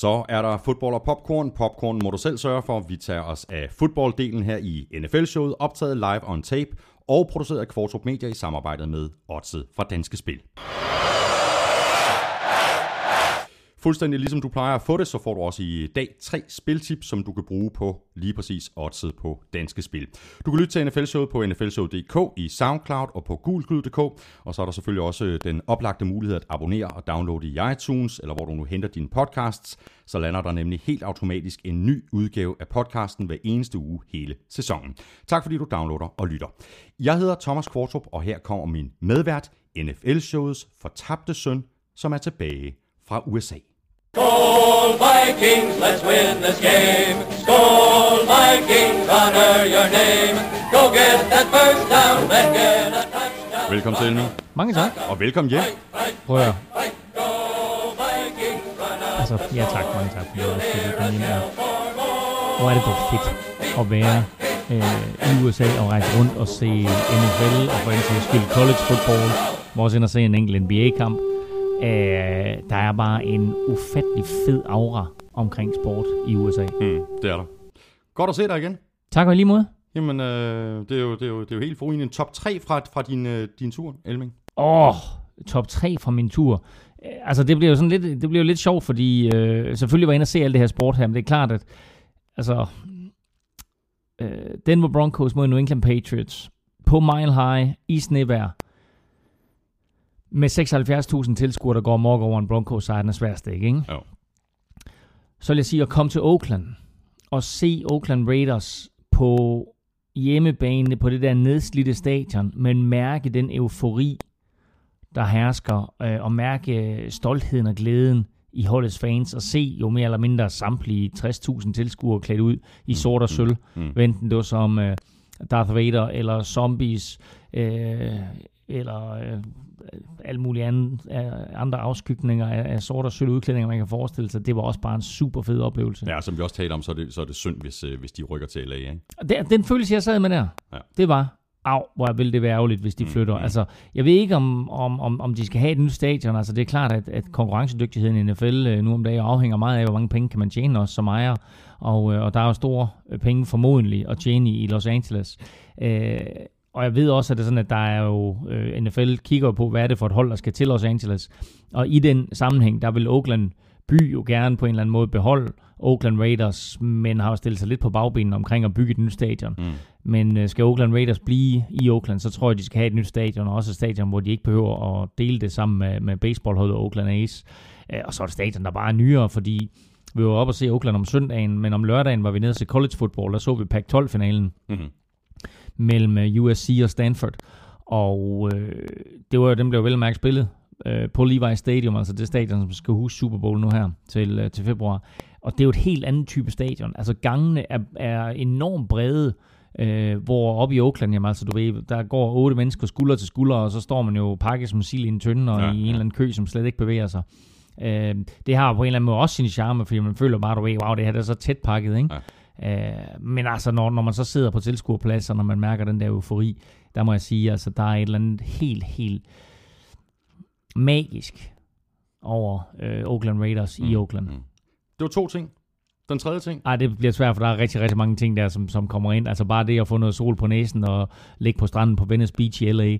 Så er der fodbold og popcorn. Popcorn må du selv sørge for. Vi tager os af fodbolddelen her i NFL-showet, optaget live on tape og produceret af Kvartrup Media i samarbejde med Odset fra Danske Spil. Fuldstændig ligesom du plejer at få det, så får du også i dag tre spiltips, som du kan bruge på lige præcis oddset på Danske Spil. Du kan lytte til NFL-showet på nflshow.dk i SoundCloud og på gulglyd.dk, og så er der selvfølgelig også øh, den oplagte mulighed at abonnere og downloade i iTunes, eller hvor du nu henter dine podcasts. Så lander der nemlig helt automatisk en ny udgave af podcasten hver eneste uge hele sæsonen. Tak fordi du downloader og lytter. Jeg hedder Thomas Kvartrup, og her kommer min medvært, NFL-showets fortabte søn, som er tilbage fra USA. Skål Vikings, let's win this game. Skål Vikings, honor your name. Go get that first down, then get a touchdown. Velkommen til, Elming. Mange tak. Og velkommen hjem. Prøv at. Altså, ja tak, mange tak, fordi jeg også fik komme hjem her. Hvor er det dog fedt at være øh, i USA og rejse rundt og se NFL og for en skyld college football. Hvor også ind og se en enkelt NBA-kamp. Øh, der er bare en ufattelig fed aura omkring sport i USA. Mm, det er der. Godt at se dig igen. Tak og lige måde. Jamen, øh, det, er jo, det, er jo, det er jo helt forrygende. En top 3 fra, fra din, øh, din tur, Elming. Åh, oh, top 3 fra min tur. Øh, Altså, det bliver jo sådan lidt, det bliver jo lidt sjovt, fordi øh, selvfølgelig var jeg inde og se alt det her sport her, men det er klart, at altså, øh, Denver Broncos mod New England Patriots på Mile High i snevejr med 76.000 tilskuere, der går mok over en Broncos sejr, den er sværst ikke, ikke? Jo. Så vil jeg sige at komme til Oakland og se Oakland Raiders på hjemmebane på det der nedslidte stadion, men mærke den eufori, der hersker, øh, og mærke stoltheden og glæden i holdets fans, og se jo mere eller mindre samtlige 60.000 tilskuere klædt ud i sort og sølv, mm. enten det var som øh, Darth Vader, eller zombies, øh, eller øh, alle mulige andre, øh, andre afskygninger af, af sort og sølv udklædninger, man kan forestille sig. Det var også bare en super fed oplevelse. Ja, som vi også talte om, så er det, så er det synd, hvis, øh, hvis de rykker til LA, ikke? Den, den følelse, jeg sad med der, Ja. det var, af, hvor ville det være ærgerligt, hvis de Mm, flytter. mm. Altså, jeg ved ikke, om, om, om, om de skal have et nyt stadion. Altså, det er klart, at, at konkurrencedygtigheden i NFL øh, nu om dagen afhænger meget af, hvor mange penge kan man tjene også som ejer. Og, og der er jo store penge formodentlig at tjene i, i Los Angeles. Øh, og jeg ved også, at det er sådan, at der er jo, øh, NFL kigger på, hvad er det for et hold, der skal til Los Angeles. Og i den sammenhæng, der vil Oakland by jo gerne på en eller anden måde beholde Oakland Raiders, men har jo stillet sig lidt på bagbenene omkring at bygge et nyt stadion. Mm. Men øh, skal Oakland Raiders blive i Oakland, så tror jeg, de skal have et nyt stadion, og også et stadion, hvor de ikke behøver at dele det sammen med, med baseballholdet Oakland A's. Øh, og så er det stadion, der bare er nyere, fordi vi var oppe og se Oakland om søndagen, men om lørdagen var vi nede til college football, der så vi Pac-12-finalen Mm-hmm. Mellem øh, USC og Stanford. Og øh, det var, den blev vel mærket spillet øh, på Levi Stadium, altså det stadion, som skal huske Super Bowl nu her til, øh, til februar. Og det er jo et helt andet type stadion. Altså gangene er, er enormt brede, øh, hvor oppe i Oakland, jamen, altså, du ved, der går otte mennesker skulder til skulder, og så står man jo pakket som sild i en tynde, og Ja, i en ja. eller anden kø, som slet ikke bevæger sig. Øh, det har på en eller anden måde også sin charme, fordi man føler bare, du ved, wow, det her er så tæt pakket, ikke? Ja. Øh, men altså, når, når man så sidder på tilskuerpladser, når man mærker den der eufori, der må jeg sige, altså, der er et eller andet helt, helt magisk over øh, Oakland Raiders mm. i Oakland. Mm. Det var to ting. Den tredje ting. Ej, det bliver svært, for der er rigtig, rigtig mange ting der, som, som kommer ind. Altså bare det at få noget sol på næsen og ligge på stranden på Venice Beach i LA,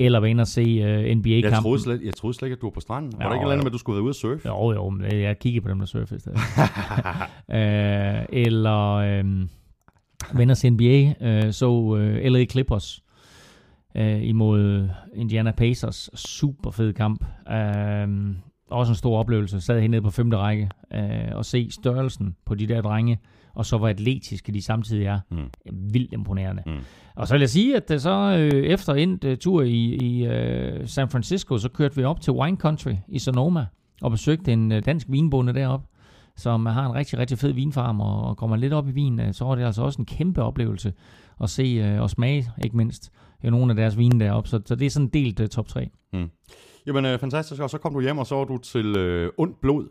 eller være inde og se uh, Jeg NBA-kampen. troede, slet, jeg troede slet ikke, at du var på stranden. Var Jo, der ikke et eller andet med, at du skulle være ude at surfe? Jo, jo, men jeg kiggede på dem, der surfer i stedet. øh, eller øh, venner til NBA, øh, så øh, LA Clippers øh, imod Indiana Pacers. Super fed kamp. Øh, også en stor oplevelse. Sad hernede på femte række øh, og se størrelsen på de der drenge, og så hvor atletiske de samtidig er. Mm. Vildt imponerende. Mm. Og så vil jeg sige, at det så øh, efter en øh, tur i, i øh, San Francisco, så kørte vi op til Wine Country i Sonoma og besøgte en øh, dansk vinbonde deroppe, som har en rigtig, rigtig fed vinfarm, og, og går man lidt op i vin, øh, så var det altså også en kæmpe oplevelse at se øh, og smage, ikke mindst, jo nogle af deres vine deroppe. Så, så det er sådan en delt øh, top 3. Jamen, øh, fantastisk. Og så kom du hjem, og så var du til øh, ondt blod.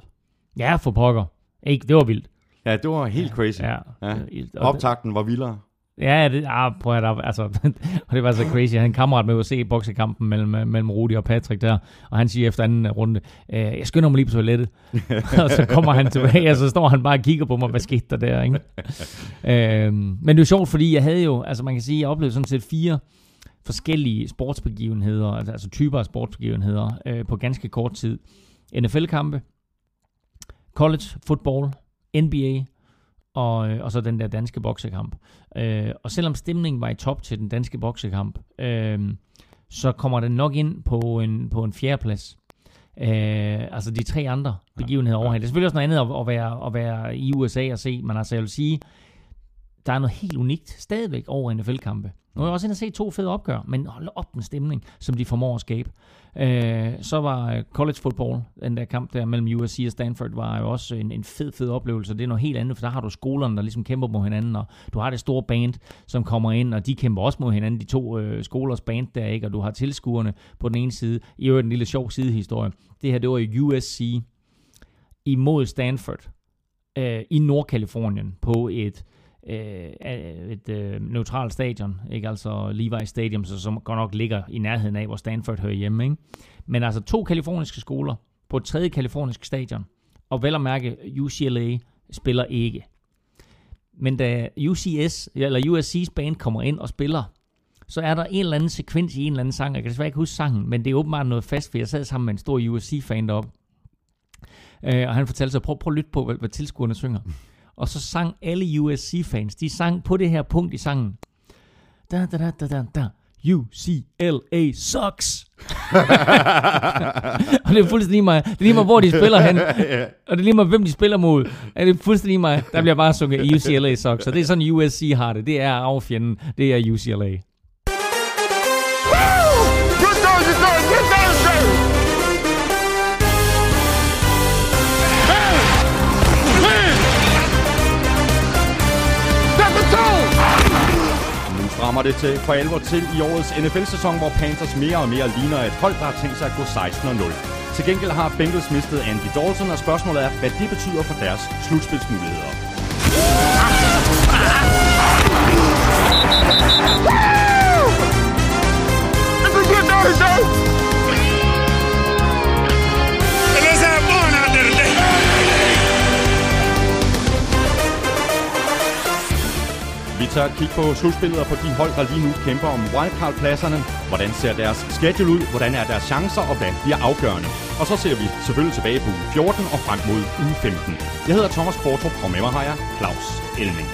Ja, for pokker. Ikke, det var vildt. Ja, det var helt crazy. Ja. Ja. Øh, Optakten var vildere. Ja, det, ah, prøv at, altså, og det var så crazy. Han kammerat med at se boksekampen mellem, mellem Rudi og Patrick der, og han siger efter anden runde, øh, jeg skynder mig lige på toilettet. og så kommer han tilbage, og så står han bare og kigger på mig, hvad skete der der, ikke? øh, men det er jo sjovt, fordi jeg havde jo, altså man kan sige, jeg oplevede sådan set fire forskellige sportsbegivenheder, altså, altså typer af sportsbegivenheder øh, på ganske kort tid. NFL-kampe, college football, NBA, og, øh, og så den der danske boksekamp. Øh, og selvom stemningen var i top til den danske boksekamp, øh, så kommer den nok ind på en, på en fjerdeplads. Øh, altså de tre andre begivenheder ja. over Det er selvfølgelig også noget andet at, at, være, at være i USA og se, men altså jeg vil sige, der er noget helt unikt stadigvæk over NFL-kampe. Nu har jeg også inde og se to fede opgør, men hold op den stemning, som de formår at skabe. Øh, så var øh, college football, den der kamp der mellem USC og Stanford, var jo også en, en fed, fed oplevelse. Det er noget helt andet, for der har du skolerne, der ligesom kæmper mod hinanden, og du har det store band, som kommer ind, og de kæmper også mod hinanden, de to øh, skolers band der, ikke? og du har tilskuerne på den ene side. I øvrigt en lille sjov sidehistorie. Det her, det var USC imod Stanford øh, i Nordkalifornien på et øh, et øh, neutralt stadion, ikke altså Levi Stadium, så, som godt nok ligger i nærheden af, hvor Stanford hører hjemme. Ikke? Men altså to kaliforniske skoler på et tredje kalifornisk stadion, og vel at mærke, UCLA spiller ikke. Men da UCS, eller USC's band kommer ind og spiller, så er der en eller anden sekvens i en eller anden sang. Jeg kan desværre ikke huske sangen, men det er åbenbart noget fast, for jeg sad sammen med en stor USC-fan deroppe. Øh, og han fortalte sig, prøv, prøv at lytte på, hvad, hvad tilskuerne synger og så sang alle USC-fans, de sang på det her punkt i sangen, da da da da da da, UCLA sucks. og det er fuldstændig lige mig. Det er lige mig, hvor de spiller hen. Og det er lige mig, hvem de spiller mod. Og det er fuldstændig mig. Der bliver bare sunget UCLA sucks. Og det er sådan, USC har det. Det er affjenden. Det er UCLA. Kommer det til for alvor til i årets NFL-sæson, hvor Panthers mere og mere ligner et hold, der har tænkt sig at gå 16-0. Til gengæld har Bengals mistet Andy Dalton, og spørgsmålet er, hvad det betyder for deres slutspilsmuligheder. Woo! Tager et kig på slutspillet og på de hold, der lige nu kæmper om wildcard-pladserne. Hvordan ser deres schedule ud? Hvordan er deres chancer? Og hvad bliver afgørende? Og så ser vi selvfølgelig tilbage på uge 14 og frem mod uge 15. Jeg hedder Thomas Kortrup, og med mig har jeg Claus Elming.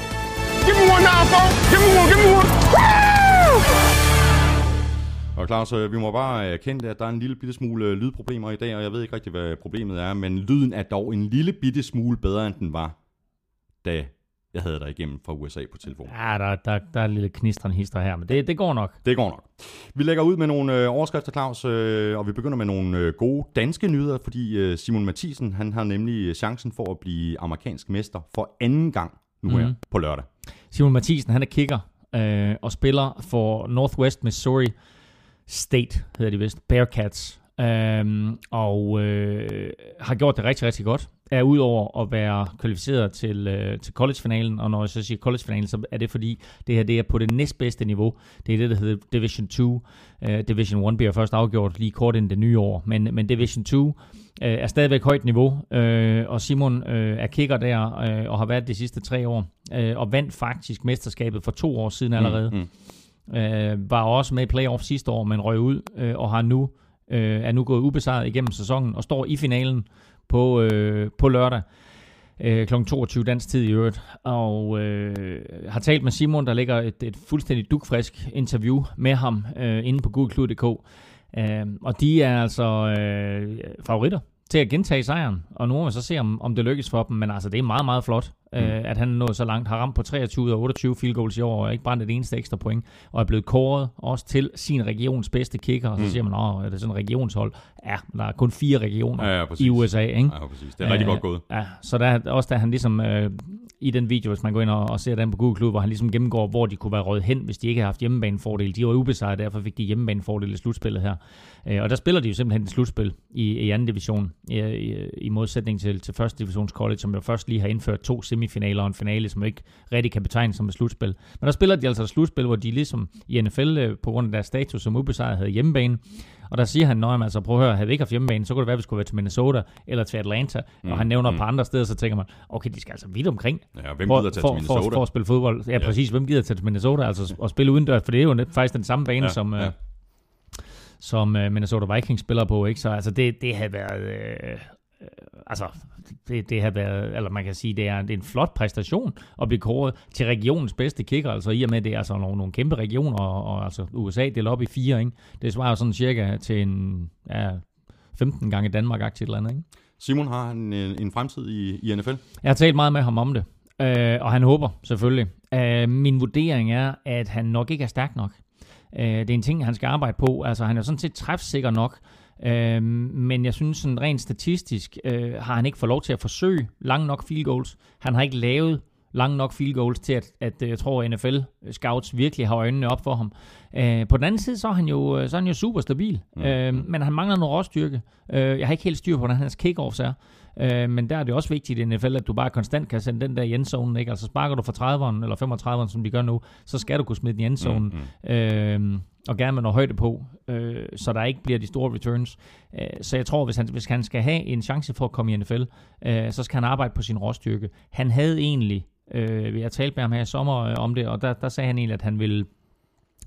Give me one now, Give me one, give me one! Og Claus, øh, vi må bare erkende, at der er en lille bitte smule øh, lydproblemer i dag, og jeg ved ikke rigtig, hvad problemet er, men lyden er dog en lille bitte smule bedre, end den var, da jeg havde dig igennem fra USA på telefonen. Ja, der, der, der er en lille knistren hister her, men det, det går nok. Det går nok. Vi lægger ud med nogle øh, overskrifter, Claus, øh, og vi begynder med nogle øh, gode danske nyheder, fordi øh, Simon Mathisen, han har nemlig chancen for at blive amerikansk mester for anden gang nu mm. her mhm. på lørdag. Simon Mathisen, han er kicker øh, og spiller for Northwest Missouri State, hedder de vist, Bearcats. Øhm, og øh, har gjort det rigtig, rigtig godt. Er udover at være kvalificeret til, øh, til college-finalen, og når jeg så siger college-finalen, så er det fordi, det her det er på det næstbedste niveau. Det er det, der hedder Division 2. Uh, øh, Division 1 bliver først afgjort lige kort inden det nye år, men, men Division 2 uh, øh, er stadigvæk højt niveau, uh, og Simon uh, er kicker der, uh, og har været de sidste tre år, uh, og vandt faktisk mesterskabet for to år siden allerede. Mm, mm. Uh, var også med i playoff sidste år, men røg ud, uh, og har nu øh, øh, er nu gået ubesejret igennem sæsonen og står i finalen på, øh, på lørdag øh, kl. 22 dansk tid i øvrigt, og øh, har talt med Simon, der ligger et, et fuldstændig dukfrisk interview med ham øh, inde på googleklud.dk, øh, og de er altså øh, favoritter til at gentage sejren, og nu må vi så se, om, om det lykkes for dem, men altså det er meget, meget flot, mm. øh, at han nået så langt, har ramt på 23 og 28 field goals i år, og ikke brændt et eneste ekstra point, og er blevet kåret også til sin regions bedste kicker, og så mm. siger man, åh, er det sådan en regionshold? Ja, der er kun fire regioner ja, ja, i USA, ikke? Ja, præcis. Det er rigtig øh, godt gået. Ja, så der, også da han ligesom øh, i den video, hvis man går ind og, og ser den på Google Klub, hvor han ligesom gennemgår, hvor de kunne være røget hen, hvis de ikke havde haft hjemmebanefordel. De var ubesejret, derfor fik de hjemmebanefordel i slutspillet her. Øh, og der spiller de jo simpelthen et slutspil i, i anden division, i, i, i modsætning til, til første divisions college, som jo først lige har indført to semifinaler og en finale, som ikke rigtig kan betegnes som et slutspil. Men der spiller de altså et slutspil, hvor de ligesom i NFL, øh, på grund af deres status som ubesejret, havde hjemmebane. Og der siger han, at altså, prøv at høre, havde vi ikke haft hjemmebane, så kunne det være, at vi skulle være til Minnesota eller til Atlanta. Mm, og han nævner mm. på andre steder, så tænker man, okay, de skal altså vidt omkring. Ja, hvem gider tage for, til Minnesota? For, for, at spille fodbold. Ja, ja, præcis. Hvem gider tage til Minnesota? Altså at spille udendørs, for det er jo faktisk den samme bane, ja, som, ja. Øh, som uh, Minnesota Vikings spiller på. Ikke? Så altså, det, det havde været... Øh, øh, altså, det, det har været, eller man kan sige, det er, det er en flot præstation at blive kåret til regionens bedste kicker, altså i og med, det er altså nogle, nogle kæmpe regioner, og, og altså USA deler op i fire, ikke? Det svarer sådan cirka til en, ja, 15 gange Danmark aktivt eller andet, ikke? Simon, har han en, en fremtid i, i NFL? Jeg har talt meget med ham om det, øh, og han håber selvfølgelig. Øh, min vurdering er, at han nok ikke er stærk nok. Øh, det er en ting, han skal arbejde på. Altså, han er sådan set træfsikker nok, øh, men jeg synes sådan rent statistisk øh, har han ikke fået lov til at forsøge lang nok field goals. Han har ikke lavet lang nok field goals til, at, at jeg tror, NFL scouts virkelig har øjnene op for ham. Øh, på den anden side, så er han jo, så er han jo super stabil, mm. øh, men han mangler noget råstyrke. Øh, jeg har ikke helt styr på, hvordan hans kickoffs er. Øh, men der er det også vigtigt i NFL, at du bare konstant kan sende den der i endzone. Ikke? Altså sparker du fra 30'eren eller 35'eren, som de gør nu, så skal du kunne smide den i endzone. Mm, mm. Øh, og gerne med noget højde på, øh, så der ikke bliver de store returns. Øh, så jeg tror, hvis han, hvis han skal have en chance for at komme i NFL, øh, så skal han arbejde på sin råstyrke. Han havde egentlig, øh, jeg talte med ham her i sommer øh, om det, og der, der sagde han egentlig, at han ville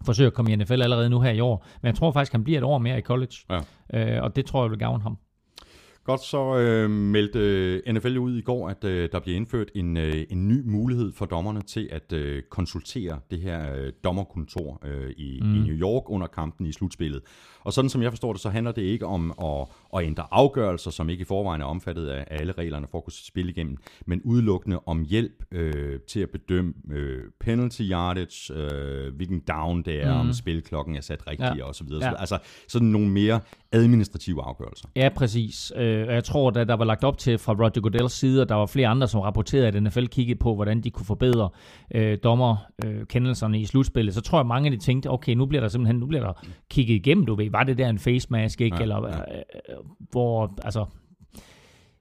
forsøge at komme i NFL allerede nu her i år. Men jeg tror faktisk, han bliver et år mere i college, ja. øh, og det tror jeg vil gavne ham. Godt, så øh, meldte NFL ud i går, at øh, der bliver indført en, øh, en ny mulighed for dommerne til at øh, konsultere det her øh, dommerkontor øh, i, mm. i New York under kampen i slutspillet. Og sådan som jeg forstår det, så handler det ikke om at, at ændre afgørelser, som ikke i forvejen er omfattet af, alle reglerne for at kunne spille igennem, men udelukkende om hjælp øh, til at bedømme øh, penalty yardage, øh, hvilken down det er, mm. om spilklokken er sat rigtigt ja. osv. Ja. Altså sådan nogle mere administrative afgørelser. Ja, præcis. Øh, jeg tror, da der var lagt op til fra Roger Goodells side, og der var flere andre, som rapporterede, at NFL kiggede på, hvordan de kunne forbedre øh, dommerkendelserne øh, i slutspillet, så tror jeg, mange af de tænkte, okay, nu bliver der simpelthen nu bliver der kigget igennem, du ved, var det der en face mask, ikke? Ja, Eller, ja. Øh, øh, hvor, altså,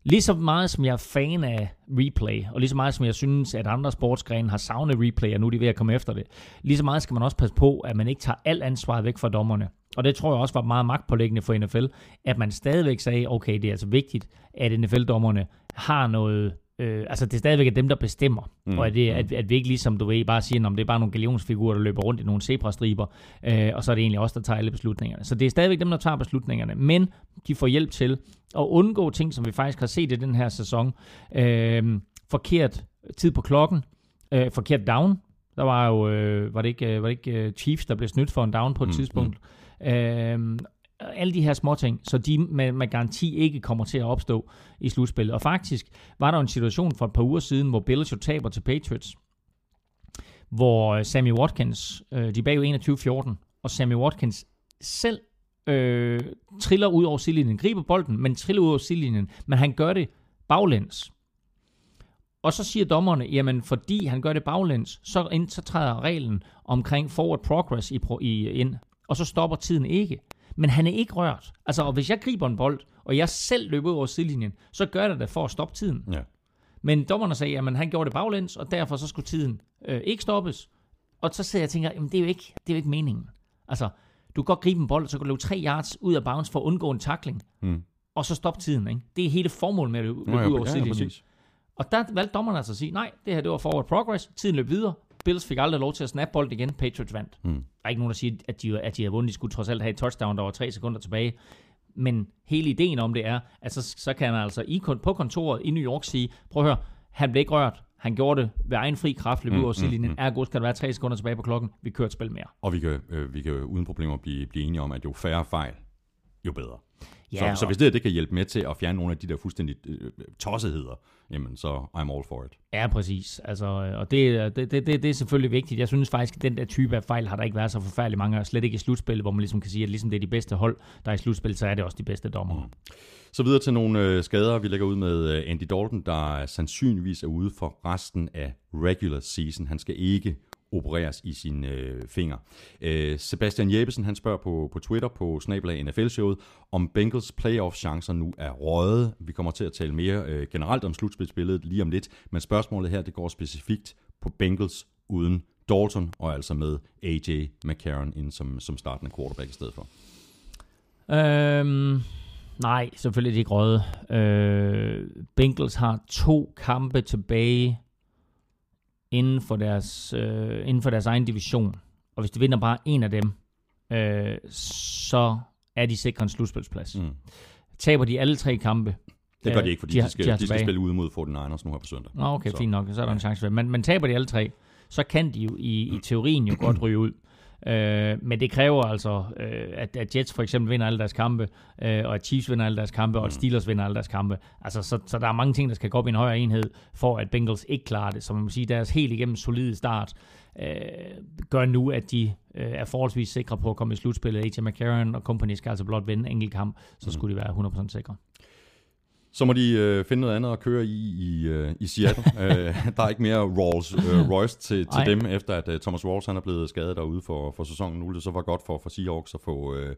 Lige så meget som jeg er fan af replay, og lige så meget som jeg synes, at andre sportsgrene har savnet replay, og nu er de ved at komme efter det, lige så meget skal man også passe på, at man ikke tager alt ansvaret væk fra dommerne. Og det tror jeg også var meget magtpålæggende for NFL, at man stadigvæk sagde, okay, det er altså vigtigt, at NFL-dommerne har noget Øh, altså det er stadigvæk dem, der bestemmer, mm. og at, det, mm. at, at vi ikke ligesom, du ved, bare siger, om det er bare nogle galionsfigurer, der løber rundt i nogle zebrastriber, øh, og så er det egentlig os, der tager alle beslutningerne. Så det er stadigvæk dem, der tager beslutningerne, men de får hjælp til at undgå ting, som vi faktisk har set i den her sæson. Øh, forkert tid på klokken, øh, forkert down. Der var jo, øh, var det ikke, øh, var det ikke øh, Chiefs, der blev snydt for en down på et mm. tidspunkt. Mm. Øh, alle de her små ting, så de med, med garanti ikke kommer til at opstå i slutspillet. Og faktisk var der en situation for et par uger siden, hvor Bills jo taber til Patriots, hvor øh, Sammy Watkins, øh, de bag jo 21-14, og Sammy Watkins selv øh, triller ud over sidelinjen, griber bolden, men triller ud over sidelinjen, men han gør det baglæns. Og så siger dommerne, jamen fordi han gør det baglæns, så, ind, så træder reglen omkring forward progress i, i, ind, og så stopper tiden ikke men han er ikke rørt. Altså, og hvis jeg griber en bold, og jeg selv løber ud over sidelinjen, så gør det det for at stoppe tiden. Ja. Men dommerne sagde, at han gjorde det baglæns, og derfor så skulle tiden øh, ikke stoppes. Og så sidder jeg og tænker, jamen det er jo ikke, det er jo ikke meningen. Altså, du kan godt gribe en bold, så kan du løbe tre yards ud af bounds for at undgå en tackling. Mm. Og så stoppe tiden. Ikke? Det er hele formålet med at løbe ja, ja, ud over ja, sidelinjen. Ja, og der valgte dommerne altså at sige, nej, det her det var forward progress, tiden løb videre, Bills fik aldrig lov til at snappe bolden igen. Patriots vandt. Mm. Der er ikke nogen, der siger, at de, at de havde vundet. De skulle trods alt have et touchdown, der var tre sekunder tilbage. Men hele ideen om det er, at så, så kan man altså i, på kontoret i New York sige, prøv at høre, han blev ikke rørt. Han gjorde det ved egen fri kraft, løb mm, ud over sidelinjen. Mm, mm. Ergo skal der være tre sekunder tilbage på klokken. Vi kører et spil mere. Og vi kan, øh, vi kan uden problemer blive, blive enige om, at jo færre fejl, jo bedre. Ja, så, Ja, så og- hvis det, det kan hjælpe med til at fjerne nogle af de der fuldstændig øh, tosseheder, jamen så I'm all for it. Ja, præcis. Altså, øh, og det, er- det, det, det, det er selvfølgelig vigtigt. Jeg synes faktisk, at den der type af fejl har der ikke været så forfærdelig mange, og slet ikke i slutspil, hvor man ligesom kan sige, at ligesom det er de bedste hold, der er i slutspil, så er det også de bedste dommer. Mm. Så videre til nogle øh, skader. Vi lægger ud med øh, Andy Dalton, der sandsynligvis er ude for resten af regular season. Han skal ikke opereres i sine øh, fingre. Øh, Sebastian Jeppesen, han spørger på, på Twitter på Snabla NFL-showet, om Bengals playoff-chancer nu er røget. Vi kommer til at tale mere øh, generelt om slutspilsbilledet lige om lidt, men spørgsmålet her, det går specifikt på Bengals uden Dalton, og altså med AJ McCarron ind som, som startende quarterback i stedet for. Øhm, nej, selvfølgelig er de ikke røde. Øh, Bengals har to kampe tilbage inden for deres, øh, inden for deres egen division. Og hvis de vinder bare en af dem, øh, så er de sikret en slutspilsplads. Mm. Mm. Taber de alle tre kampe, Det gør Øh, de ikke, fordi de de, har- de, skal, de de, skal spille ude mod 49ers nu her på søndag. Nå, okay, Så- fint nok. Så er der en chance for. Men, men taber de alle tre, så kan de jo i, i teorien jo godt ryge ud. Øh, men det kræver altså, øh, at, at Jets for eksempel vinder alle deres kampe, øh, og at Chiefs vinder alle deres kampe, og at Steelers vinder alle deres kampe. Altså, så, så der er mange ting, der skal gå op i en højere enhed, for at Bengals ikke klarer det. Så man må sige, deres helt igennem solide start øh, gør nu, at de øh, er forholdsvis sikre på at komme i slutspillet. AJ McCarron og company skal altså blot vinde en enkelt kamp, så skulle de være 100% sikre. Så må de øh, finde noget andet at køre i i, øh, i Seattle. øh, der er ikke mere Rolls øh, Royce til, til Ej. dem, efter at øh, Thomas Rawls han er blevet skadet derude for, for sæsonen. Nu det så var godt for, for Seahawks at få øh,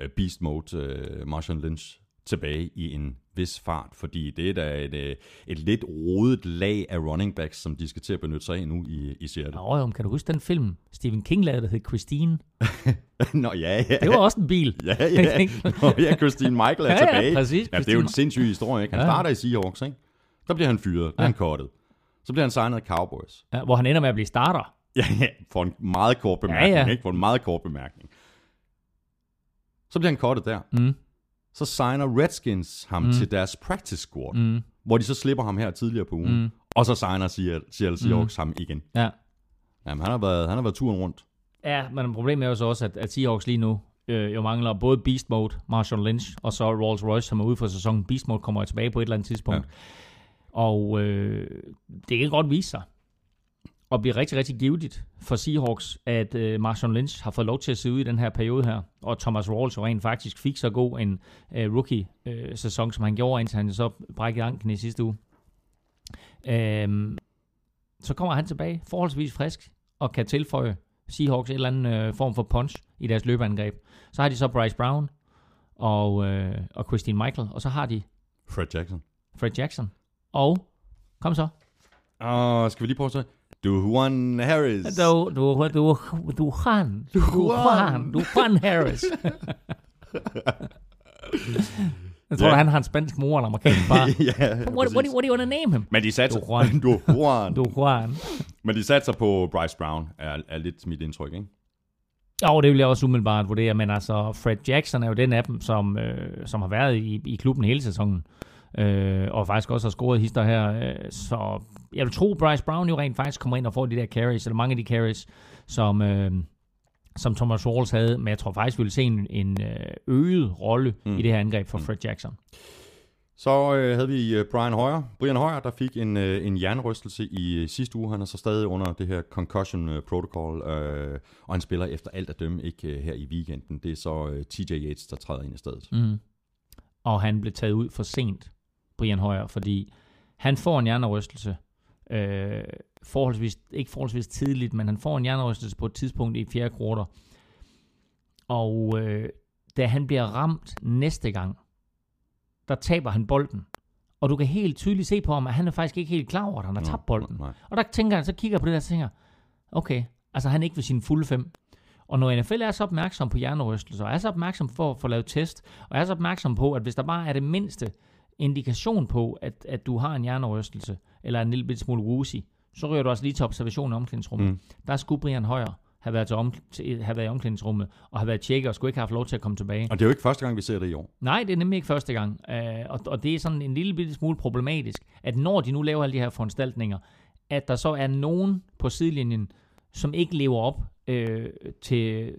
øh, Beast Mode øh, Marshall Lynch tilbage i en vis fart, fordi det er da et, øh, et lidt rodet lag af running backs, som de skal til at benytte sig af nu i, i Seattle. Nå, jo, kan du huske den film, Stephen King lavede, der hed Christine? Nå ja, ja. Det var også en bil. Ja, ja. Nå, ja, Christine Michael er Ja, ja, tilbage. præcis, Ja, det er jo en sindssyg historie, ikke? Han Ja. starter i Seahawks, ikke? Der bliver han fyret, bliver han cuttet. Så bliver han signet af Cowboys. Ja, hvor han ender med at blive starter. Ja, ja, for en meget kort bemærkning, Ja, ja. ikke? For en meget kort bemærkning. Så bliver han cuttet der. Mm. Så signer Redskins ham mm. til deres practice squad, mm. hvor de så slipper ham her tidligere på ugen. Mm. Og så signer Seattle, Seattle Seahawks mm. ham igen. Ja. Jamen, han har været, han har været turen rundt. ja, men problemet er jo så også, at, at Seahawks lige nu øh, jo mangler både Beast Mode, Marshall Lynch, og så Rolls Royce, som er ude for sæsonen. Beast Mode kommer tilbage på et eller andet tidspunkt. Ja. Og øh, det kan godt vise sig at blive rigtig, rigtig givetigt for Seahawks, at øh, Marshall Lynch har fået lov til at se ud i den her periode her, og Thomas Rawls jo rent faktisk fik så god en øh, rookie-sæson, som han gjorde, indtil han så brækkede anklen i sidste uge. Øhm, så kommer han tilbage forholdsvis frisk, og kan tilføje Seahawks en eller anden øh, form for punch i deres løbeangreb. Så har de så Bryce Brown og, øh, og Christine Michael, og så har de Fred Jackson. Fred Jackson. Og, kom så. Og skal vi lige prøve at Dujuan Harris. Du, du, du, du, Han. Du, Juan. Du, Juan Harris. Jeg tror, yeah. han har en spansk mor eller amerikansk far. ja, what, what, do, you- what do you want to name him? Men de satser... Dujuan. Dujuan. Du, Juan. Men de satser på Bryce Brown, er, er lidt mit indtryk, ikke? Jo, det vil jeg også umiddelbart vurdere, men altså Fred Jackson er jo den af dem, som, øh, som har været i, i klubben hele sæsonen, øh, og faktisk også har scoret hister her, øh, så jeg vil tro, Bryce Brown jo rent faktisk kommer ind og får de der carries, eller mange af de carries, som, øh, som Thomas Rawls havde, men jeg tror faktisk, vi vil se en, en øh, øget rolle mm. i det her angreb for Fred Jackson. Så øh, havde vi øh, Brian Hoyer. Brian Hoyer, der fik en, øh, en hjernerystelse i øh, sidste uge. Han er så stadig under det her concussion øh, protocol, øh, og han spiller efter alt at dømme ikke øh, her i weekenden. Det er så øh, TJ Yates, der træder ind i stedet. Mm. Og han blev taget ud for sent, Brian Højer, fordi han får en hjernerystelse, øh, forholdsvis, ikke forholdsvis tidligt, men han får en hjernerystelse på et tidspunkt i fjerde kvartal. Og øh, da han bliver ramt næste gang, der taber han bolden. Og du kan helt tydeligt se på ham, at han er faktisk ikke helt klar over, at han har tabt bolden. Nej. Og der tænker han, så kigger jeg på det der og tænker, okay, altså han er ikke ved sine fulde fem. Og når NFL er så opmærksom på hjernerystelser, og er så opmærksom på at få lavet test, og er så opmærksom på, at hvis der bare er det mindste indikation på, at, at du har en hjernerystelse, eller en lille bitte smule woozy, så ryger du også lige til observation i omklædningsrummet. Mm. Der skulle Brian Højer have været, til om, til, have været i omklædningsrummet, og have været tjekket, og skulle ikke have haft lov til at komme tilbage. Og det er jo ikke første gang, vi ser det i år. Nej, det er nemlig ikke første gang. Øh, og, og det er sådan en lille bitte smule problematisk, at når de nu laver alle de her foranstaltninger, at der så er nogen på sidelinjen, som ikke lever op øh, til,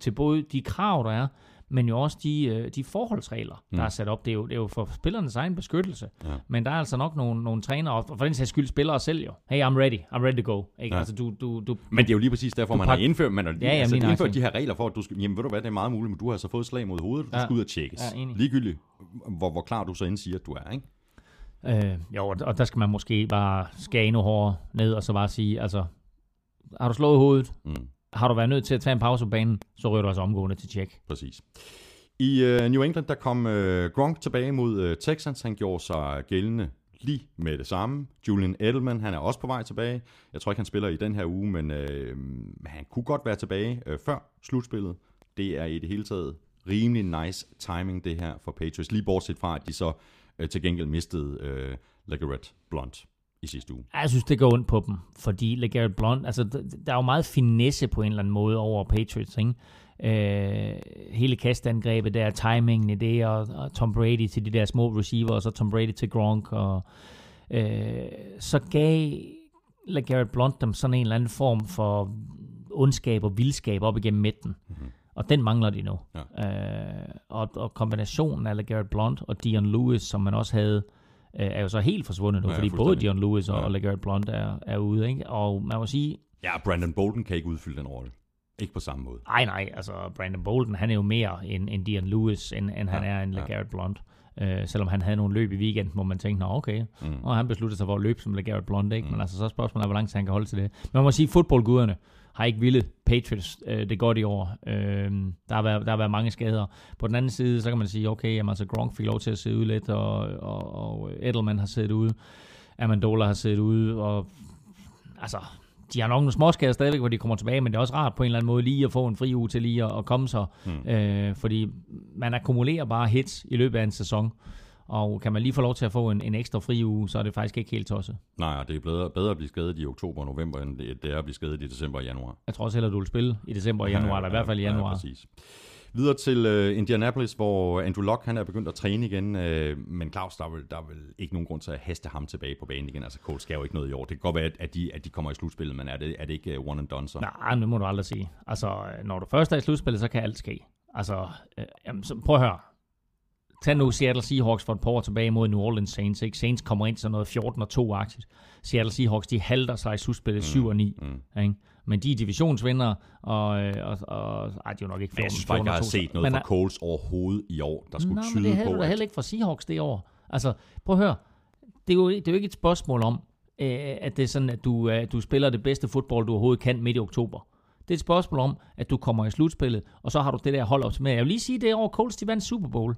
til både de krav, der er, men jo også de, øh, de forholdsregler, der Mm. er sat op. Det er, jo, det er jo for spillernes egen beskyttelse. Ja. Men der er altså nok nogle, nogle trænere, og for den sags skyld spillere selv jo. Hey, I'm ready. I'm ready to go. Ikke? Ja. Altså, du, du, du, Men det er jo lige præcis derfor, man har indført, man har Ja, jamen, altså, lige indført de her regler for, at du skal, jamen ved du hvad, det er meget muligt, men du har altså fået slag mod hovedet, du Ja. skal ud og tjekkes. Ja, enig. Ligegyldigt, hvor, hvor klar du så end siger, at du er, ikke? Øh, jo, og- og der skal man måske bare skære endnu hårdere ned, og så bare sige, altså, har du slået hovedet, Mm har du været nødt til at tage en pause på banen, så ryger du altså omgående til tjek. Præcis. I øh, New England, der kom øh, Gronk tilbage mod øh, Texans. Han gjorde sig gældende lige med det samme. Julian Edelman, han er også på vej tilbage. Jeg tror ikke, han spiller i den her uge, men øh, han kunne godt være tilbage øh, før slutspillet. Det er i det hele taget rimelig nice timing, det her for Patriots. Lige bortset fra, at de så øh, til gengæld mistede øh, LeGarrette Blunt i sidste uge. Jeg synes, det går ondt på dem, fordi LeGarrette Blunt, altså, der er jo meget finesse på en eller anden måde over Patriots, ikke? Øh, hele kastangrebet der, timingen i det, og, og Tom Brady til de der små receiver, og så Tom Brady til Gronk, og øh, så gav LeGarrette Blunt dem sådan en eller anden form for ondskab og vildskab op igennem midten. Mm-hmm. Og den mangler de nu. Ja. Øh, og, og kombinationen af LeGarrette Blunt og Dion Lewis, som man også havde, øh, er jo så helt forsvundet nu, Ja, fordi både. Dion Lewis og, Ja. og LeGarrette Blunt er, er ude. Ikke? Og man må sige, Ja, Brandon Bolden kan ikke udfylde den rolle. Ikke på samme måde. ej nej, altså Brandon Bolden, han er jo mere end, end Dion Lewis, end, end han Ja, er en ja. LeGarrette Blunt. Øh, selvom han havde nogle løb i weekenden, hvor man tænkte, nå okay, Mm. og han besluttede sig for at løbe som LeGarrette Blunt, ikke? Mm. Men altså så spørgsmålet, er, hvor lang tid han kan holde til det. Men man må sige, fodboldguderne har ikke ville Patriots øh, det godt i år. Øh, der, har været, der har været mange skader. På den anden side, så kan man sige, okay, jamen, altså Gronk fik lov til at sidde ude lidt, og, og, og Edelman har siddet ude, Amendola har siddet ude, og altså, de har nok nogle småskader stadigvæk, hvor de kommer tilbage, men det er også rart på en eller anden måde lige at få en fri uge til lige at, at komme sig. Mm. Øh, fordi man akkumulerer bare hits i løbet af en sæson, og kan man lige få lov til at få en, en ekstra fri uge, så er det faktisk ikke helt tosset. Nej, og det er bedre, bedre at blive skadet i oktober og november, end det, er at blive skadet i december og januar. Jeg tror også hellere, du vil spille i december og januar, eller i hvert fald i januar. Ja, præcis. Videre til uh, Indianapolis, hvor Andrew Luck han er begyndt at træne igen, uh, men Claus, der er, vel, der er vel ikke nogen grund til at haste ham tilbage på banen igen. Altså, Cole skal jo ikke noget i år. Det kan godt være, at- de, at de kommer i slutspillet, men er det, er det ikke uh, one and done så? Nej, det må du aldrig sige. Altså, når du først er i slutspillet, så kan alt ske. Altså, øh, jamen, så prøv at høre. Tag nu Seattle Seahawks for et par år tilbage mod New Orleans Saints. Ikke? Saints kommer ind til noget 14 og 2-agtigt. Seattle Seahawks, de halter sig i slutspillet 7 og 9. Mm. Ikke? Men de er divisionsvindere, og, øh, og, og ej, de er jo nok ikke 14, Men jeg synes faktisk, 14 jeg har 2. set noget men, fra Coles overhovedet i år, der skulle Nej, tyde men det havde på, du da at... heller ikke fra Seahawks det år. Altså, prøv at høre. Det er jo, det er jo ikke et spørgsmål om, øh, at det er sådan, at du, øh, du spiller det bedste fodbold, du overhovedet kan midt i oktober. Det er et spørgsmål om, at du kommer i slutspillet, og så har du det der hold op med. Jeg vil lige sige, det år Colts de vandt Super Bowl.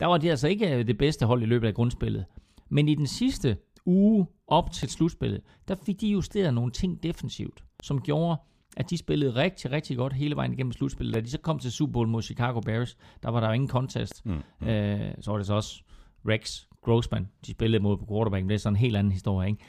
Der var de altså ikke øh, det bedste hold i løbet af grundspillet. Men i den sidste uge op til slutspillet, der fik de justeret nogle ting defensivt, som gjorde, at de spillede rigtig, rigtig godt hele vejen igennem slutspillet. Da de så kom til Super Bowl mod Chicago Bears, der var der jo ingen contest. Mm. Øh, så var det så også Rex Grossman, de spillede mod på quarterback, men det er sådan en helt anden historie. Ikke?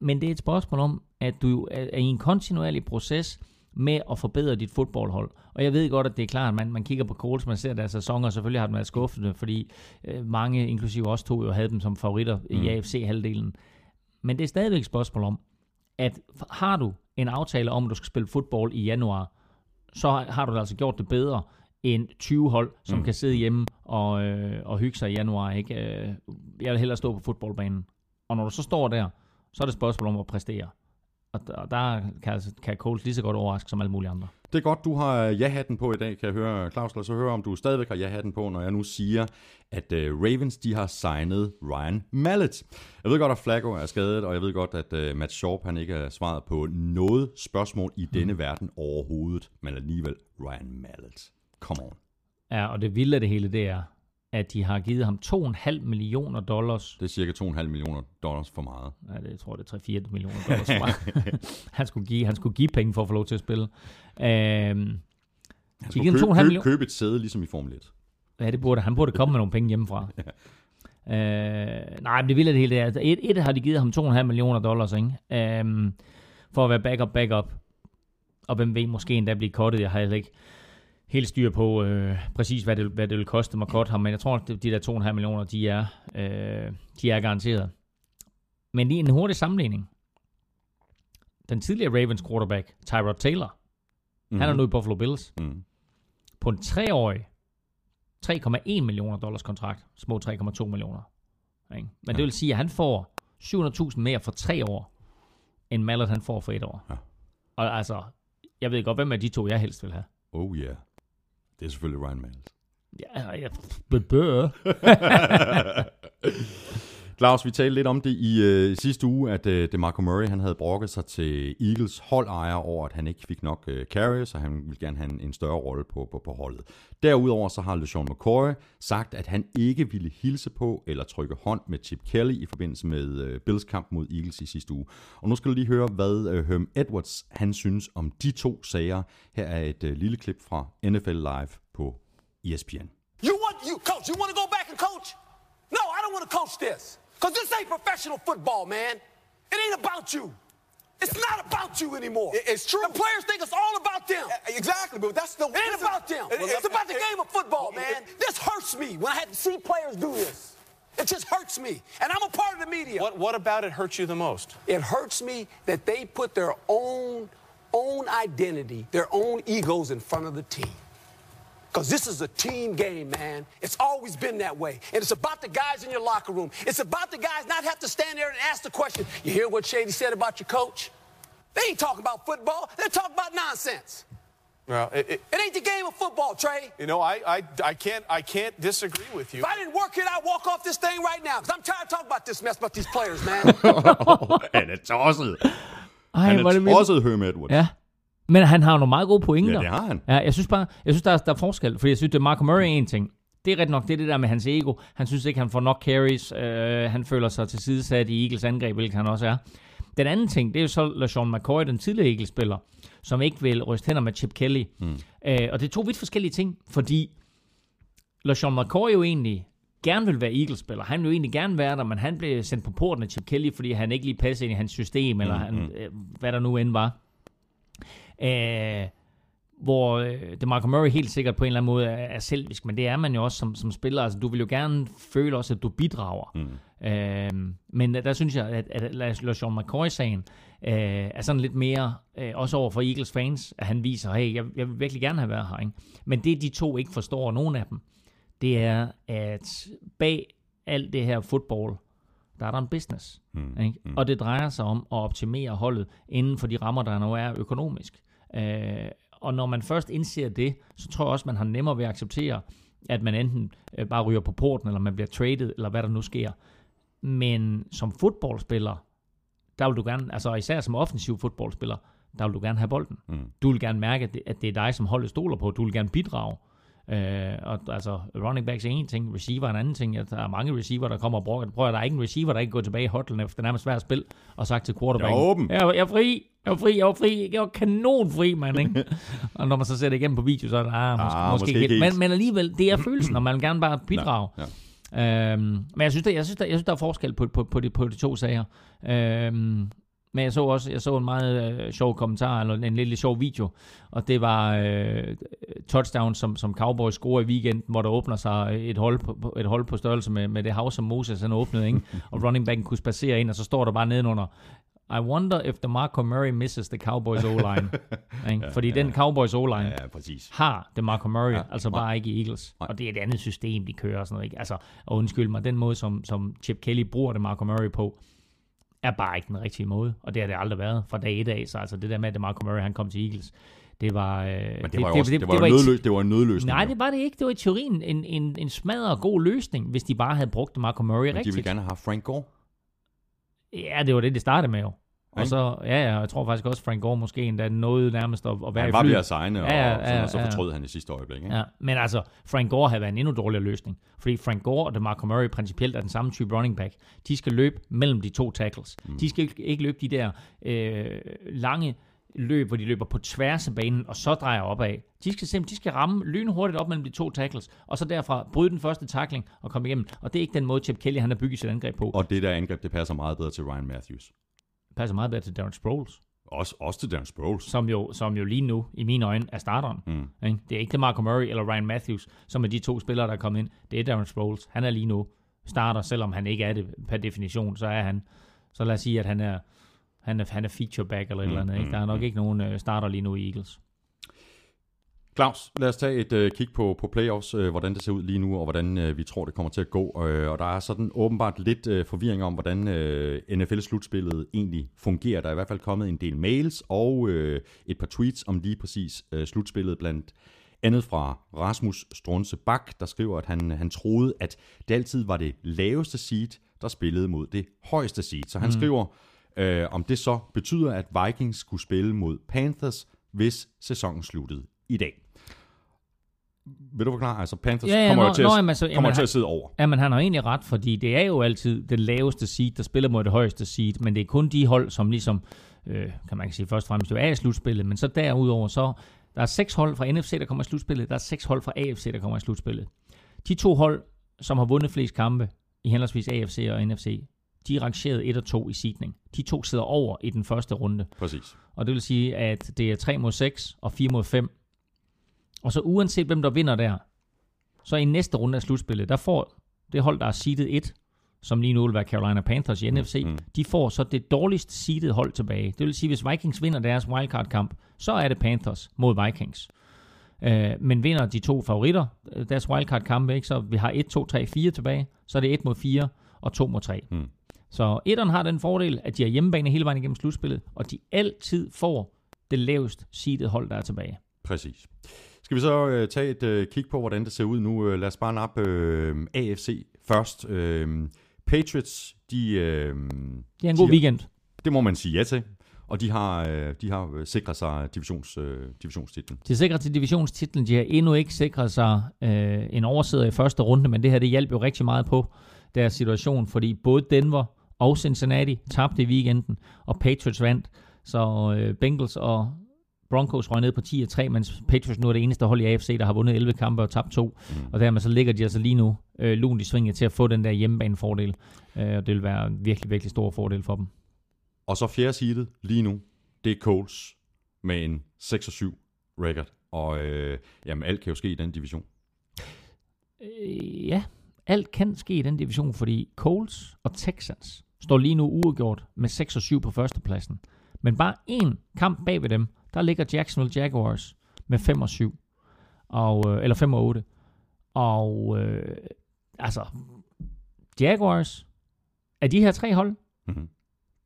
Men det er et spørgsmål om, at du er i en kontinuerlig proces med at forbedre dit fodboldhold. Og jeg ved godt, at det er klart, at man, man kigger på Colts, man ser deres sæsoner, og selvfølgelig har den været skuffende, fordi øh, mange, inklusive os to, jo havde dem som favoritter mm. i AFC-halvdelen. Men det er stadigvæk et spørgsmål om, at har du en aftale om, at du skal spille fodbold i januar, så har- du altså gjort det bedre end 20 hold, som Mm. mm. kan sidde hjemme og, øh, og hygge sig i januar. Ikke? Øh, Jeg vil hellere stå på fodboldbanen. Og når du så står der, så er det et spørgsmål om at præstere. Og der, og der kan, altså, kan Coles lige så godt overraske som alle mulige andre. Det er godt, du har ja-hatten på i dag, kan jeg høre. Claus, lad os så høre, om du stadigvæk har ja-hatten på, når jeg nu siger, at uh, Ravens de har signet Ryan Mallet. Jeg ved godt, at Flacco er skadet, og jeg ved godt, at uh, Matt Sharp han ikke har svaret på noget spørgsmål i denne verden overhovedet, men alligevel Ryan Mallet. Come on. Ja, og det vilde af det hele, det er, at de har givet ham 2,5 millioner dollars. Det er cirka 2,5 millioner dollars for meget. Ja, det jeg tror jeg, det er 3-4 millioner dollars. for meget. han, skulle give, han skulle give penge for at få lov til at spille. Øhm, Han skulle købe, 2,5 købe, millioner. købe et sæde, ligesom i Formel 1. Ja, det burde, han burde komme med nogle penge hjemmefra. øh, nej, men det vilde af det hele det er, at et, et har de givet ham 2,5 millioner dollars, ikke? Øhm, for at være backup, backup. Og hvem ved, måske endda blive kottet. Jeg har heller ikke helt styr på øh, præcis, hvad det, hvad det vil koste mig cutte ham, men jeg tror, at de der 2,5 millioner, de er, øh, de er garanteret. Men lige en hurtig sammenligning. Den tidligere Ravens quarterback, Tyrod Taylor, mm-hmm. han er nu i Buffalo Bills. Mm. På en treårig 3,1 millioner dollars kontrakt. Små 3,2 millioner. Ikke? Men det vil sige, at han får 700.000 mere for tre år, end Mallett han får for et år. Ja. Og altså, jeg ved godt, hvem af de to, jeg helst vil have. Oh yeah. Det er selvfølgelig Ryan Miles. Ja, jeg. Claus, vi talte lidt om det i øh, sidste uge, at øh, DeMarco Murray han havde brokket sig til Eagles holdejer over, at han ikke fik nok øh, carries, og han ville gerne have en, en større rolle på, på, på holdet. Derudover så har LeSean McCoy sagt, at han ikke ville hilse på eller trykke hånd med Chip Kelly i forbindelse med øh, Bills kamp mod Eagles i sidste uge. Og nu skal du lige høre, hvad øh, Herm Edwards han synes om de to sager. Her er et øh, lille klip fra NFL Live på ESPN. You want you coach? You want to go back and coach? No, I don't want to coach this. Cause this ain't professional football, man. It ain't about you. It's not about you anymore. It's true. The players think it's all about them. Exactly, but that's the. It ain't about them. it- it's about the it- game of football, it- man. This hurts me when I had to see players do this. It just hurts me. And I'm a part of the media. What What about it hurts you the most? It hurts me that they put their own own identity, their own egos in front of the team. Because this is a team game, man. It's always been that way. And it's about the guys in your locker room. It's about the guys not have to stand there and ask the question. You hear what Shady said about your coach? They ain't talking about football. They're talking about nonsense. Well, it, it, It ain't the game of football, Trey. you know, I, I, I can't I can't disagree with you. If I didn't work it, I'd walk off this thing right now. Because I'm tired of talking about this mess about these players, man. Han er tosset. Ej, Han hvor er det vildt. tosset, Herm Edwards. Ja. Men han har jo nogle meget gode pointer. Ja, det har han. Ja, jeg synes bare, jeg synes, der er, der er forskel. Fordi jeg synes, det er Marco Murray en ting. Det er ret nok, det er det der med hans ego. Han synes ikke, han får nok carries. Øh, han føler sig til sidesat i Eagles angreb, hvilket han også er. Den anden ting, det er jo så LaShawn McCoy, den tidligere Eagles-spiller, som ikke vil ryste hænder med Chip Kelly. Mm. Øh, og det er to vidt forskellige ting, fordi LaShawn McCoy jo egentlig gerne vil være Eagles-spiller. Han vil jo egentlig gerne være der, men han blev sendt på porten af Chip Kelly, fordi han ikke lige passede ind i hans system, eller han, øh, hvad der nu end var. Øh, hvor øh, DeMarco Murray helt sikkert på en eller anden måde er, er selvisk, men det er man jo også som, som spiller. Altså, du vil jo gerne føle også, at du bidrager. Mm. Øh, men der synes jeg, at, at LaShawn McCoy-sagen øh, er sådan lidt mere, øh, også over for Eagles fans, at han viser, hey, jeg, jeg vil virkelig gerne have været her. Ikke? Men det de to ikke forstår, nogen af dem, det er, at bag alt det her fodbold, der er der en business. Mm. Ikke? Mm. Og det drejer sig om at optimere holdet inden for de rammer, der nu er økonomisk. Øh, og når man først indser det, så tror jeg også, man har nemmere ved at acceptere, at man enten øh, bare ryger på porten, eller man bliver traded, eller hvad der nu sker. Men som fodboldspiller, der vil du gerne, altså især som offensiv fodboldspiller, der vil du gerne have bolden. Mm. Du vil gerne mærke, at det, at det er dig, som holdet stoler på. Du vil gerne bidrage. Øh, og altså, running backs er en ting, receiver er en anden ting. Der er mange receiver, der kommer og bruger. Prøv at der er ikke en receiver, der ikke går tilbage i hotlen efter nærmest hver spil og sagt til quarterback. Jeg er åben. Jeg, jeg er fri. Jeg var fri, jeg var fri, jeg var kanonfri, mand, ikke? og når man så ser det igennem på video, så er det, ah, måske, Ah, måske, måske ikke helt. Men, men alligevel, det er følelsen, og man vil gerne bare bidrage. Ja. Øhm, men jeg synes, der, jeg, synes, der, jeg synes, der er forskel på, på, på, de, på de to sager. Øhm, men jeg så også jeg så en meget øh, sjov kommentar, eller en lille sjov video, og det var øh, touchdown, som, som Cowboys scorer i weekenden, hvor der åbner sig et hold på, et hold på størrelse med, med det hav, som Moses han åbnede, ikke? og running backen kunne spacere ind, og så står der bare nedenunder, I wonder if the Marco Murray misses the Cowboys O-line. Ikke? Fordi den Cowboys O-line, Ja, præcis. har det Marco Murray, ja, Ja, altså nej. bare ikke i Eagles. Nej. Og det er et andet system, de kører og sådan noget. Ikke? Altså, og undskyld mig, den måde, som, som Chip Kelly bruger det Marco Murray på, er bare ikke den rigtige måde. Og det har det aldrig været fra dag et af. Så altså det der med, at Marco Murray han kom til Eagles, det var... Øh, Men det var også, det, var, jo ikke- nødløs, det var en nødløsning. Nej, jo. det var det ikke. Det var i teorien en, en, en smadret god løsning, hvis de bare havde brugt Marco Murray Men de rigtigt. ville gerne have Frank Gore. Ja, det var det, det startede med jo. Og Ikke? så, ja, ja, jeg tror faktisk også, Frank Gore måske endda nåede nærmest at, at være Han var ved at signe, og, Ja, ja, ja, og så ja. fortrød han i sidste øjeblik. Ikke? Ja, men altså, Frank Gore havde været en endnu dårligere løsning. Fordi Frank Gore og DeMarco Murray principielt er den samme type running back. De skal løbe mellem de to tackles. Mm. De skal ikke, ikke løbe de der øh, lange løb, hvor de løber på tværs af banen, og så drejer opad. De skal simpelthen de skal ramme lynhurtigt op mellem de to tackles, og så derfra bryde den første tackling og komme igennem. Og det er ikke den måde, Chip Kelly han har bygget sit angreb på. Og det der angreb, det passer meget bedre til Ryan Matthews. Passer meget bedre til Darren Sproles, Også, også til Dan Sproles. som jo, som jo lige nu, i mine øjne, er starteren. Mm. Ikke? Det er ikke Marco Murray eller Ryan Matthews, som er de to spillere, der er kommet ind. Det er Darren Sproles. Han er lige nu starter, selvom han ikke er det per definition, så er han. Så lad os sige, at han er, han er, han er feature back eller et Mm, eller andet. Ikke? mm, Der er nok mm. ikke nogen øh, starter lige nu i Eagles. Claus, lad os tage et øh, kig på, på playoffs, øh, hvordan det ser ud lige nu, og hvordan øh, vi tror, det kommer til at gå. Øh, og der er sådan åbenbart lidt øh, forvirring om, hvordan øh, NFL-slutspillet egentlig fungerer. Der er i hvert fald kommet en del mails og øh, et par tweets om lige præcis øh, slutspillet blandt andet fra Rasmus Strunse Bak, der skriver, at han, han troede, at det altid var det laveste seed, der spillede mod det højeste seed. Så han mm. skriver, øh, om det så betyder, at Vikings skulle spille mod Panthers, hvis sæsonen sluttede i dag. Vil du forklare? Altså Panthers Ja, ja, kommer jo nå- til, at, jamen, altså, kommer jamen, til at sidde over. Ja, men han har egentlig ret, fordi det er jo altid det laveste seed, der spiller mod det højeste seed, men det er kun de hold, som ligesom, øh, kan man ikke sige først og fremmest, jo er i slutspillet, men så derudover, så der er seks hold fra NFC, der kommer i slutspillet, der er seks hold fra AFC, der kommer i slutspillet. De to hold, som har vundet flest kampe i henholdsvis AFC og NFC, de er rangeret 1 og 2 i seedning. De to sidder over i den første runde. Præcis. Og det vil sige, at det er 3 mod 6 og 4 mod 5. Og så uanset hvem der vinder der, så i næste runde af slutspillet, der får det hold, der er seedet 1, som lige nu vil være Carolina Panthers i NFC, mm. de får så det dårligst seedede hold tilbage. Det vil sige, hvis Vikings vinder deres wildcard-kamp, så er det Panthers mod Vikings. Øh, men vinder de to favoritter øh, deres wildcard-kampe, ikke? så vi har 1, 2, 3, 4 tilbage, så er det 1 mod 4 og 2 mod 3. Mm. Så etteren har den fordel, at de er hjemmebane hele vejen igennem slutspillet, og de altid får det lavest seedede hold, der er tilbage. Præcis. Skal vi så øh, tage et øh, kig på, hvordan det ser ud nu? Øh, lad os bare nappe øh, AFC først. Øh, Patriots, de, øh, Det er en god De- weekend. det må man sige ja til. Og de har, øh, de har øh, sikret sig divisions, øh, divisionstitlen. De er sikret til divisionstitlen. De har endnu ikke sikret sig øh, en oversider i første runde, men det her det hjalp jo rigtig meget på deres situation, fordi både Denver og Cincinnati tabte i weekenden, og Patriots vandt. Så øh, Bengals og Broncos røg ned på 10 og 3, mens Patriots nu er det eneste hold i AFC, der har vundet 11 kampe og tabt to. Mm. Og dermed så ligger de altså lige nu øh, lunt i svinget til at få den der hjemmebanefordel. Øh, og det vil være en virkelig, virkelig stor fordel for dem. Og så fjerde seedet lige nu, det er Colts med en 6-7 record. Og øh, jamen, alt kan jo ske i den division. Øh, ja, alt kan ske i den division, fordi Colts og Texans står lige nu uafgjort med 6 og 7 på førstepladsen. Men bare én kamp bag ved dem, der ligger Jacksonville Jaguars med 5 og 7. Og, øh, eller 5 og 8. Og øh, altså, Jaguars af de her tre hold, Mm-hmm.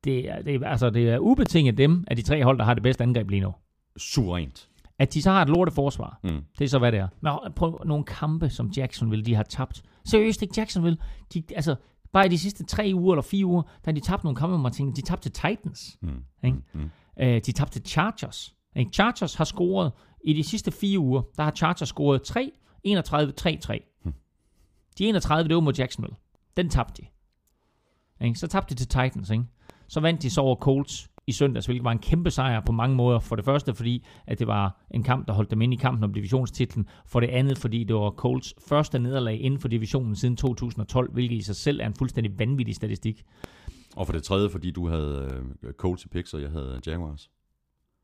det er, det, er, altså, det er ubetinget dem af de tre hold, der har det bedste angreb lige nu. Suverænt. At de så har et lorteforsvar, Mm. det er så, hvad det er. Men prøv nogle kampe, som Jacksonville, de har tabt. Seriøst ikke Jacksonville. De, altså, bare i de sidste tre uger eller fire uger, der har de tabt nogle kampe, hvor man tænker, de tabte til Titans. Mm. Ikke? Mm. Øh, de tabte til Chargers. Ikke? Chargers har scoret, i de sidste fire uger, der har Chargers scoret 3, 31, 3, 3. De 31, det var mod Jacksonville. Den tabte de. Ikke? Så tabte de til Titans. Ikke? Så vandt de så over Colts i søndags, hvilket var en kæmpe sejr på mange måder. For det første, fordi at det var en kamp, der holdt dem inde i kampen om divisionstitlen. For det andet, fordi det var Colts første nederlag inden for divisionen siden 2012, hvilket i sig selv er en fuldstændig vanvittig statistik. Og for det tredje, fordi du havde øh, Colts i picks, og jeg havde Jaguars.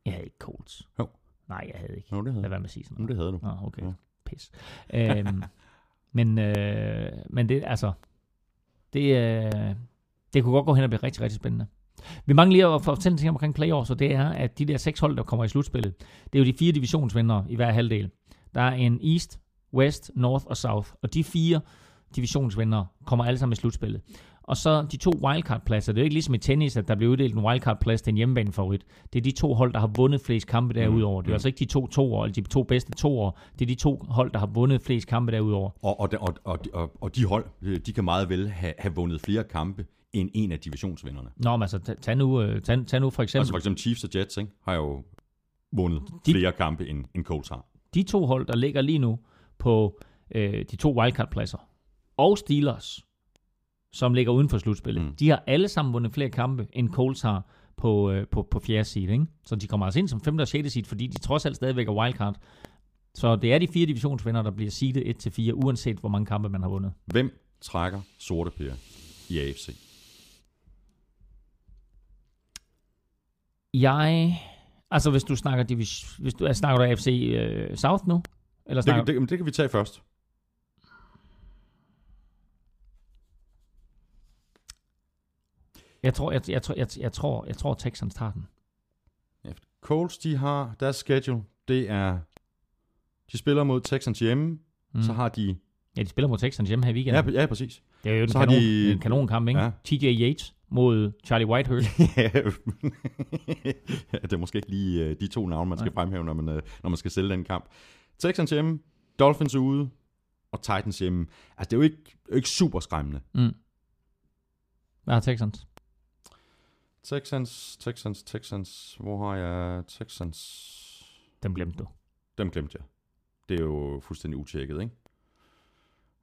Jeg havde ikke Colts. Jo. Nej, jeg havde ikke. Jo, det havde Lad være med at sige sådan noget. det havde du. Nå, okay. Ja. Pis. øhm, men, øh, men det, altså, det, øh, det kunne godt gå hen og blive rigtig, rigtig spændende. Vi mangler lige at fortælle en ting omkring playoffs, og det er, at de der seks hold, der kommer i slutspillet, det er jo de fire divisionsvindere i hver halvdel. Der er en East, West, North og South, og de fire divisionsvindere kommer alle sammen i slutspillet. Og så de to wildcard-pladser. Det er jo ikke ligesom i tennis, at der bliver uddelt en wildcard-plads til en hjemmebanefavorit. Det er de to hold, der har vundet flest kampe derudover. Det er mm. altså ikke de to toer, eller de to bedste toer. Det er de to hold, der har vundet flest kampe derudover. Og, og, og, og, og, og de hold, øh, de kan meget vel have, have vundet flere kampe end en af divisionsvinderne. Nå, men altså, tag, tag, nu, øh, tag, tag nu for eksempel Altså for eksempel Chiefs og Jets ikke, har jo vundet De- flere kampe end, end Colts har. de to hold, der ligger lige nu på øh, de to wildcard-pladser, og Steelers, som ligger uden for slutspillet, Mm. de har alle sammen vundet flere kampe, end Colts har på, øh, på, på fjerde seed. Ikke? Så de kommer altså ind som 5. og 6. seed, fordi de trods alt stadigvæk er wildcard. Så det er de fire divisionsvinder, der bliver seedet 1-4, uanset hvor mange kampe man har vundet. Hvem trækker sorte pære i AFC? Jeg... Altså, hvis du snakker, divis, hvis du, altså, snakker du AFC øh, South nu? Eller snakker, det, det, det kan vi tage først. Jeg, tror, jeg, jeg, tror, jeg, jeg, tror, jeg tror, Texans tager den. Colts, de har deres schedule, det er De spiller mod Texans hjemme. Mm. Så har de... Ja, de spiller mod Texans hjemme her i Ja, weekenden. ja præcis. det er jo en, så har kanon, de- en kanonkamp, ikke? Ja. TJ Yates mod Charlie Whitehurst. ja, det er måske ikke lige øh, de to navne, man skal fremhæve, når man, øh, når man skal sælge den kamp. Texans hjemme, Dolphins ude, og Titans hjemme. Altså, det er jo ikke, ikke super skræmmende. mm. Hvad har Texans? Texans, Texans, Texans. Hvor har jeg Texans? Dem glemte du. Dem glemte jeg. Det er jo fuldstændig utjekket, ikke?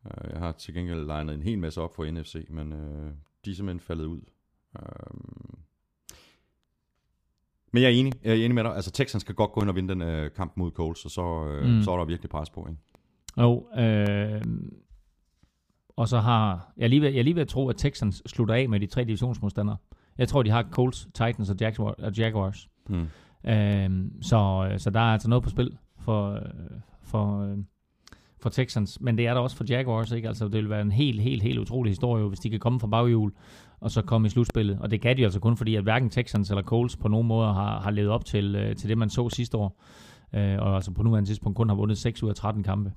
Øh, Jeg har til gengæld legnet en hel masse op for NFC, men øh, de er simpelthen faldet ud. Øhm. Men jeg er enig, jeg er enig med dig. Altså, Texans kan godt gå ind og vinde den øh, kamp mod Colts, og så, øh, Mm. mm. så er der virkelig pres på, ikke? Jo, øh, og så har... Jeg er, lige ved, jeg er lige ved at tro, at Texans slutter af med de tre divisionsmodstandere. Jeg tror, de har Colts, Titans og Jaguars. Og Jaguars. Hmm. Øh, så, så der er altså noget på spil for, øh, for, øh, for Texans. Men det er der også for Jaguars, ikke? Altså, det vil være en helt, helt, helt utrolig historie, hvis de kan komme fra baghjul og så komme i slutspillet. Og det kan de altså kun, fordi at hverken Texans eller Colts på nogen måde har, har levet op til, øh, til det, man så sidste år. Øh, og altså på nuværende tidspunkt kun har vundet 6 ud af 13 kampe.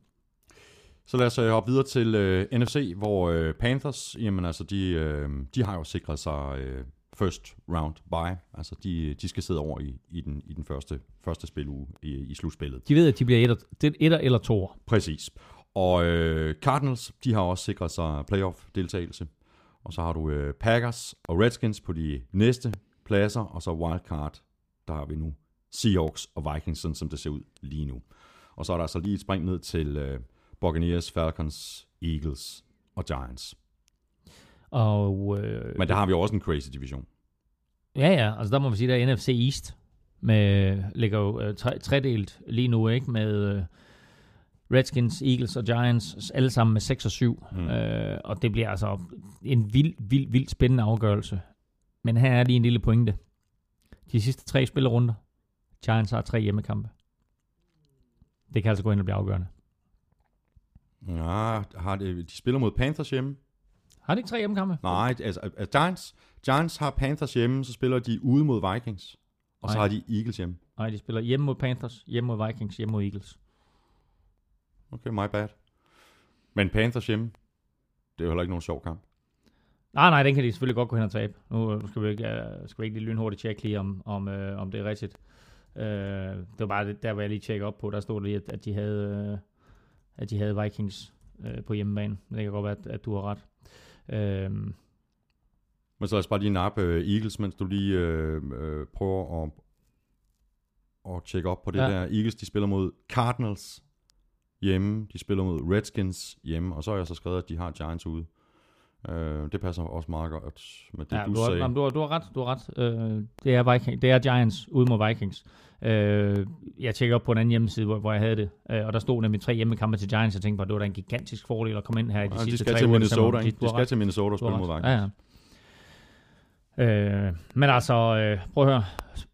Så lad os øh, hoppe videre til øh, NFC, hvor øh, Panthers, jamen altså, de, øh, de har jo sikret sig øh, first round bye. Altså, de, de skal sidde over i, i, den, i den første, første spiluge i, i slutspillet. De ved, at de bliver etter, det- etter eller toer. Præcis. Og øh, Cardinals, de har også sikret sig playoff-deltagelse. Og så har du øh, Packers og Redskins på de næste pladser, og så wildcard, der har vi nu Seahawks og Vikings, sådan som det ser ud lige nu. Og så er der altså lige et spring ned til øh, Buccaneers, Falcons, Eagles og Giants. Og, øh, Men der har vi også en crazy division. Ja, ja, altså der må man sige, der er NFC East med, ligger jo øh, tre, tredelt lige nu, ikke? Med øh, Redskins, Eagles og Giants, alle sammen med 6 og 7. Mm. Øh, og det bliver altså en vild, vild, vild spændende afgørelse. Men her er lige en lille pointe. De sidste tre spillerunder, Giants har tre hjemmekampe. Det kan altså gå ind og blive afgørende. Ja, har det, de spiller mod Panthers hjemme. Har de ikke tre hjemmekampe? Nej, altså øh, Giants, Giants har Panthers hjemme, så spiller de ude mod Vikings. Og så Nej. har de Eagles hjemme. Nej, de spiller hjemme mod Panthers, hjemme mod Vikings, hjemme mod Eagles. Okay, my bad. Men Panthers hjemme, det er jo heller ikke nogen sjov kamp. Nej, nej, den kan de selvfølgelig godt gå hen og tabe. Nu skal vi ikke, uh, skal vi ikke lige lynhurtigt tjekke lige, om, om, uh, om det er rigtigt. Uh, det var bare det, der, hvor jeg lige tjekke op på. Der stod lige, at, at, de, havde, uh, at de havde Vikings uh, på hjemmebane. Men det kan godt være, at, at du har ret. Uh, Men så lad os bare lige nappe uh, Eagles, mens du lige uh, uh, prøver at, at tjekke op på det ja. der. Eagles, de spiller mod Cardinals hjemme. De spiller mod Redskins hjemme. Og så har jeg så skrevet, at de har Giants ude. Uh, det passer også meget godt med det, ja, du, du, har, sagde. jamen, du, har, du har ret. Du har ret. Uh, det, er Viking, det er Giants ude mod Vikings. Uh, jeg tjekker op på en anden hjemmeside, hvor, hvor jeg havde det. Uh, og der stod nemlig tre hjemmekampe til Giants. Jeg tænkte at det var da en gigantisk fordel at komme ind her i de Ja, de sidste skal tre til uger. Minnesota? Du De har skal til Minnesota og spille mod. Vikings. Ja, ja. Øh, men altså, øh, prøv at høre.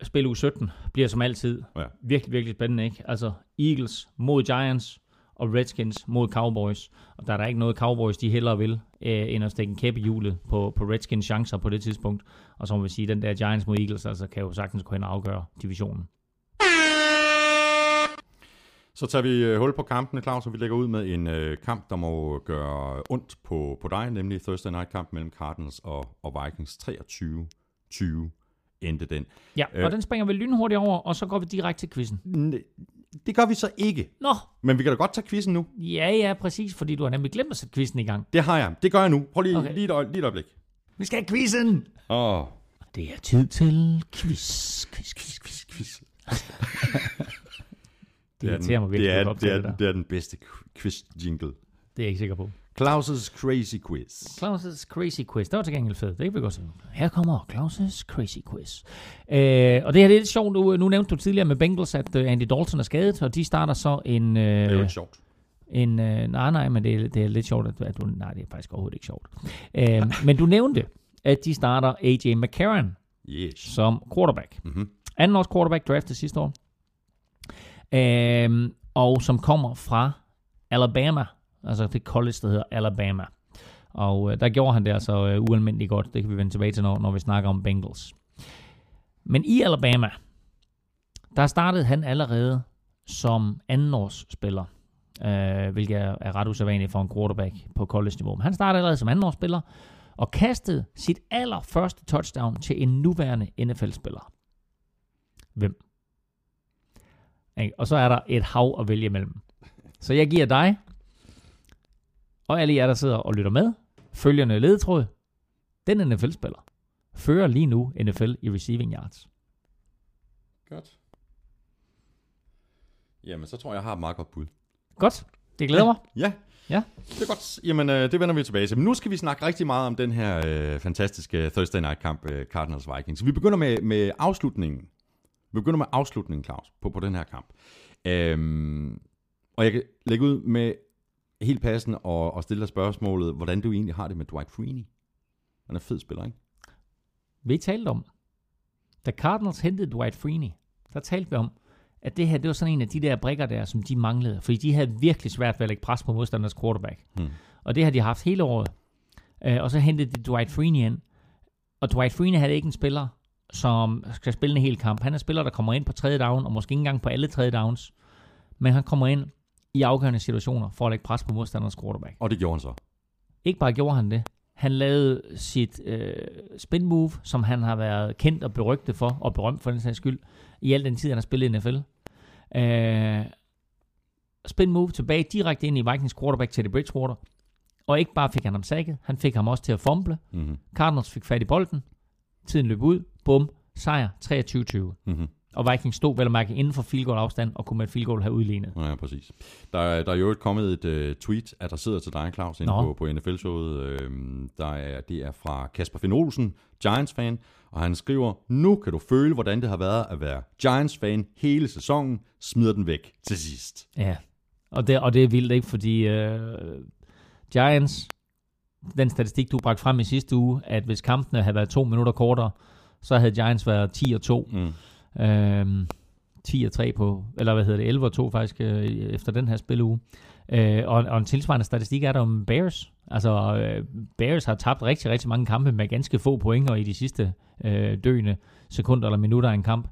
Spil u 17 bliver som altid Ja. virkelig, virkelig spændende, ikke? Altså, Eagles mod Giants og Redskins mod Cowboys. Og der er der ikke noget Cowboys, de hellere vil, øh, end at stikke en kæppe hjulet på, på Redskins chancer på det tidspunkt. Og så må vi sige, den der Giants mod Eagles, altså kan jo sagtens gå hen og afgøre divisionen. Så tager vi øh, hul på kampene, Claus, og vi lægger ud med en øh, kamp, der må gøre ondt på, på dig, nemlig Thursday Night kamp mellem Cardinals og, og Vikings. 23-20 endte den. Ja, Øh. og den springer vi lynhurtigt over, og så går vi direkte til quizzen. Det gør vi så ikke, Nå, men vi kan da godt tage quizzen nu. ja, ja, præcis, fordi du har nemlig glemt at sætte quizzen i gang. Det har jeg. Det gør jeg nu. Prøv lige, Okay. lige, et, øje, lige et øjeblik. Vi skal have quizzen! Åh, oh, Det er tid til quiz, quiz, quiz, quiz. quiz. Det er irriterer mig virkelig, det er, det, er, det der. det er den bedste quiz-jingle. Det er jeg ikke sikker på. Claus' Crazy Quiz. Claus' Crazy Quiz. Det var til gengæld fedt. Det kan vi godt se. Her kommer Claus' Crazy Quiz. Øh, og det her det er lidt sjovt. Nu, nu nævnte du tidligere med Bengals, at uh, Andy Dalton er skadet, og de starter så en... Øh, Det er jo ikke sjovt. en øh, nej, nej, men det er, det er lidt sjovt, at, at du... Nej, det er faktisk overhovedet ikke sjovt. Øh, men du nævnte, at de starter AJ McCarron Yes. som quarterback. Mhm. Anden års quarterback draftet sidste år. Øhm, og som kommer fra Alabama. Altså det college, der hedder Alabama. Og øh, der gjorde han det altså øh, ualmindeligt godt. Det kan vi vende tilbage til, når, når vi snakker om Bengals. Men i Alabama, der startede han allerede som andenårsspiller, øh, hvilket er, er ret usædvanligt for en quarterback på college-niveau. Men han startede allerede som andenårsspiller, og kastede sit allerførste touchdown til en nuværende NFL-spiller. Hvem? Og så er der et hav at vælge imellem. Så jeg giver dig, og alle jer, der sidder og lytter med, følgende ledetråd. Den NFL-spiller fører lige nu NFL i receiving yards. Godt. Jamen, så tror jeg, jeg har et meget godt bud. Godt, det glæder mig. Ja, Ja. det er godt. Jamen, øh, det vender vi tilbage til. Men nu skal vi snakke rigtig meget om den her øh, fantastiske Thursday Night kamp, øh, Cardinals-Vikings. Vi begynder med, med afslutningen. Vi begynder med afslutningen, Claus, på, på den her kamp. Øhm, og jeg kan lægge ud med helt passende og, og stille dig spørgsmålet, hvordan du egentlig har det med Dwight Freeney. Han er fed spiller, ikke? Vi talte om, da Cardinals hentede Dwight Freeney, der talte vi om, at det her, det var sådan en af de der brikker der, som de manglede. Fordi de havde virkelig svært ved at lægge pres på modstanders quarterback. Hmm. Og det har de haft hele året. Øh, og så hentede de Dwight Freeney ind. Og Dwight Freeney havde ikke en spiller, som skal spille en hel kamp. Han er en spiller, der kommer ind på tredje down, og måske ikke engang på alle tredje downs. Men han kommer ind i afgørende situationer for at lægge pres på modstanders quarterback. Og det gjorde han så. Ikke bare gjorde han det. Han lavede sit øh, spin move, som han har været kendt og berygtet for, og berømt for den sags skyld, i al den tid, han har spillet i NFL. Øh, spin move tilbage direkte ind i Vikings quarterback Teddy Bridgewater. Og ikke bare fik han ham sækket, han fik ham også til at fumble. Mm-hmm. Cardinals fik fat i bolden. Tiden løb ud. Bum. Sejr 23-20. Mm-hmm. Og Vikings stod vel mærke inden for field goal afstand, og kunne med et field goal have udlignet. Ja, præcis. Der, er- der er jo et kommet et uh, tweet, adresseret til dig, Claus, inde Nå. på, på NFL-showet. Øhm, der er, det er fra Kasper Finn Olsen, Giants-fan, og han skriver, nu kan du føle, hvordan det har været at være Giants-fan hele sæsonen, smider den væk til sidst. Ja, og det, og det er vildt ikke, fordi øh, Giants, den statistik, du bragte frem i sidste uge, at hvis kampene havde været to minutter kortere, så havde Giants været 10 og 2. Mm. Øhm, 10 og 3 på, eller hvad hedder det, 11 og 2 faktisk, øh, efter den her spilleuge. Øh, og, og en tilsvarende statistik er der om Bears. Altså, øh, Bears har tabt rigtig, rigtig mange kampe med ganske få point, og i de sidste øh, døende sekunder eller minutter af en kamp.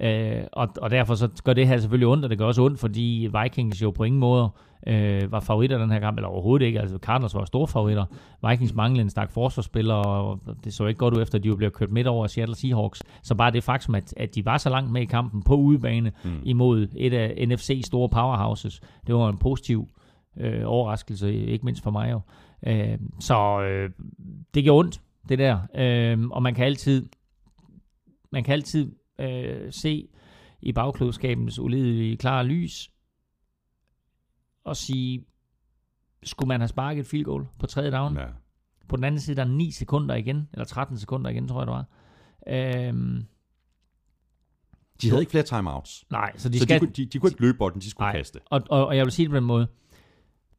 Øh, og, og derfor så gør det her selvfølgelig ondt, og det gør også ondt, fordi Vikings jo på ingen måde øh, var favoritter den her kamp, eller overhovedet ikke. Altså Cardinals var store favoritter. Vikings manglede en stak forsvarsspiller, og det så ikke godt ud efter, at de jo blev kørt midt over Seattle Seahawks. Så bare det faktum, at, at de var så langt med i kampen på udebane mm. imod et af NFC's store powerhouses, det var en positiv øh, overraskelse, ikke mindst for mig jo. Øh, så øh, det gjorde ondt, det der. Øh, og man kan altid man kan altid øh, se i bagklodskabens ulidelige klare lys og sige, skulle man have sparket et field goal på tredje down? Ja. På den anden side, der er 9 sekunder igen, eller 13 sekunder igen, tror jeg det var. Øhm, De havde ikke flere timeouts. nej, så de så skal... de, kunne, de, de kunne ikke løbe bolden, de skulle Nej. kaste. Og, og, og jeg vil sige det på den måde.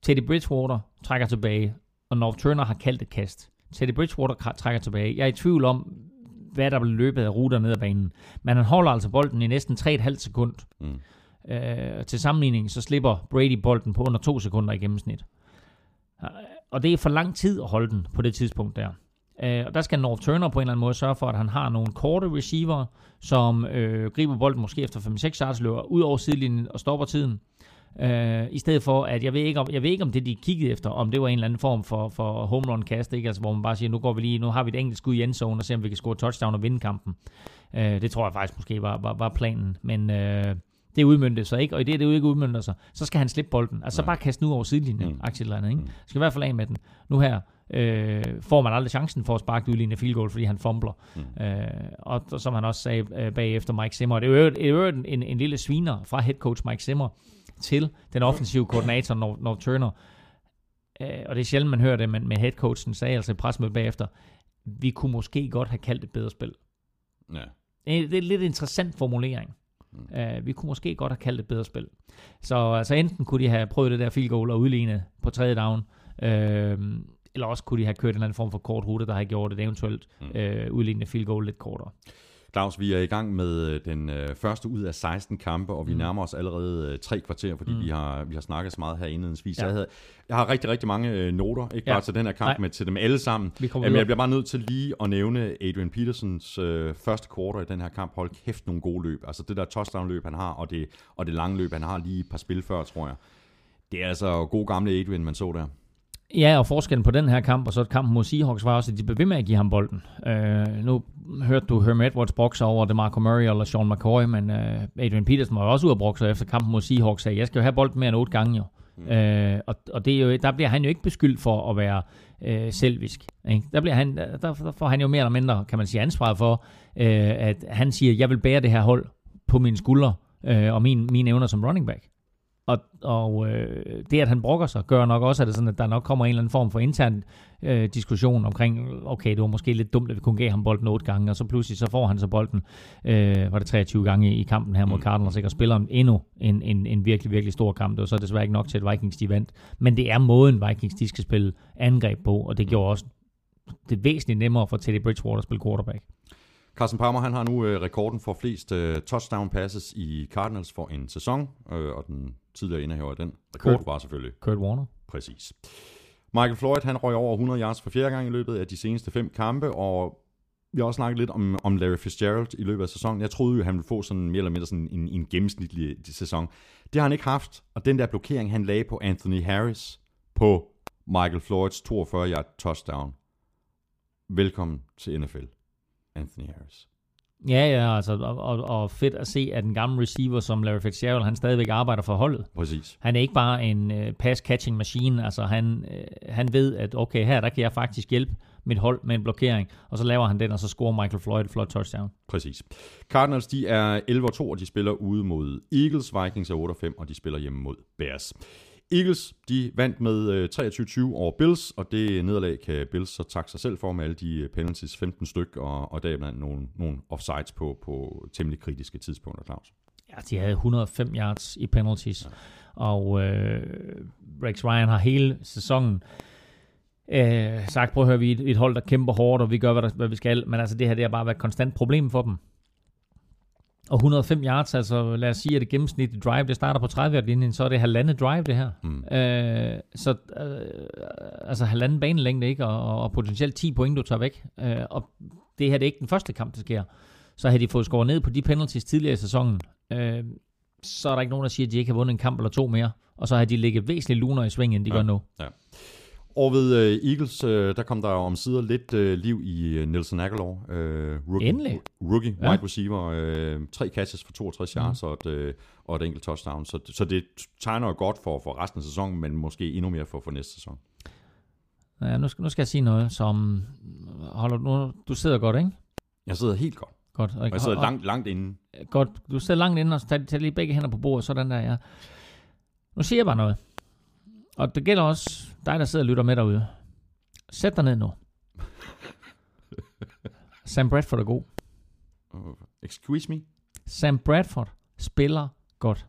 Teddy Bridgewater trækker tilbage, og North Turner har kaldt et kast. Teddy Bridgewater trækker tilbage. Jeg er i tvivl om, hvad der bliver løbet af ruter ned ad banen. Men han holder altså bolden i næsten 3,5 sekund. Mm. Øh, til sammenligning, så slipper Brady bolden på under 2 sekunder i gennemsnit. Øh, Og det er for lang tid at holde den på det tidspunkt der. Øh, og der skal North Turner på en eller anden måde sørge for, at han har nogle korte receiver, som øh, griber bolden måske efter 5-6 yards, løber ud over sidelinjen og stopper tiden. Øh, I stedet for, at jeg ved, ikke om, jeg ved ikke, om det de kiggede efter, om det var en eller anden form for, for home run cast, ikke? Altså, hvor man bare siger, nu går vi lige, nu har vi et enkelt skud i endzone, og se om vi kan score touchdown og vinde kampen. Øh, det tror jeg faktisk måske var, var, var planen, men øh, det udmyndte sig ikke, og i det, det ikke udmyndter sig, så skal han slippe bolden. Altså så bare kaste nu over sidelinjen, Mm. mm. aktie eller andet, ikke? Skal i hvert fald af med den. Nu her øh, får man aldrig chancen for at sparke udlignende field goal, fordi han fumbler. Mm. Øh, og, og som han også sagde øh, bagefter Mike Zimmer, det er jo en, en, en lille sviner fra head coach Mike Zimmer til den offensive koordinator North Turner. Øh, og det er sjældent, man hører det, men, men head coachen sagde altså i pressemødet bagefter, vi kunne måske godt have kaldt et bedre spil. Ja. Det er en lidt interessant formulering. Mm. Uh, vi kunne måske godt have kaldt et bedre spil. Så altså, enten kunne de have prøvet det der field goal og udligne på tredje down, uh, eller også kunne de have kørt en eller anden form for kort rute, der har gjort det eventuelt uh, udlignende field goal lidt kortere. Claus, vi er i gang med øh, den øh, første ud af 16 kampe, og vi mm. nærmer os allerede øh, tre kvarter, fordi mm. vi, har, vi har snakket så meget her indledningsvis. Ja. Jeg, havde, jeg har rigtig, rigtig mange øh, noter, ikke Ja. bare til den her kamp, Nej. men til dem alle sammen. Vi videre. jeg bliver bare nødt til lige at nævne Adrian Petersons øh, første quarter i den her kamp. Hold kæft nogle gode løb. Altså det der touchdown-løb, han har, og det, og det lange løb, han har lige et par spil før, tror jeg. Det er altså god gamle Adrian, man så der. Ja, og forskellen på den her kamp og så kampen mod Seahawks var også, at de blev ved med at give ham bolden. Øh, nu hørte du Herm Edwards brokse over det Marco Murray eller Sean McCoy, men øh, Adrian Peterson var også ude at brokse efter kampen mod Seahawks, sagde, jeg skal jo have bolden mere end otte gange jo. Mm. Øh, og, og det er jo, der bliver han jo ikke beskyldt for at være øh, selvisk. Ikke? Der, bliver han, der, der får han jo mere eller mindre, kan man sige, ansvaret for, øh, at han siger, jeg vil bære det her hold på mine skuldre øh, og min, mine evner som running back. Og, og øh, det, at han brokker sig, gør nok også, at, det sådan, at der nok kommer en eller anden form for intern øh, diskussion omkring, okay, det var måske lidt dumt, at vi kun gav ham bolden otte gange, og så pludselig så får han så bolden, øh, var det 23 gange i kampen her mod Cardinals, ikke? og spiller endnu en, en, en virkelig, virkelig stor kamp. Det var så desværre ikke nok til, at Vikings de vandt. Men det er måden, Vikings de skal spille angreb på, og det gjorde også det væsentligt nemmere for Teddy Bridgewater at spille quarterback. Carson Palmer han har nu øh, rekorden for flest øh, touchdown passes i Cardinals for en sæson, øh, og den tidligere indehaver af den rekord Kurt. var selvfølgelig Kurt Warner. præcis. Michael Floyd han røg over 100 yards for fjerde gang i løbet af de seneste fem kampe, og vi har også snakket lidt om, om Larry Fitzgerald i løbet af sæsonen. Jeg troede jo, han ville få sådan mere eller mindre sådan en, en gennemsnitlig sæson. Det har han ikke haft, og den der blokering, han lagde på Anthony Harris på Michael Floyds 42 yard touchdown. Velkommen til NFL, Anthony Harris. Ja, ja, altså, og, og, fedt at se, at den gamle receiver som Larry Fitzgerald, han stadigvæk arbejder for holdet. Præcis. Han er ikke bare en øh, pass-catching machine, altså han, øh, han ved, at okay, her der kan jeg faktisk hjælpe mit hold med en blokering, og så laver han den, og så scorer Michael Floyd et flot touchdown. Præcis. Cardinals, de er 11-2, og de spiller ude mod Eagles. Vikings er 8-5, og de spiller hjemme mod Bears. Eagles, de vandt med øh, 23-20 over Bills, og det nederlag kan Bills så takke sig selv for med alle de øh, penalties, 15 styk, og, og deriblandt nogle, nogle offsides på, på temmelig kritiske tidspunkter, Claus. Ja, de havde 105 yards i penalties, ja. og øh, Rex Ryan har hele sæsonen øh, sagt, prøv at høre, vi er et, et hold, der kæmper hårdt, og vi gør, hvad, der, hvad vi skal, men altså det her, det har bare været et konstant problem for dem. Og 105 yards, altså lad os sige, at det gennemsnitlige drive, det starter på 30 linjen så er det halvandet drive, det her. Mm. Øh, så øh, altså halvanden banelængde, ikke? Og, og, potentielt 10 point, du tager væk. Øh, og det her, det er ikke den første kamp, der sker. Så har de fået skåret ned på de penalties tidligere i sæsonen. Øh, så er der ikke nogen, der siger, at de ikke har vundet en kamp eller to mere. Og så har de ligget væsentligt luner i svingen, end de ja. gør nu. Ja. Og ved øh, Eagles, øh, der kom der om sider lidt øh, liv i øh, Nelson Aguilar. Øh, rookie, Endelig. Rookie, Ja. wide receiver. Øh, tre catches for 62 yards og, et, øh, og et enkelt touchdown. Så, så det tegner jo godt for, for resten af sæsonen, men måske endnu mere for, for næste sæson. Ja, nu, skal, nu skal jeg sige noget, som... Holder, nu, du sidder godt, ikke? Jeg sidder helt godt. Godt. Og jeg sidder langt, langt inde. Godt. Du sidder langt inde, og så tag, tag lige begge hænder på bordet, sådan der, ja. Nu siger jeg bare noget. Og det gælder også dig, der sidder og lytter med derude. Sæt dig ned nu. Sam Bradford er god. Uh, excuse me? Sam Bradford spiller godt.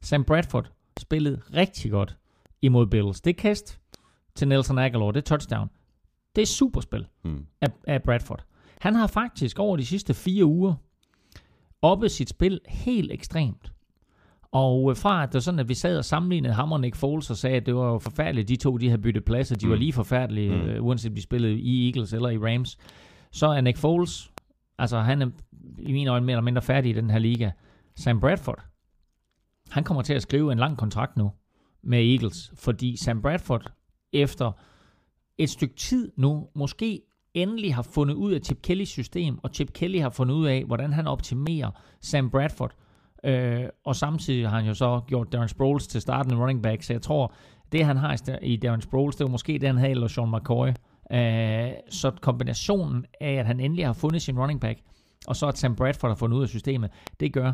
Sam Bradford spillede rigtig godt imod Bills. Det kast til Nelson Aguilar, det er touchdown. Det er superspil Hmm. af, af Bradford. Han har faktisk over de sidste fire uger oppe sit spil helt ekstremt. Og øh, fra at det var sådan, at vi sad og sammenlignede ham og Nick Foles og sagde, at det var jo forfærdeligt, de to de havde byttet pladser, de mm. var lige forfærdelige, mm. øh, uanset om de spillede i Eagles eller i Rams. Så er Nick Foles, altså han er i mine øjne mere eller mindre færdig i den her liga. Sam Bradford, han kommer til at skrive en lang kontrakt nu med Eagles, fordi Sam Bradford efter et stykke tid nu måske endelig har fundet ud af Chip Kellys system, og Chip Kelly har fundet ud af, hvordan han optimerer Sam Bradford. Øh, og samtidig har han jo så gjort Darren Sproles til startende running back, så jeg tror, det han har i Darren Sproles, det var måske det, han havde, eller Sean McCoy. Øh, så kombinationen af, at han endelig har fundet sin running back, og så at Sam Bradford har fundet ud af systemet, det gør,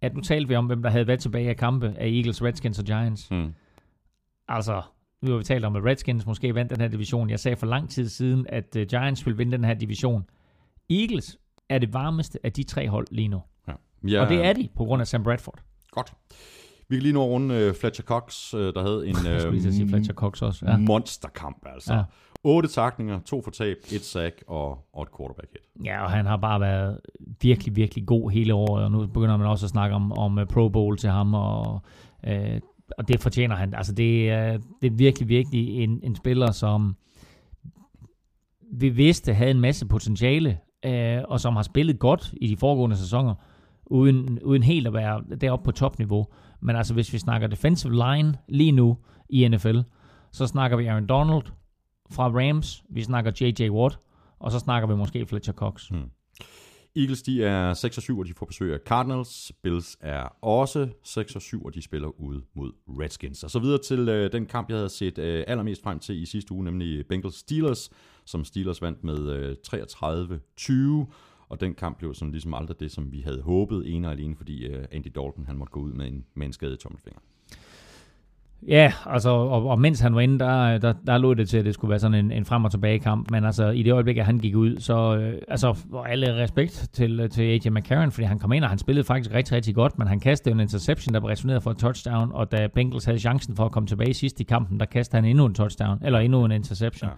at nu talte vi om, hvem der havde været tilbage af kampe af Eagles, Redskins og Giants. Hmm. Altså, nu har vi talt om, at Redskins måske vandt den her division. Jeg sagde for lang tid siden, at uh, Giants ville vinde den her division. Eagles er det varmeste af de tre hold lige nu. Ja. Og det er de på grund af Sam Bradford. Godt. Vi kan lige nå rundt uh, Fletcher Cox, uh, der havde en at sige uh, Fletcher Cox også. Ja. monsterkamp, altså. Ja. Ja. 8 takninger, to for tab, et sack og, og et quarterback hit. Ja, og han har bare været virkelig, virkelig god hele året, og nu begynder man også at snakke om, om øh, Pro Bowl til ham, og, øh, og det fortjener han. Altså, det er, det er virkelig, virkelig en, en spiller, som vi vidste havde en masse potentiale, øh, og som har spillet godt i de foregående sæsoner, uden, uden helt at være deroppe på topniveau. Men altså, hvis vi snakker defensive line lige nu i NFL, så snakker vi Aaron Donald fra Rams, vi snakker J.J. Watt, og så snakker vi måske Fletcher Cox. Hmm. Eagles de er 6 og 7, og de får besøg af Cardinals. Bills er også 6 og 7, og de spiller ude mod Redskins. Og så videre til øh, den kamp, jeg havde set øh, allermest frem til i sidste uge, nemlig Bengals Steelers, som Steelers vandt med øh, 33-20. Og den kamp blev sådan ligesom aldrig det, som vi havde håbet, ene og alene, fordi øh, Andy Dalton han måtte gå ud med en, med en skadet tommelfinger. Ja, altså, og, og mens han var inde, der, der, der lå det til, at det skulle være sådan en, en frem- og tilbage kamp. Men altså, i det øjeblik, at han gik ud, så øh, altså, alle respekt til, til AJ McCarron, fordi han kom ind, og han spillede faktisk rigtig, rigtig godt, men han kastede en interception, der blev resoneret for et touchdown, og da Bengals havde chancen for at komme tilbage sidst i kampen, der kastede han endnu en touchdown, eller endnu en interception. Ja.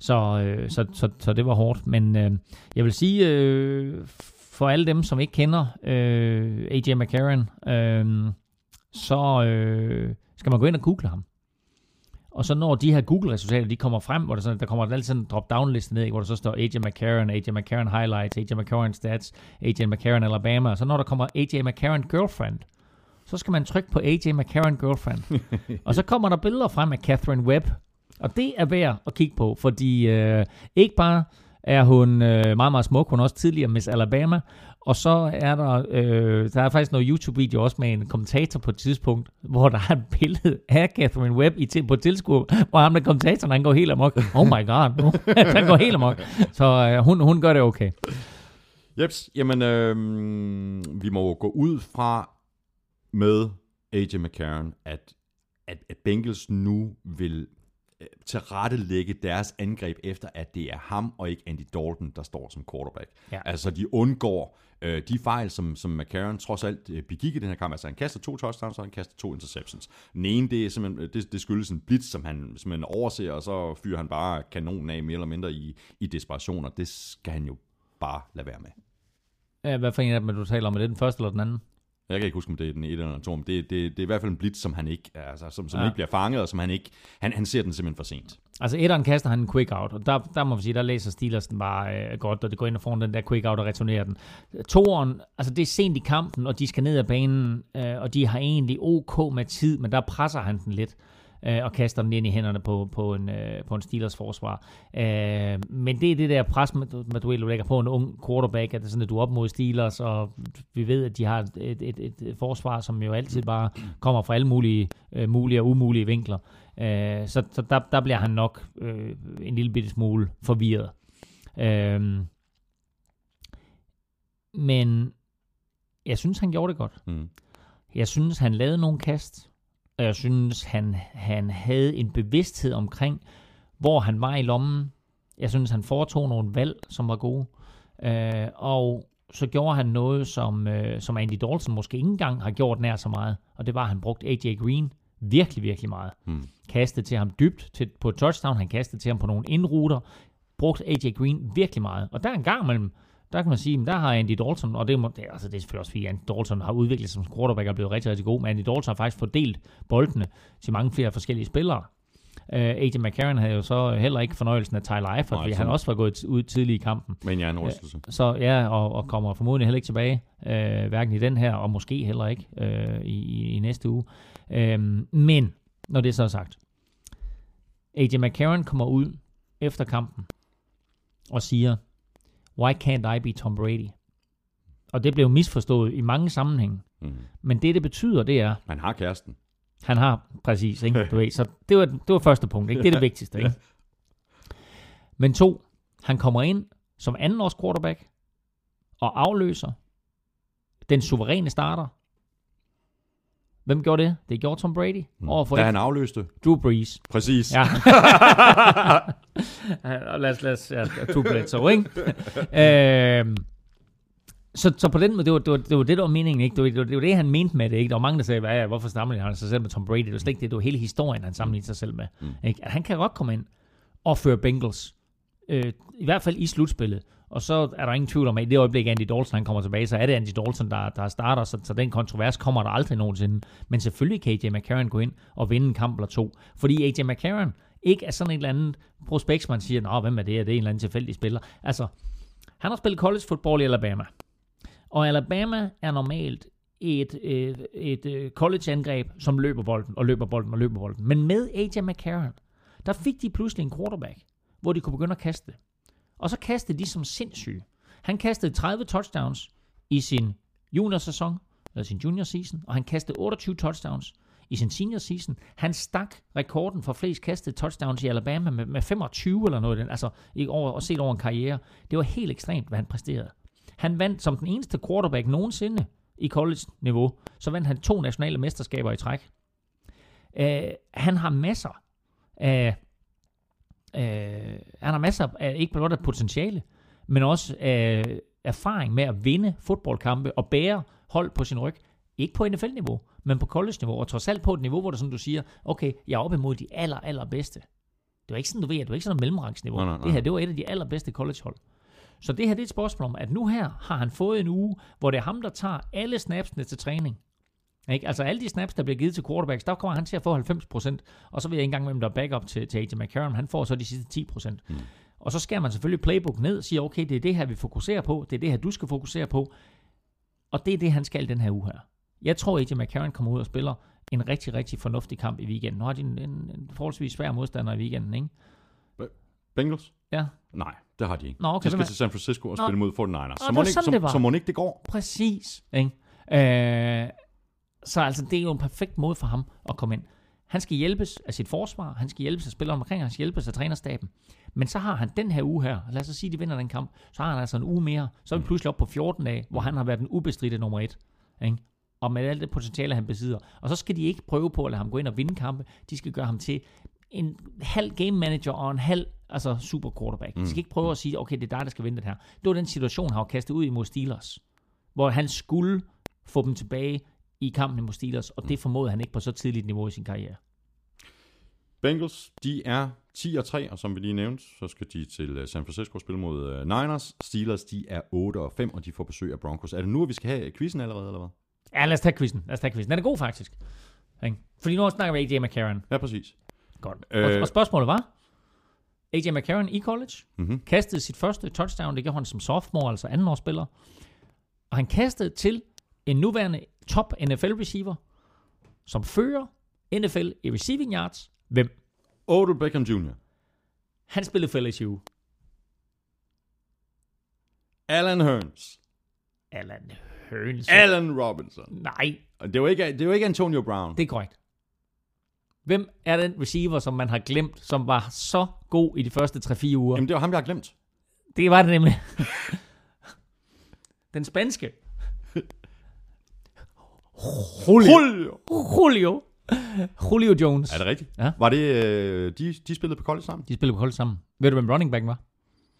Så, øh, så, så, så det var hårdt. Men øh, jeg vil sige, øh, for alle dem, som ikke kender øh, AJ McCarron, øh, så... Øh, skal man gå ind og google ham. Og så når de her Google-resultater, de kommer frem, hvor der, sådan, der kommer altid sådan en drop-down-liste ned, hvor der så står AJ McCarron, AJ McCarron Highlights, AJ McCarron Stats, AJ McCarron Alabama. Og så når der kommer AJ McCarron Girlfriend, så skal man trykke på AJ McCarron Girlfriend. og så kommer der billeder frem af Catherine Webb. Og det er værd at kigge på, fordi øh, ikke bare er hun øh, meget, meget smuk, hun er også tidligere Miss Alabama, og så er der, øh, der er faktisk noget YouTube-video også med en kommentator på et tidspunkt, hvor der er et billede af Catherine Webb i til, på tilskuer, hvor ham der kommentatoren, han går helt amok. Oh my god, han går helt amok. Så øh, hun, hun gør det okay. Jeps, jamen øh, vi må gå ud fra med AJ McCarron, at, at, at Bengals nu vil øh, tilrettelægge deres angreb efter, at det er ham og ikke Andy Dalton, der står som quarterback. Ja. Altså de undgår øh, de fejl, som, som McCarron trods alt øh, begik i den her kamp, altså han kaster to touchdowns, og han kaster to interceptions. Den ene, det, er simpelthen, det, det skyldes en blitz, som han simpelthen overser, og så fyrer han bare kanonen af mere eller mindre i, i desperation, og det skal han jo bare lade være med. Ja, hvad for en af dem, du taler om? Er det den første eller den anden? Jeg kan ikke huske, om det er den ene eller den to, men det, det, det er i hvert fald en blitz, som han ikke, altså, som, som ja. ikke bliver fanget, og som han ikke, han, han ser den simpelthen for sent. Altså etteren kaster han en quick out, og der, der må vi sige, der læser Steelers den bare øh, godt, og det går ind og får den der quick out og returnerer den. Toeren, altså det er sent i kampen, og de skal ned ad banen, øh, og de har egentlig ok med tid, men der presser han den lidt øh, og kaster den ind i hænderne på, på, en, øh, på en Steelers forsvar. Øh, men det er det der pres, med du lægger på en ung quarterback, at, det sådan, at du er op mod Steelers, og vi ved, at de har et, et, et, et forsvar, som jo altid bare kommer fra alle mulige, øh, mulige og umulige vinkler. Øh, så så der, der bliver han nok øh, en lille bitte smule forvirret. Øh, men jeg synes, han gjorde det godt. Mm. Jeg synes, han lavede nogle kast, og jeg synes, han, han havde en bevidsthed omkring, hvor han var i lommen. Jeg synes, han foretog nogle valg, som var gode. Øh, og så gjorde han noget, som, øh, som Andy Dalton måske ikke engang har gjort nær så meget. Og det var, at han brugte AJ Green virkelig, virkelig meget. Hmm. Kastede til ham dybt til, på touchdown. Han kastede til ham på nogle indruter. Brugte AJ Green virkelig meget. Og der er en gang mellem, der kan man sige, der har Andy Dalton, og det, må, det, altså det er selvfølgelig også fordi Andy Dalton har udviklet sig som quarterback og blevet rigtig, rigtig god, men Andy Dalton har faktisk fordelt boldene til mange flere forskellige spillere. Uh, AJ McCarron havde jo så heller ikke fornøjelsen af Tyler Eifert, fordi han også var gået ud tidligt i kampen. Men jeg er en Uh, så ja, og, og kommer formodentlig heller ikke tilbage, uh, hverken i den her, og måske heller ikke uh, i, i, næste uge. Uh, men, når det er så sagt, AJ McCarron kommer ud efter kampen og siger, why can't I be Tom Brady? Og det blev misforstået i mange sammenhænge. Mm. Men det, det betyder, det er... Han har kæresten. Han har, præcis, ikke? Du ved, så det var, det var første punkt, ikke? Det er det vigtigste, ikke? Men to, han kommer ind som anden års quarterback og afløser den suveræne starter. Hvem gjorde det? Det gjorde Tom Brady. Mm. Overfor da han afløste? Drew Brees. Præcis. Ja. lad os, lad os, ja, Drew Bledsoe, ikke? øhm, så, så på den måde, det var, det, var, det var det, der var meningen, ikke? Det var, det, var, det var det, han mente med det, ikke? Der var mange, der sagde, hvad, hvorfor sammenligner han sig selv med Tom Brady? Det var slet ikke det, det var hele historien, han sammenligner sig selv med. Mm. Ikke? At han kan godt komme ind og føre Bengals. Øh, I hvert fald i slutspillet. Og så er der ingen tvivl om, at i det øjeblik, Andy Dalton han kommer tilbage, så er det Andy Dalton, der, der starter, så, så den kontrovers kommer der aldrig nogensinde. Men selvfølgelig kan AJ McCarron gå ind og vinde en kamp eller to. Fordi AJ McCarron ikke er sådan et eller andet prospekt, man siger, Nå, hvem er det? Er det en eller anden tilfældig spiller? Altså, han har spillet college football i Alabama. Og Alabama er normalt et, øh, et, et, college-angreb, som løber bolden, og løber bolden, og løber bolden. Men med AJ McCarron, der fik de pludselig en quarterback, hvor de kunne begynde at kaste. Og så kastede de som sindssyge. Han kastede 30 touchdowns i sin juniorsæson, eller sin junior season, og han kastede 28 touchdowns i sin senior season. Han stak rekorden for flest kastede touchdowns i Alabama med, med 25 eller noget, altså ikke over, og set over en karriere. Det var helt ekstremt, hvad han præsterede. Han vandt som den eneste quarterback nogensinde i college-niveau, så vandt han to nationale mesterskaber i træk. Uh, han har masser af uh, han har masser af ikke blot af potentiale, men også af erfaring med at vinde fodboldkampe og bære hold på sin ryg. Ikke på NFL-niveau, men på college-niveau, og trods alt på et niveau, hvor det som du siger, okay, jeg er op imod de aller, aller bedste. Det var ikke sådan, du ved, det var ikke sådan noget mellemrangsniveau. Nej, nej, nej. Det her, det var et af de allerbedste collegehold. Så det her det er et spørgsmål om, at nu her har han fået en uge, hvor det er ham, der tager alle snapsene til træning. Ikke? Altså alle de snaps, der bliver givet til quarterbacks, der kommer han til at få 90%, og så vil jeg ikke engang med, om der er backup til, til AJ McCarron, han får så de sidste 10%. Mm. Og så skærer man selvfølgelig playbook ned og siger, okay, det er det her, vi fokuserer på, det er det her, du skal fokusere på, og det er det, han skal den her uge her. Jeg tror, AJ McCarron kommer ud og spiller en rigtig, rigtig fornuftig kamp i weekenden. Nu har de en, en, en forholdsvis svær modstander i weekenden, ikke? Bengals? Ja, Nej, det har de ikke. Nå, okay, de skal hvem til San Francisco og Nå. spille mod 49ers. Nå, Så må ikke, så må ikke det går. Præcis. Ikke? Øh, så altså, det er jo en perfekt måde for ham at komme ind. Han skal hjælpes af sit forsvar, han skal hjælpes af spillerne omkring, han skal hjælpes af trænerstaben. Men så har han den her uge her, lad os sige, at de vinder den kamp, så har han altså en uge mere, så er vi pludselig op på 14 dage, hvor han har været den ubestridte nummer 1. Ikke? Og med alt det potentiale, han besidder. Og så skal de ikke prøve på at lade ham gå ind og vinde kampe, de skal gøre ham til en halv game manager og en halv altså super quarterback. De skal ikke prøve at sige, okay, det er dig, der skal vinde det her. Det var den situation, han var kastet ud imod Steelers hvor han skulle få dem tilbage i kampen imod Steelers, og det formåede han ikke på så tidligt niveau i sin karriere. Bengals, de er 10 og 3, og som vi lige nævnte, så skal de til øh, San Francisco spille mod øh, Niners. Steelers, de er 8 og 5, og de får besøg af Broncos. Er det nu, at vi skal have quizzen allerede, eller hvad? Ja, lad os tage quizzen. Lad os tage quizzen. Den er god faktisk. Fordi nu snakker vi AJ McCarron. Ja, præcis. Godt. Øh. Og, og spørgsmålet var, AJ McCarron i college Mhm. kastede sit første touchdown, det gjorde han som sophomore, altså andenårsspiller. Og han kastede til en nuværende top NFL receiver, som fører NFL i receiving yards. Hvem? Odell Beckham Jr. Han spillede for LSU. Alan Hearns. Alan Hearns. Allen Robinson. Nej, Det var ikke, det var ikke Antonio Brown. Det er korrekt. Hvem er den receiver, som man har glemt, som var så god i de første 3-4 uger? Jamen, det var ham, jeg har glemt. Det var det nemlig. den spanske. Julio. Julio. Julio. Julio Jones. Er det rigtigt? Ja. Var det, øh, de, de spillede på college sammen? De spillede på hold sammen. Ved du, hvem running back var?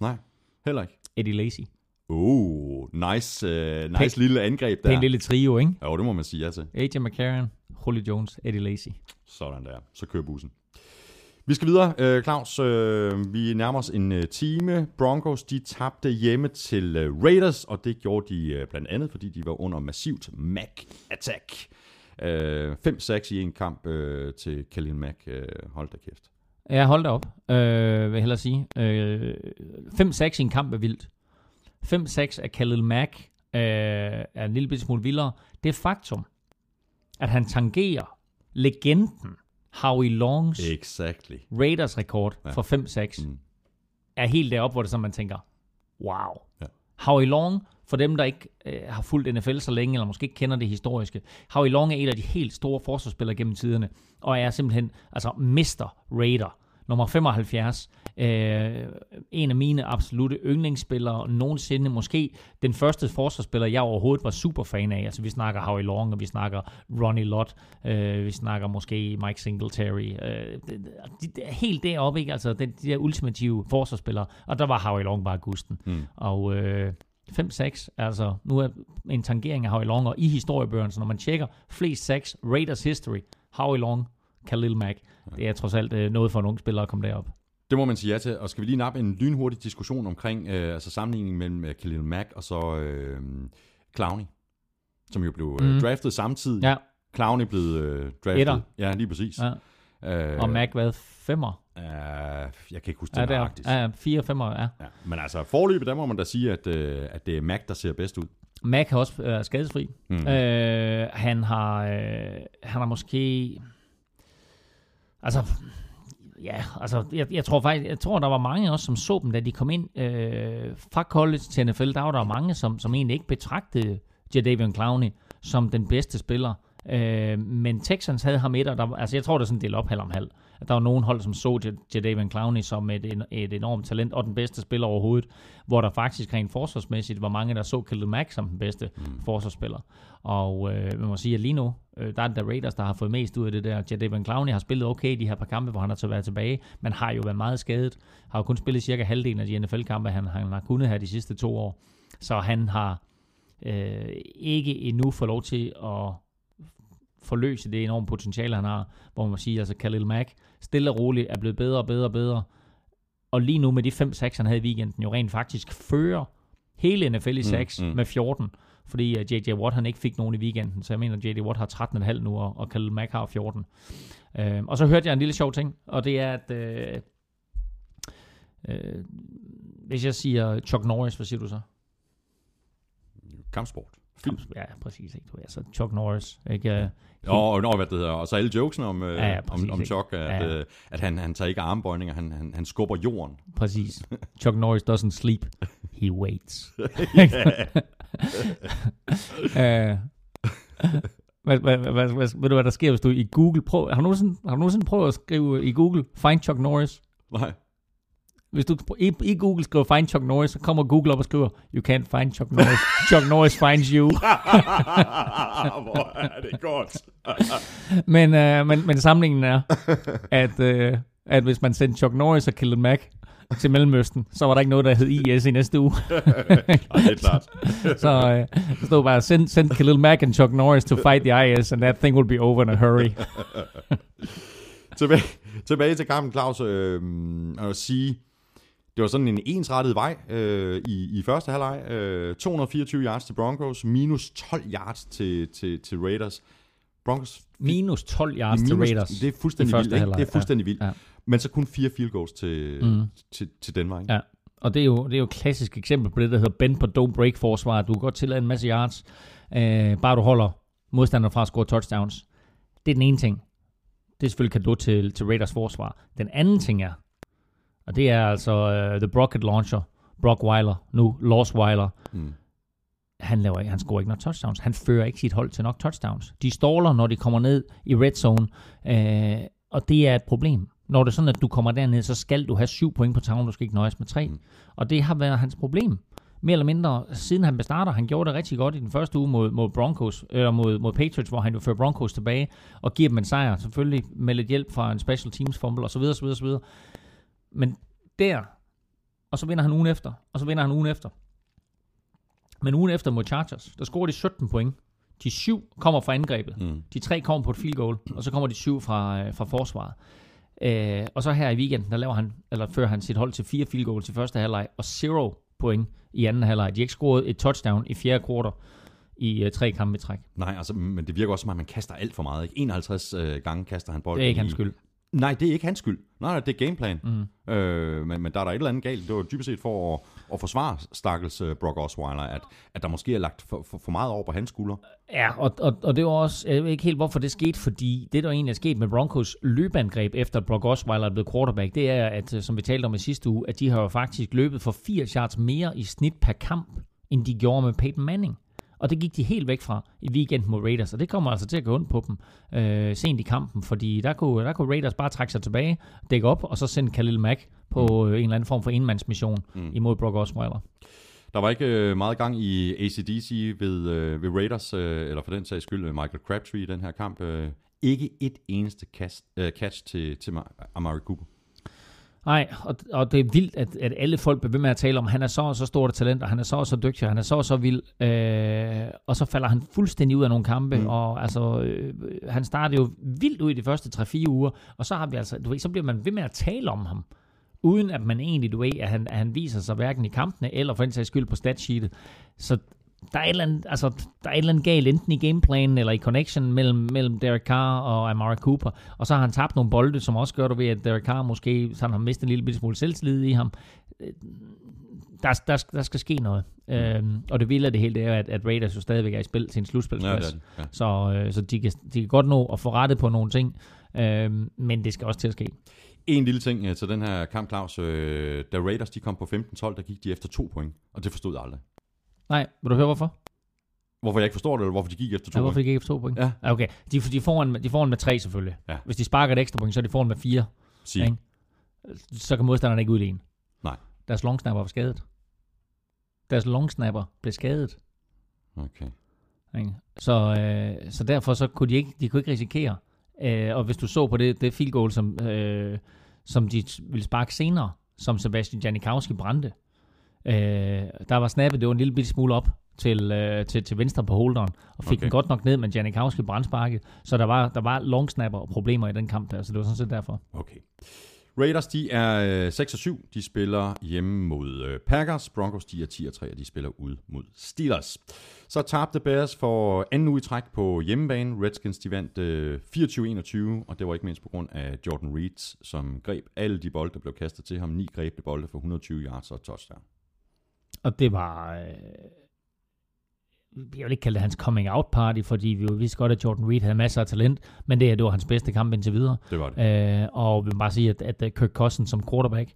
Nej, heller ikke. Eddie Lacy. Oh, nice, uh, nice Pæn- lille angreb der. Det er en lille trio, ikke? Jo, det må man sige ja til. AJ McCarron, Julio Jones, Eddie Lacy. Sådan der. Så kører bussen. Vi skal videre, øh, Claus. Øh, vi nærmer os en øh, time. Broncos, de tabte hjemme til øh, Raiders, og det gjorde de øh, blandt andet, fordi de var under massivt Mac-attack. Øh, 5-6 i en kamp øh, til Khalil Mack. Øh, hold da kæft. Ja, hold da op, øh, vil jeg hellere sige. Øh, 5-6 i en kamp er vildt. 5-6 af Khalil Mack øh, er en lille smule vildere. Det faktum, at han tangerer legenden Howie Longs Exactly. Raiders rekord Ja. for 5-6. Mm. Er helt deroppe, hvor det så man tænker, wow. Ja. Howie Long, for dem, der ikke øh, har fulgt NFL så længe, eller måske ikke kender det historiske, Howie Long er en af de helt store forsvarsspillere gennem tiderne, og er simpelthen altså Mr. Raider, nummer 75. Øh, en af mine absolute yndlingsspillere nogensinde. Måske den første forsvarsspiller, jeg overhovedet var super fan af. Altså vi snakker Howie Long, og vi snakker Ronnie Lott, øh, vi snakker måske Mike Singletary. Øh, det- det- det er helt deroppe, ikke? Altså den, de der ultimative forsvarsspillere. Og der var Howie Long bare gusten. Mm. Og øh, 5-6, altså nu er en tangering af Howie Long, og i historiebøgerne, så når man tjekker flest 6, Raiders history, Howie Long, Khalil Mack, det er trods alt øh, noget for en ung spiller at komme derop. Det må man sige ja til. Og skal vi lige nappe en lynhurtig diskussion omkring øh, altså sammenligningen mellem øh, Khalil Mack og så øh, Clowney, som jo blev øh, Mm. draftet samtidig. Ja, Clowney blev øh, draftet. Etter. Ja, lige præcis. ja. Øh, Og Mac hvad? Femmer? Øh, jeg kan ikke huske Ja, det der. nøjagtigt. Ja, fire femmer, ja. Ja. Men altså, forløbet, der må man da sige, at, øh, at det er Mac, der ser bedst ud. Mac er også øh, skadesfri. Mm. Øh, han har øh, han har måske altså ja, altså jeg, jeg tror faktisk jeg tror der var mange også som så dem da de kom ind øh, fra college til NFL, der var der mange som som egentlig ikke betragtede Jadavion Clowney som den bedste spiller. Øh, men Texans havde ham et, og der, altså jeg tror, det er sådan en del op halv om halv. At der var nogen hold, som så Jadavion Clowney som et, et enormt talent, og den bedste spiller overhovedet, hvor der faktisk rent forsvarsmæssigt var mange, der så Khalil Mack som den bedste mm. forsvarsspiller. Og øh, man må sige, at lige nu, øh, der er der Raiders, der har fået mest ud af det der. Jadavion Clowney har spillet okay de her par kampe, hvor han har så været tilbage, men har jo været meget skadet. Har jo kun spillet cirka halvdelen af de NFL-kampe, han, han har kunnet her de sidste to år. Så han har øh, ikke endnu fået lov til at forløse det enorme potentiale, han har, hvor man må sige, altså Khalil Mack, stille og roligt, er blevet bedre og bedre og bedre. Og lige nu med de 5 sacks, han havde i weekenden, jo rent faktisk fører hele NFL i sacks mm. mm, mm. med 14, fordi J.J. Watt han ikke fik nogen i weekenden, så jeg mener, at J.J. Watt har 13,5 nu, og, og Khalil Mack har 14. Uh, og så hørte jeg en lille sjov ting, og det er, at uh, uh, hvis jeg siger Chuck Norris, hvad siger du så? Kampsport. Film. Ja, præcis. Ikke? Altså Chuck Norris. Ikke? Uh, Og, og, hvad det hedder. og så alle jokesene om, øh, Ja, ja, om, præcis, om ikke? Chuck, at, Ja, ja. øh, at han, han tager ikke armbøjninger, han, han, han skubber jorden. Præcis. Chuck Norris doesn't sleep. He waits. uh, hvad, hvad, hvad, hvad, ved du, hvad der sker, hvis du i Google prøver... Har du nogensinde, har du nogensinde prøvet at skrive i Google, find Chuck Norris? Nej. Hvis du i, i Google skriver find Chuck Norris, så kommer Google op og skriver, you can't find Chuck Norris. Chuck Norris finds you. Hvor er det godt. Men, øh, men, men samlingen er, at, øh, at hvis man sendte Chuck Norris og Khalil Mack til Mellemøsten, så var der ikke noget, der hed IS i næste uge. Ej, det er klart. så øh, der stod bare, send, send Khalil Mack and Chuck Norris to fight the IS, and that thing will be over in a hurry. tilbage, tilbage til kampen, Claus, øh, og sige, det var sådan en ensrettet vej øh, i, i første halvleg. Øh, 224 yards til Broncos, minus 12 yards til, til, til Raiders. Broncos Minus 12 yards til minus, Raiders. Det er fuldstændig vildt, ikke? Det er fuldstændig vildt. Ja. Men så kun fire field goals til, Mm. til, til Danmark. Ikke? Ja. Og det er, jo, det er jo et klassisk eksempel på det, der hedder bend but don't break forsvar. Du kan godt tillade en masse yards, øh, bare du holder modstanderen fra at score touchdowns. Det er den ene ting. Det er selvfølgelig kado til, til Raiders forsvar. Den anden ting er, og det er altså uh, The Brocket Launcher, Brock Weiler, nu Lost Weiler. Mm. Han, laver, ikke- han scorer ikke nok touchdowns. Han fører ikke sit hold til nok touchdowns. De ståler, når de kommer ned i red zone, øh, og det er et problem. Når det er sådan, at du kommer derned, så skal du have syv point på tavlen, du skal ikke nøjes med tre. Mm. Og det har været hans problem. Mere eller mindre, siden han bestarter, han gjorde det rigtig godt i den første uge mod, mod Broncos, eller mod, mod Patriots, hvor han jo fører Broncos tilbage og giver dem en sejr, selvfølgelig med lidt hjælp fra en special teams fumble osv. osv., osv. Men der, og så vinder han ugen efter, og så vinder han ugen efter. Men ugen efter mod Chargers, der scorer de 17 point. De syv kommer fra angrebet. Mm. De tre kommer på et field goal, og så kommer de syv fra, øh, fra forsvaret. Øh, og så her i weekenden, der laver han, eller fører han sit hold til fire field goals i første halvleg, og zero point i anden halvleg. De har ikke scoret et touchdown i fjerde kvartal i øh, tre kampe i træk. Nej, altså, men det virker også som, at man kaster alt for meget. Ikke? 51 øh, gange kaster han bolden Det er ikke hans skyld. Nej, det er ikke hans skyld. Nej, nej, det er gameplan. Mm. Øh, men, men der er der et eller andet galt. Det var dybest set for at, at forsvare stakkels uh, Brock Osweiler, at, at der måske er lagt for, for, for meget over på hans skuldre. Ja, og, og, og det var også, jeg ved ikke helt, hvorfor det skete, fordi det, der egentlig er sket med Broncos løbeangreb, efter Brock Osweiler er blevet quarterback, det er, at øh, som vi talte om i sidste uge, at de har jo faktisk løbet for 80 yards mere i snit per kamp, end de gjorde med Peyton Manning. Og det gik de helt væk fra i weekend mod Raiders, og det kommer altså til at gå ondt på dem øh, sent i kampen, fordi der kunne, der kunne Raiders bare trække sig tilbage, dække op, og så sende Khalil Mack på øh, en eller anden form for enmandsmission mm. imod Brock Osweiler. Der var ikke øh, meget gang i ACDC ved, øh, ved Raiders, øh, eller for den sags skyld øh, Michael Crabtree i den her kamp. Øh, ikke et eneste cast, øh, catch til, til Ma- Amari Cooper. Nej, og, og det er vildt, at, at alle folk bliver ved med at tale om, han er så og så stort talent, og han er så og så dygtig, og han er så og så vild. Øh, og så falder han fuldstændig ud af nogle kampe, Mm. og altså, øh, han startede jo vildt ud i de første 3-4 uger, og så har vi altså, du ved, så bliver man ved med at tale om ham uden at man egentlig, du ved, at han, at han viser sig hverken i kampene, eller for den sags skyld på statsheetet. Så der er, et eller andet, altså, der er et eller andet galt, enten i gameplanen eller i connection mellem, mellem Derek Carr og Amari Cooper. Og så har han tabt nogle bolde, som også gør du ved, at Derek Carr måske så han har mistet en lille smule selvtillid i ham. Øh, Der, der, der skal ske noget. Øhm, og det vilde af det hele, det er, at, at Raiders jo stadigvæk er i spil til en Ja, slutspilsplads. det det. Ja. Så, øh, så de, kan, de kan godt nå at få rettet på nogle ting, øh, men det skal også til at ske. En lille ting øh, til den her kamp, Claus. Øh, da Raiders de kom på 15-12, der gik de efter to point, og det forstod jeg aldrig. Nej, vil du høre hvorfor? Hvorfor jeg ikke forstår det, eller hvorfor de gik efter to Ja, hvorfor de ikke efter to point? Ja. Okay, de, de, får en, de får en med tre selvfølgelig. Ja. Hvis de sparker et ekstra point, så er de får en med fire. Sig. Ikke? Så kan modstanderne ikke udligne. Nej. Deres longsnapper var skadet. Deres longsnapper blev skadet. Okay. Ikke? Så, øh, så derfor så kunne de ikke, de kunne ikke risikere. Øh, og hvis du så på det, det field goal, som, øh, som de ville sparke senere, som Sebastian Janikowski brændte, øh, der var snappet, det var en lille bitte smule op til, øh, til, til venstre på holderen, og fik Okay. den godt nok ned, men Janikowski brændsparket, så der var, der var longsnapper og problemer i den kamp der, så det var sådan set derfor. Okay. Raiders, de er øh, 6 og 7. De spiller hjemme mod øh, Packers. Broncos, de er 10 og 3, og de spiller ud mod Steelers. Så tabte Bears for anden uge i træk på hjemmebane. Redskins, de vandt øh, 24-21, og det var ikke mindst på grund af Jordan Reed, som greb alle de bolde, der blev kastet til ham. Ni grebne bolde for 120 yards og touchdown. Og det var... Øh, jeg vil ikke kalde det hans coming out party, fordi vi jo vidste godt, at Jordan Reed havde masser af talent, men det her, det var hans bedste kamp indtil videre. Det var det. Øh, og vi må bare sige, at, at Kirk Cousins som quarterback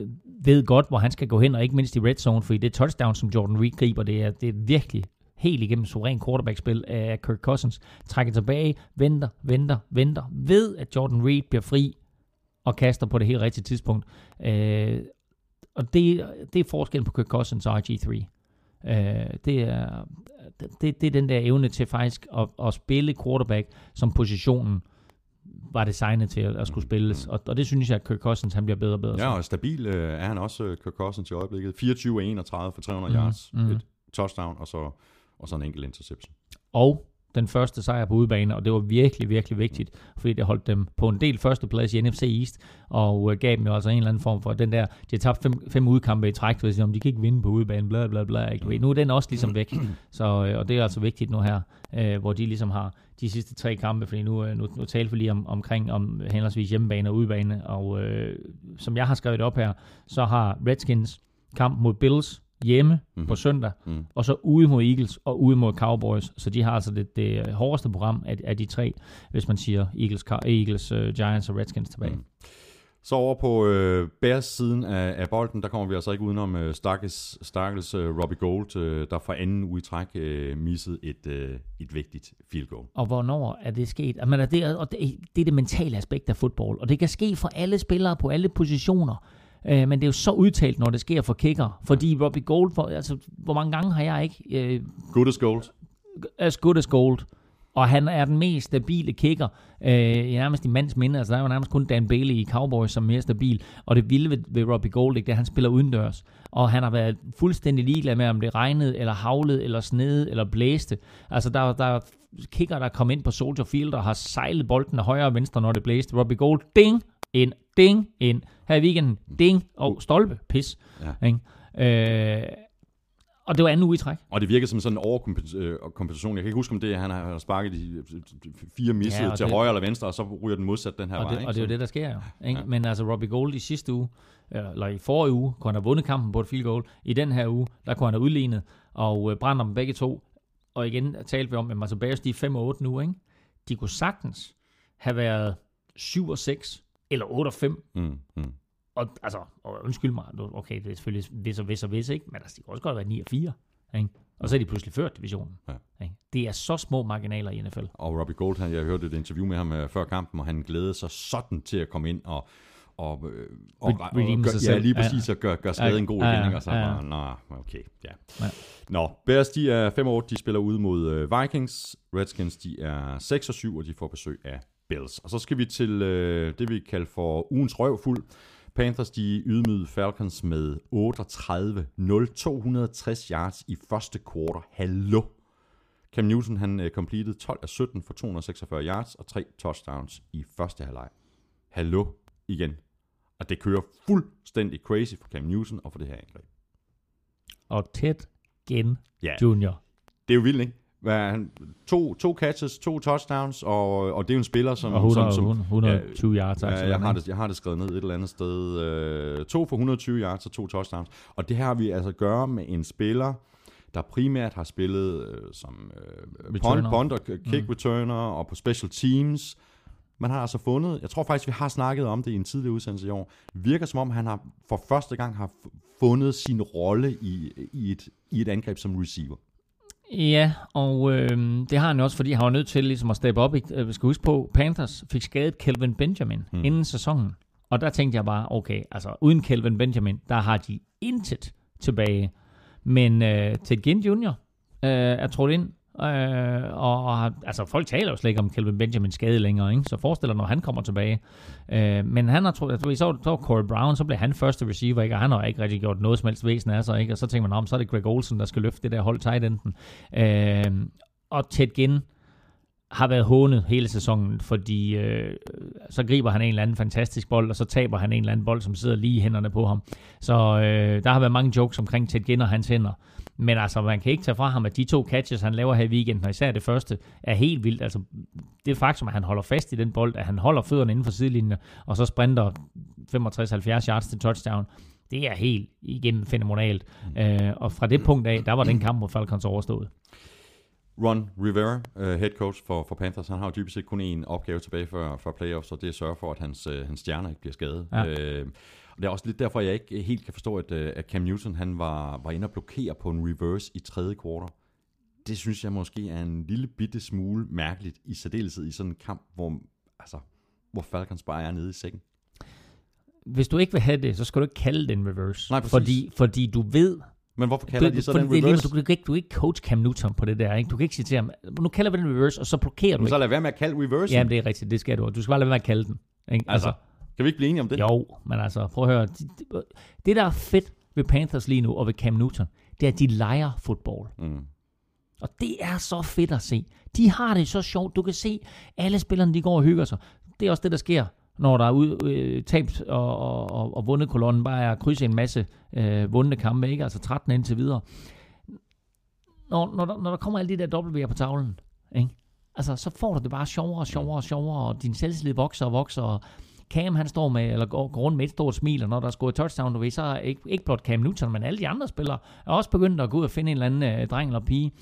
øh, ved godt, hvor han skal gå hen, og ikke mindst i red zone, fordi det touchdown, som Jordan Reed griber, det er, det er virkelig helt igennem suveræn quarterback-spil af Kirk Cousins. Trækker tilbage, venter, venter, venter, ved at Jordan Reed bliver fri og kaster på det helt rigtige tidspunkt. Øh, og det, det er forskellen på Kirk Cousins og RG3. Øh, det, er, det, det er den der evne til faktisk at, at spille quarterback, som positionen var designet til at, at skulle spilles. Og, og det synes jeg, at Kirk Cousins han bliver bedre og bedre. Ja, og stabil øh, er han også, øh, Kirk Cousins i øjeblikket. 24 31 for 300 Mhm, yards. mhm. Et touchdown, og så, og så en enkelt interception. Og den første sejr på udebane, og det var virkelig, virkelig vigtigt, fordi det holdt dem på en del førsteplads i NFC East, og øh, gav dem jo altså en eller anden form for den der, de har tabt fem, fem udkampe i træk, hvis de kan ikke vinde på udebane, bla bla bla, ikke? Ved, Nu er den også ligesom væk, så, øh, og det er altså vigtigt nu her, øh, hvor de ligesom har de sidste tre kampe, fordi nu, øh, nu, nu talte vi lige om, omkring om henholdsvis hjemmebane og udebane, og øh, som jeg har skrevet op her, så har Redskins kamp mod Bills hjemme Mhm. mm-hmm. på søndag, Mm. og så ude mod Eagles og ude mod Cowboys. Så de har altså det, det hårdeste program af, af de tre, hvis man siger Eagles, Eagles uh, Giants og Redskins tilbage. Mm. Så over på øh, Bears siden af, af bolden, der kommer vi altså ikke udenom øh, Stakkels, Stakkels øh, Robbie Gold, øh, der fra anden uge i træk øh, missede et, øh, et vigtigt field goal. Og hvornår er det sket? Det, er- og det, det er det mentale aspekt af fodbold, og det kan ske for alle spillere på alle positioner. Øh, men det er jo så udtalt, når det sker for kicker. Fordi Robbie Gold, for, altså, hvor mange gange har jeg ikke øh, Good as gold. as good as gold. Og han er den mest stabile kicker, øh, nærmest i mands minde. Altså, der er jo nærmest kun Dan Bailey i Cowboys, som er mere stabil. Og det vilde ved, ved Robbie Gold, det er, at han spiller udendørs. Og han har været fuldstændig ligeglad med, om det regnede, eller havlede, eller snede, eller blæste. Altså, der, der er kicker, der er kommet ind på Soldier Field, og har sejlet bolden af højre og venstre, når det blæste. Robbie Gold, ding, ind, ding, ind. Her i weekenden, ding, og stolpe, pis. Ja. Ikke? Øh, og det var anden uge i træk. Og det virker som sådan en overkompensation. Jeg kan ikke huske, om det er, at han har sparket de fire missede Ja, til det- højre eller venstre, og så ryger den modsat den her og vej. det, ikke? og det er jo det, der sker jo. Ikke? Ja. Men altså Robbie Gold i sidste uge, eller i forrige uge, kunne han have vundet kampen på et field goal. I den her uge, der kunne han have udlignet og øh, brænder dem begge to. Og igen talte vi om, at altså Bears, de er 5 og 8 nu, ikke? De kunne sagtens have været 7 og 6, eller 8 og 5. Mm, mm. Og altså, og undskyld mig, okay, det er selvfølgelig hvis og hvis og hvis, ikke? Men altså, de kunne også godt have været 9 og 4, ikke? Og så er de pludselig ført divisionen. Ja. Ikke? Det er så små marginaler i NFL. Og Robbie Gold, han, jeg hørte et interview med ham øh, før kampen, og han glædede sig sådan til at komme ind og og, øh, og, og, sig ja, lige præcis, og gør, gør skaden god Ja, ja, igen, og så ja, ja. bare, nå, okay, ja. Ja. Nå, Bears, de er 5 8, de spiller ude mod øh, Vikings, Redskins, de er 6 og 7, og de får besøg af Bills. Og så skal vi til øh, det, vi kalder for ugens røvfuld. Panthers, de ydmygede Falcons med 38 0 260 yards i første kvartal. Hallo! Cam Newton, han øh, completed 12 af 17 for 246 yards og tre touchdowns i første halvleg. Hallo igen. at det kører fuldstændig crazy for Cam Newton og for det her angreb. Og tæt gen Ja. junior. Det er jo vildt, ikke? Hvad, han, to, to catches, to touchdowns, og, og det er jo en spiller, som... Og 100, som, som 120 yards. Ja, altså, jeg, har det, jeg har det skrevet ned et eller andet sted. Øh, to for 120 yards og to touchdowns. Og det her har vi altså at gøre med en spiller, der primært har spillet øh, som øh, punt, punt og kick mm. returner og på special teams. Man har altså fundet, jeg tror faktisk, vi har snakket om det i en tidligere udsendelse i år, virker som om, han har for første gang har fundet sin rolle i, i, et, i et angreb som receiver. Ja, og øh, det har han jo også, fordi han var nødt til ligesom at steppe op. Øh, Vi skal huske på, Panthers fik skadet Kelvin Benjamin hmm. inden sæsonen. Og der tænkte jeg bare, okay, altså uden Kelvin Benjamin, der har de intet tilbage. Men øh, Ted Ginn Jr. Øh, er trådt ind, øh, og, og altså folk taler jo slet ikke om Kelvin Benjamin skade længere, ikke? så forestil dig, når han kommer tilbage. Øh, men han har trådt, altså, så, så Corey Brown, så blev han første receiver, ikke? og han har ikke rigtig gjort noget som helst væsen af sig, ikke? og så tænker man, om så er det Greg Olsen, der skal løfte det der hold tight enden. Øh, og Ted Ginn har været hånet hele sæsonen, fordi øh, så griber han en eller anden fantastisk bold, og så taber han en eller anden bold, som sidder lige i hænderne på ham. Så øh, der har været mange jokes omkring Ted Ginn og hans hænder. Men altså, man kan ikke tage fra ham, at de to catches, han laver her i weekenden, og især det første, er helt vildt. Altså, det faktum, at han holder fast i den bold, at han holder fødderne inden for sidelinjen, og så sprinter 65-70 yards til touchdown, det er helt igennem fænomenalt. Mm. Øh, og fra det punkt af, der var den kamp mod Falcons overstået. Ron Rivera, uh, head coach for, for Panthers, han har jo dybest set kun én opgave tilbage for, for playoffs, og det er at sørge for, at hans, uh, hans stjerner ikke bliver skadet. Ja. Og det er også lidt derfor, jeg ikke helt kan forstå, at, uh, at Cam Newton han var, var inde og blokere på en reverse i tredje kvartal. Det synes jeg måske er en lille bitte smule mærkeligt, i særdeleshed i sådan en kamp, hvor, altså, hvor Falcons bare er nede i sækken. Hvis du ikke vil have det, så skal du ikke kalde det en reverse. Nej, præcis. fordi, fordi du ved, Men hvorfor kalder de så den det er lige, reverse? du, kan ikke, du kan ikke coach Cam Newton på det der. Ikke? Du kan ikke sige til ham, nu kalder vi den reverse, og så blokerer du Men så ikke. lad være med at kalde reverse. Jamen, det er rigtigt, det skal du. Du skal bare lade være med at kalde den. Ikke? altså, kan vi ikke blive enige om det? Jo, men altså, prøv at høre. Det, der er fedt ved Panthers lige nu, og ved Cam Newton, det er, at de leger fodbold. Mm. Og det er så fedt at se. De har det så sjovt. Du kan se, alle spillerne, de går og hygger sig. Det er også det, der sker, når der er ud, øh, tabt og, og, og, og vundet kolonnen. Bare er krydse en masse øh, vundne kampe, ikke? Altså 13 indtil videre. Når, når, der, når der kommer alle de der W'er på tavlen, ikke? Altså, så får du det bare sjovere og sjovere og sjovere, og din selvtillid vokser og vokser, og Cam han står med, eller går, går rundt med et stort smil, og når der er scoret touchdown, du ved, så er ikke, ikke blot Cam Newton, men alle de andre spillere er også begyndt at gå ud og finde en eller anden øh, dreng eller pige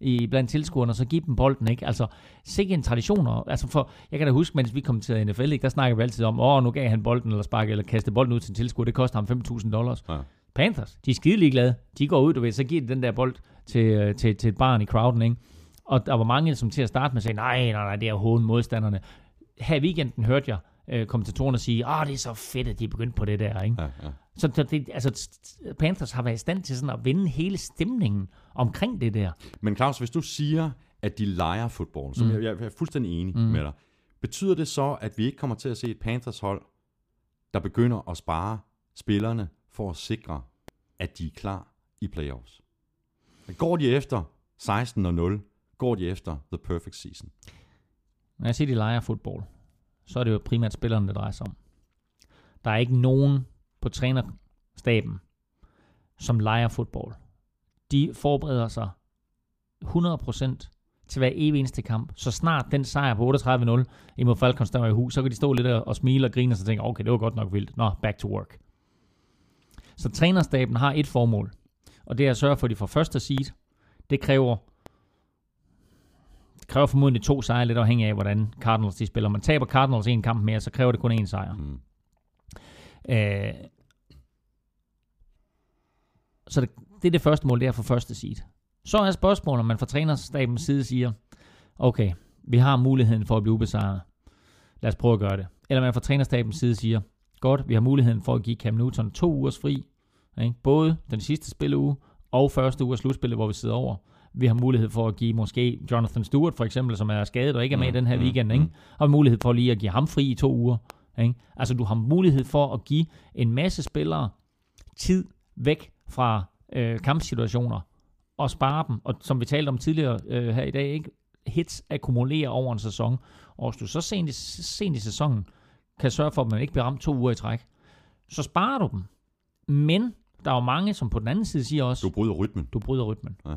i blandt tilskuerne, og så give dem bolden, ikke? Altså, sikke en tradition, og- altså for, jeg kan da huske, mens vi kom til NFL, ikke, der snakker vi altid om, åh, nu gav han bolden, eller sparke, eller kaste bolden ud til en tilskuer, det koster ham 5.000 dollars. Ja. Panthers, de er skide ligeglade. De går ud, du ved, så giver de den der bold til, øh, til, til et barn i crowden, ikke? Og der var mange, som til at starte med sagde, nej, nej, nej, det er hån modstanderne. Her i weekenden hørte jeg øh, kommentatorerne sige, åh, det er så fedt, at de er begyndt på det der, ikke? Ja, ja. Så så det, altså, Panthers har været i stand til sådan at vinde hele stemningen omkring det der. Men Claus, hvis du siger, at de leger fodbold, så mm. jeg, jeg er fuldstændig enig mm. med dig. Betyder det så, at vi ikke kommer til at se et Panthers hold, der begynder at spare spillerne for at sikre, at de er klar i playoffs? Går de efter 16-0, går de efter the perfect season? Når jeg siger, de leger fodbold, så er det jo primært spillerne, det drejer sig om. Der er ikke nogen på trænerstaben, som leger fodbold. De forbereder sig 100% til hver evig eneste kamp. Så snart den sejr på 38-0 imod Falcons, der var i hus, så kan de stå lidt og smile og grine og så tænke, okay, det var godt nok vildt. Nå, back to work. Så trænerstaben har et formål, og det er at sørge for, at de får første seed. Det kræver det kræver formodentlig to sejre, lidt afhængig af, hvordan Cardinals de spiller. Man taber Cardinals en kamp mere, så kræver det kun én sejr. Mm. Øh, så det, det er det første mål, det er for første seed. Så er spørgsmålet, om man fra trænerstabens side siger, okay, vi har muligheden for at blive ubesejret. Lad os prøve at gøre det. Eller man fra trænerstabens side siger, godt, vi har muligheden for at give Cam Newton to ugers fri. Ikke? Både den sidste spilleuge og første uge af slutspillet, hvor vi sidder over. Vi har mulighed for at give måske Jonathan Stewart for eksempel, som er skadet og ikke er med i den her mm, weekend, mm. ikke? og mulighed for lige at give ham fri i to uger. Ikke? Altså du har mulighed for at give en masse spillere tid væk fra øh, kampsituationer og spare dem. Og som vi talte om tidligere øh, her i dag, ikke? hits akkumulerer over en sæson. Og hvis du så sent i, sent i sæsonen kan sørge for, at man ikke bliver ramt to uger i træk, så sparer du dem. Men der er jo mange, som på den anden side siger også, Du bryder rytmen. du bryder rytmen. Ja.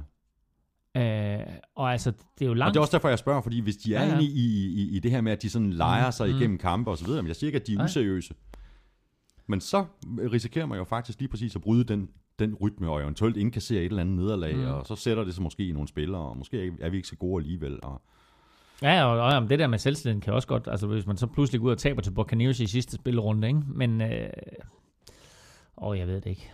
Øh, og altså, det er jo Og langt... det er også derfor, jeg spørger, fordi hvis de er Ja, ja, inde i, i, i det her med, at de sådan leger Mm, sig mm. igennem kampe og så videre, men jeg siger ikke, at de er Nej. useriøse. Men så risikerer man jo faktisk lige præcis at bryde den, den rytme, og eventuelt indkassere et eller andet nederlag, Mm. og så sætter det sig måske i nogle spillere, og måske er vi ikke så gode alligevel. Og, Ja, og, og jamen, det der med selvtilliden kan også godt, altså hvis man så pludselig går ud og taber til Buccaneers i sidste spillerunde, ikke? Men, øh, åh, jeg ved det ikke.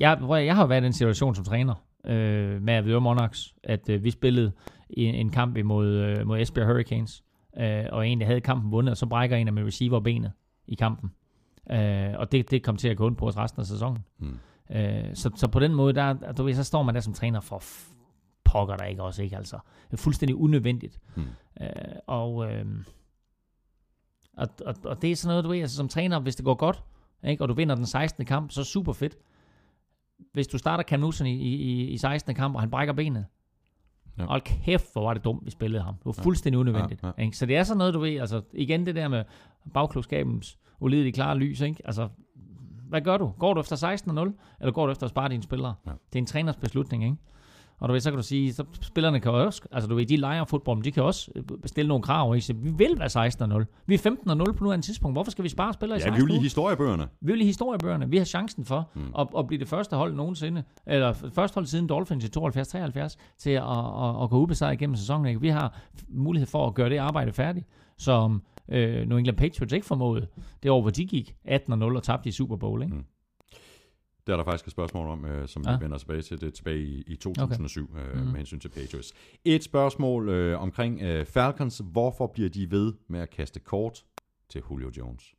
Jeg, jeg har været i den situation som træner øh, med Avedøre Monarchs, at øh, vi spillede en, en kamp imod øh, mod Esbjerg Hurricanes, øh, og egentlig havde kampen vundet, og så brækker en af mine receiver benet i kampen. Øh, og det, det kom til at gå ondt på os resten af sæsonen. Mm. Øh, så, så på den måde, der, du ved, så står man der som træner for pokker der ikke også, ikke altså. Det er fuldstændig unødvendigt. Mm. Øh, og, øh, og, og, og det er sådan noget, du ved, altså som træner, hvis det går godt, ikke, og du vinder den 16. kamp, så super fedt. Hvis du starter Cam Newton i, i, i 16. kamp, og han brækker benet, Ja. ja. hold kæft, hvor var det dumt, vi spillede ham. Det var fuldstændig unødvendigt. Ja, Ja, ja. Ikke? Så det er sådan noget, du ved, altså igen det der med bagklubskabens ulidelige klare lys, ikke? Altså, hvad gør du? Går du efter 16-0, eller går du efter at spare dine spillere? Ja. Det er en træners beslutning, ikke? Og du ved, så kan du sige, så spillerne kan også, altså du ved, de leger fodbold, men de kan også øh, stille nogle krav, ikke? Så vi vil være 16-0. Vi er 15-0 på nuværende tidspunkt. Hvorfor skal vi spare spillere i ja, 16 vi er jo lige historiebøgerne. Vi vil i historiebøgerne. Vi har chancen for mm. at, at blive det første hold nogensinde, eller første hold siden Dolphins i 72-73, til at, at, at gå ubesejret igennem sæsonen. Ikke? Vi har mulighed for at gøre det arbejde færdigt, som øh, New England Patriots ikke formåede. Det år, hvor de gik 18-0 og tabte i Super Bowl. Ikke? Mm. Det er der faktisk et spørgsmål om, øh, som ja. Vi vender tilbage til. Det er tilbage i, i 2007 okay. øh, Mhm. med hensyn til Patriots. Et spørgsmål øh, omkring øh, Falcons. Hvorfor bliver de ved med at kaste kort til Julio Jones?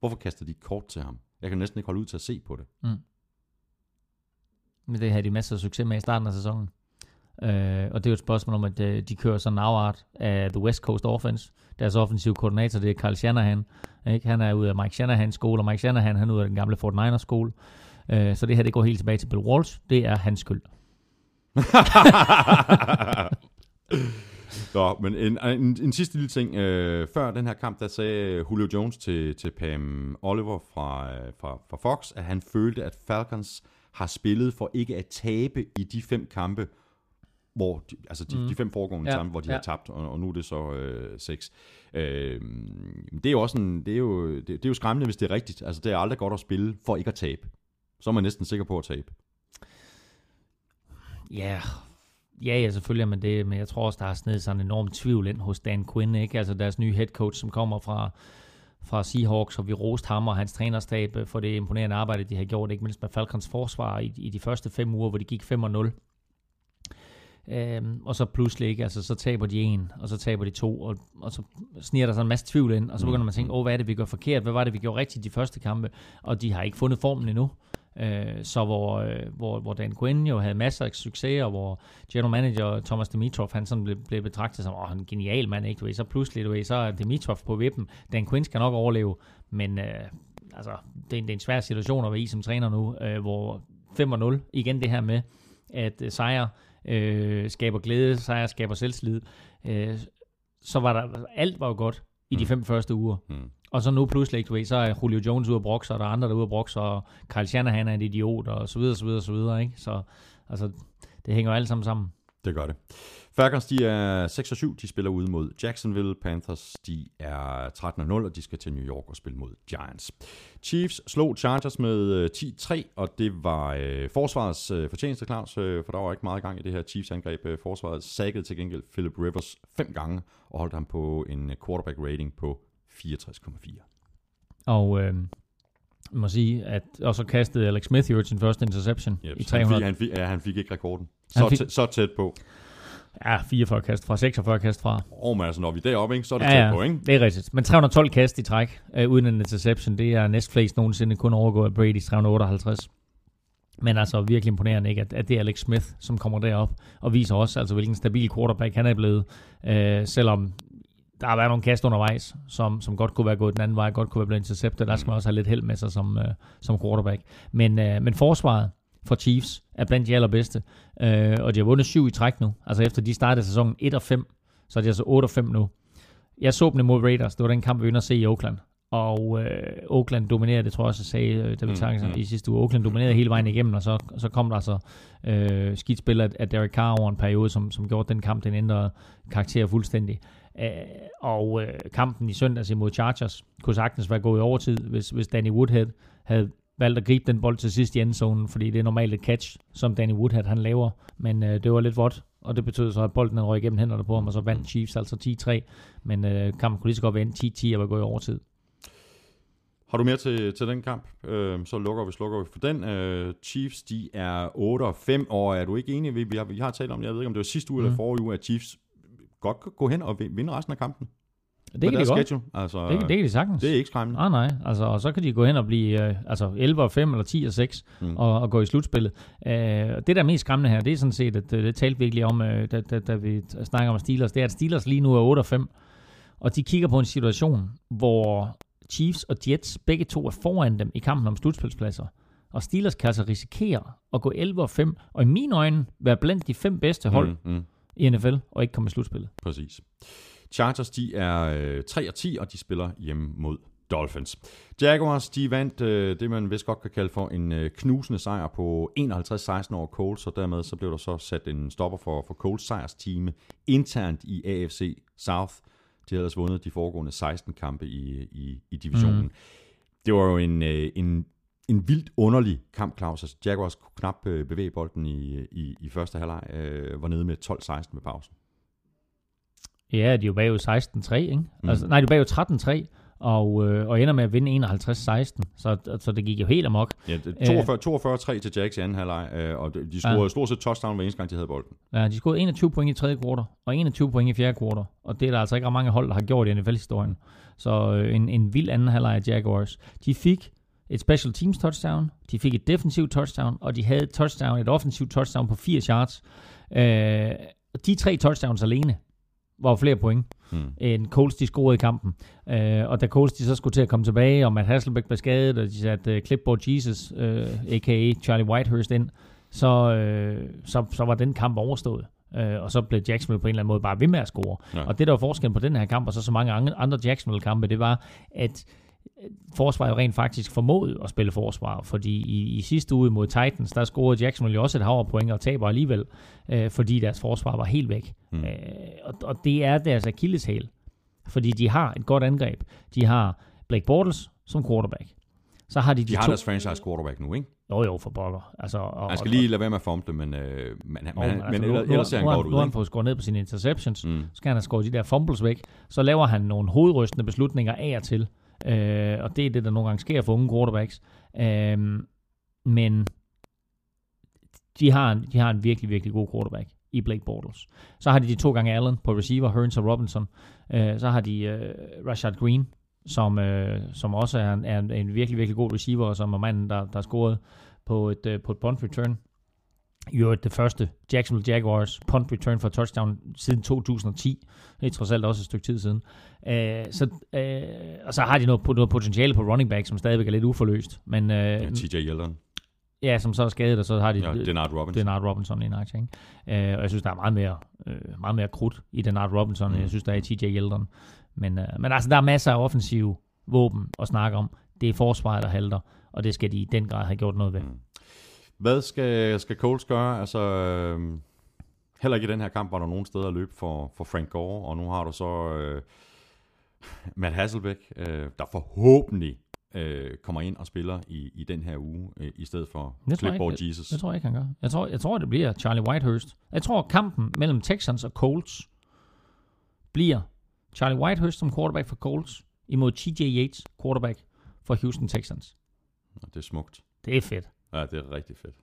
Hvorfor kaster de kort til ham? Jeg kan næsten ikke holde ud til at se på det. Men det havde de masser af succes med i starten af sæsonen. Øh, og det er jo et spørgsmål om, at øh, de kører sådan en afart af The West Coast Offense. Deres offensive koordinator, det er Carl Shanahan. Ikke? Han er ude af Mike Shanahans skole, og Mike Shanahan han er ude af den gamle 49ers skole. Øh, så det her, det går helt tilbage til Bill Walsh. Det er hans skyld. Nå, men en, en, en sidste lille ting. Øh, før den her kamp, der sagde Julio Jones til, til Pam Oliver fra, øh, fra, fra Fox, at han følte, at Falcons har spillet for ikke at tabe i de fem kampe, hvor de, altså de, mm. de fem foregående Ja, kampe, hvor de ja. har tabt, og, og nu er det så øh, seks. Øh, det er jo også en, det er jo, det, det er jo skræmmende, hvis det er rigtigt. Altså, det er aldrig godt at spille for ikke at tabe. Så er man næsten sikker på at tabe. Ja, ja, ja, selvfølgelig er man det, men jeg tror også, der har snedet sådan en enorm tvivl ind hos Dan Quinn, ikke? Altså deres nye head coach, som kommer fra, fra Seahawks, og vi roste ham og hans trænerstab for det imponerende arbejde, de har gjort, ikke mindst med Falcons forsvar i, i de første fem uger, hvor de gik 5-0. Øhm, og så pludselig ikke, altså så taber de en, og så taber de to, og, og så sniger der så en masse tvivl ind, og så begynder man at tænke, åh, hvad er det, vi gør forkert, hvad var det, vi gjorde rigtigt de første kampe, og de har ikke fundet formen endnu. Øh, så hvor, øh, hvor, hvor Dan Quinn jo havde masser af succes, og hvor general manager Thomas Dimitrov, han sådan blev, blev betragtet som, åh, en genial mand, ikke? Du ved, så pludselig, du ved, så er Dimitrov på vippen. Dan Quinn skal nok overleve, men øh, altså, det, er, en- det er en svær situation at være i som træner nu, øh, hvor 5-0, igen det her med, at øh, sejr øh, skaber glæde, sejr skaber selvslid, øh, så var der, alt var jo godt i de Mm. fem første uger. Mm. Og så nu pludselig, du ved, så er Julio Jones ude at brokse, og der er andre, der er ude at brokse, og Kyle Shanahan er en idiot, og så videre, så videre, så videre, ikke? Så altså, det hænger jo alt sammen sammen. Det gør det. Falcons, de er 6 og 7. De spiller ude mod Jacksonville. Panthers, de er 13 og 0, og de skal til New York og spille mod Giants. Chiefs slog Chargers med øh, 10-3, og det var øh, forsvarets øh, fortjeneste, Claus, øh, for der var ikke meget gang i det her Chiefs-angreb. Øh, forsvaret saggede til gengæld Philip Rivers fem gange, og holdt ham på en øh, quarterback rating på 64,4. Og øh, må sige, at og så kastede Alex Smith jo sin første interception Yep. i Han, fik, 300. han, fik, ja, han fik ikke rekorden. Så, fik- tæ- så tæt på. Ja, 44 kast fra, 46 kast fra. Og men altså, når vi er deroppe, ikke, så er det Ja, tæt på, ikke? det er rigtigt. Men 312 kast i træk øh, uden en interception, det er næstflest nogensinde kun overgået af Brady's 358. Men altså virkelig imponerende, ikke? At, at det er Alex Smith, som kommer derop og viser også, altså, hvilken stabil quarterback han er blevet. Øh, selvom der har været nogle kast undervejs, som, som godt kunne være gået den anden vej, godt kunne være blevet interceptet. Der skal man også have lidt held med sig som, øh, som quarterback. Men, øh, men forsvaret for Chiefs er blandt de allerbedste. Øh, og de har vundet syv i træk nu. Altså efter de startede sæsonen 1 og 5, så er de altså 8 og 5 nu. Jeg så dem imod Raiders. Det var den kamp, vi inde at se i Oakland. og øh, Oakland dominerede, det tror jeg også, jeg sagde, øh, da vi takkede mm, i sidste uge. Oakland dominerede hele vejen igennem, og så, så kom der så øh, skidt spil af, af Derek Carr over en periode, som, som gjorde den kamp, den ændrede karakter fuldstændig. Øh, og øh, kampen i søndags imod Chargers kunne sagtens være gået i overtid, hvis, hvis Danny Woodhead havde valgt at gribe den bold til sidst i endzonen, fordi det er normalt et catch, som Danny Woodhead han laver, men øh, det var lidt vådt, og det betød så, at bolden den røg igennem hænderne på ham, og så vandt Chiefs altså 10-3, men øh, kampen kunne lige så godt være 10-10 og var gået i overtid. Har du mere til, til den kamp? Øh, så lukker vi, slukker vi for den. Øh, Chiefs, de er 8 og 5, og er du ikke enig? Vi, vi, har, vi har talt om, jeg ved ikke, om det var sidste uge mm. eller forrige uge, at Chiefs godt kan gå hen og vinde resten af kampen. Det kan de godt. Schedule. Altså, det, det kan de sagtens. Det er ikke skræmmende. Nej, nej. Altså, og så kan de gå hen og blive øh, altså 11 og 5 eller 10 og 6 mm. og, og gå i slutspillet. Øh, det, der er mest skræmmende her, det er sådan set, at det, det talte virkelig om, øh, da, da, da vi snakker om Steelers, det er, at Steelers lige nu er 8 og 5, og de kigger på en situation, hvor Chiefs og Jets begge to er foran dem i kampen om slutspilspladser. Og Steelers kan altså risikere at gå 11 og 5, og i mine øjne være blandt de fem bedste hold mm, mm. I NFL, og ikke komme i slutspillet. Præcis. Chargers, de er øh, 3 og 10, og de spiller hjemme mod Dolphins. Jaguars, de vandt øh, det, man vist godt kan kalde for en øh, knusende sejr på 51-16 over Colts, og dermed så blev der så sat en stopper for, for Colts sejrsteam internt i AFC South. De havde ellers vundet de foregående 16 kampe i, i, i divisionen. Mm. Det var jo en, øh, en, en vildt underlig kamp, Claus. Altså, Jaguars kunne knap øh, bevæge bolden i, i, i første halvleg, øh, var nede med 12-16 med pausen. Ja, de er jo bagud 16-3, ikke? Mm. Altså, nej, de er bagud 13-3, og, øh, og ender med at vinde 51-16, så, så det gik jo helt amok. Ja, 42-3 til Jacks i anden halvleg, øh, og de scorede ja. stort set touchdown hver eneste gang, de havde bolden. Ja, de scorede 21 point i tredje kvartal, og 21 point i fjerde kvartal, og det er der altså ikke ret mange hold, der har gjort i NFL-historien. Så øh, en, en vild anden halvleg af Jaguars. De fik et special teams touchdown, de fik et defensivt touchdown, og de havde et touchdown, et offensivt touchdown på 80 yards. Øh, de tre touchdowns alene var flere point, hmm. end Colts de scorede i kampen. Uh, og da Colts de så skulle til at komme tilbage, og Matt Hasselbeck blev skadet, og de satte uh, Clipboard Jesus, øh, a.k.a. Charlie Whitehurst ind, så, uh, så, så var den kamp overstået. Uh, og så blev Jacksonville på en eller anden måde bare ved med at score. Ja. Og det, der var forskellen på den her kamp, og så så mange andre Jacksonville-kampe, det var, at forsvaret rent faktisk formået at spille forsvar, fordi i, i sidste uge mod Titans, der scorede Jacksonville jo også et hav point og taber alligevel, øh, fordi deres forsvar var helt væk. Mm. Øh, og, og det er deres akilleshæl, fordi de har et godt angreb. De har Blake Bortles som quarterback. Så har de, de, de har to... deres franchise quarterback nu, ikke? Jo, jo, for pokker. Altså, og, han skal lige lade være med at fumble, men, øh, men, men, men, altså, men ellers, ellers ser han godt ud. Nu har han fået skåret ned på sine interceptions, mm. så skal han have skåret de der fumbles væk. Så laver han nogle hovedrystende beslutninger af og til. Øh, og det er det, der nogle gange sker for unge quarterbacks. Øh, men de har, en, de har en virkelig, virkelig god quarterback i Blake Bortles. Så har de de to gange Allen på receiver, Hearns og Robinson. Øh, så har de øh, Rashad Green, som, øh, som også er en, er en virkelig, virkelig god receiver, og som er manden, der, der har scoret på et, øh, på et punt return i øvrigt det første Jacksonville Jaguars punt return for touchdown siden 2010. Det er trods alt også et stykke tid siden. Uh, så, uh, og så har de noget, noget potentiale på running back, som stadigvæk er lidt uforløst. Men, uh, ja, TJ Yeldon. Ja, som så er skadet, og så har de ja, Denard Robinson. Denard Robinson i aktie. Ikke? Uh, og jeg synes, der er meget mere, uh, meget mere krudt i Denard Robinson, mm. jeg synes, der er i TJ Yeldon. Men, uh, men altså, der er masser af offensive våben at snakke om. Det er forsvaret, der halter, og det skal de i den grad have gjort noget ved. Mm. Hvad skal, skal Coles gøre? Altså, øh, heller ikke i den her kamp var der nogen steder at løbe for, for Frank Gore, og nu har du så øh, Matt Hasselbeck, øh, der forhåbentlig øh, kommer ind og spiller i, i den her uge, øh, i stedet for Clipboard Jesus. Det, det tror jeg ikke, han gør. Jeg tror, jeg tror, det bliver Charlie Whitehurst. Jeg tror, kampen mellem Texans og Colts bliver Charlie Whitehurst som quarterback for Colts imod TJ Yates, quarterback for Houston Texans. Det er smukt. Det er fedt. Ja, det er rigtig fedt.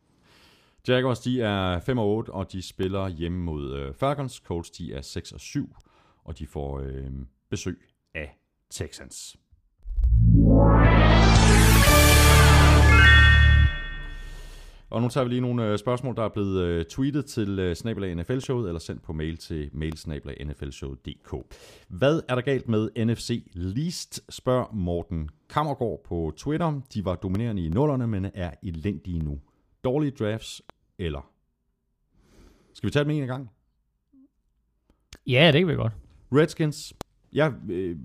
Jaguars, de er 5 og 8, og de spiller hjemme mod øh, Falcons. Colts, de er 6 og 7, og de får øh, besøg af Texans. Og nu tager vi lige nogle øh, spørgsmål, der er blevet øh, tweetet til øh, Snabelag NFL-showet, eller sendt på mail til mailsnabelag.nflshowet.dk. Hvad er der galt med NFC Least, spørger Morten Kammergaard på Twitter. De var dominerende i nullerne, men er elendige nu. Dårlige drafts, eller? Skal vi tage dem en gang? Ja, det kan vi godt. Redskins. Jeg øh,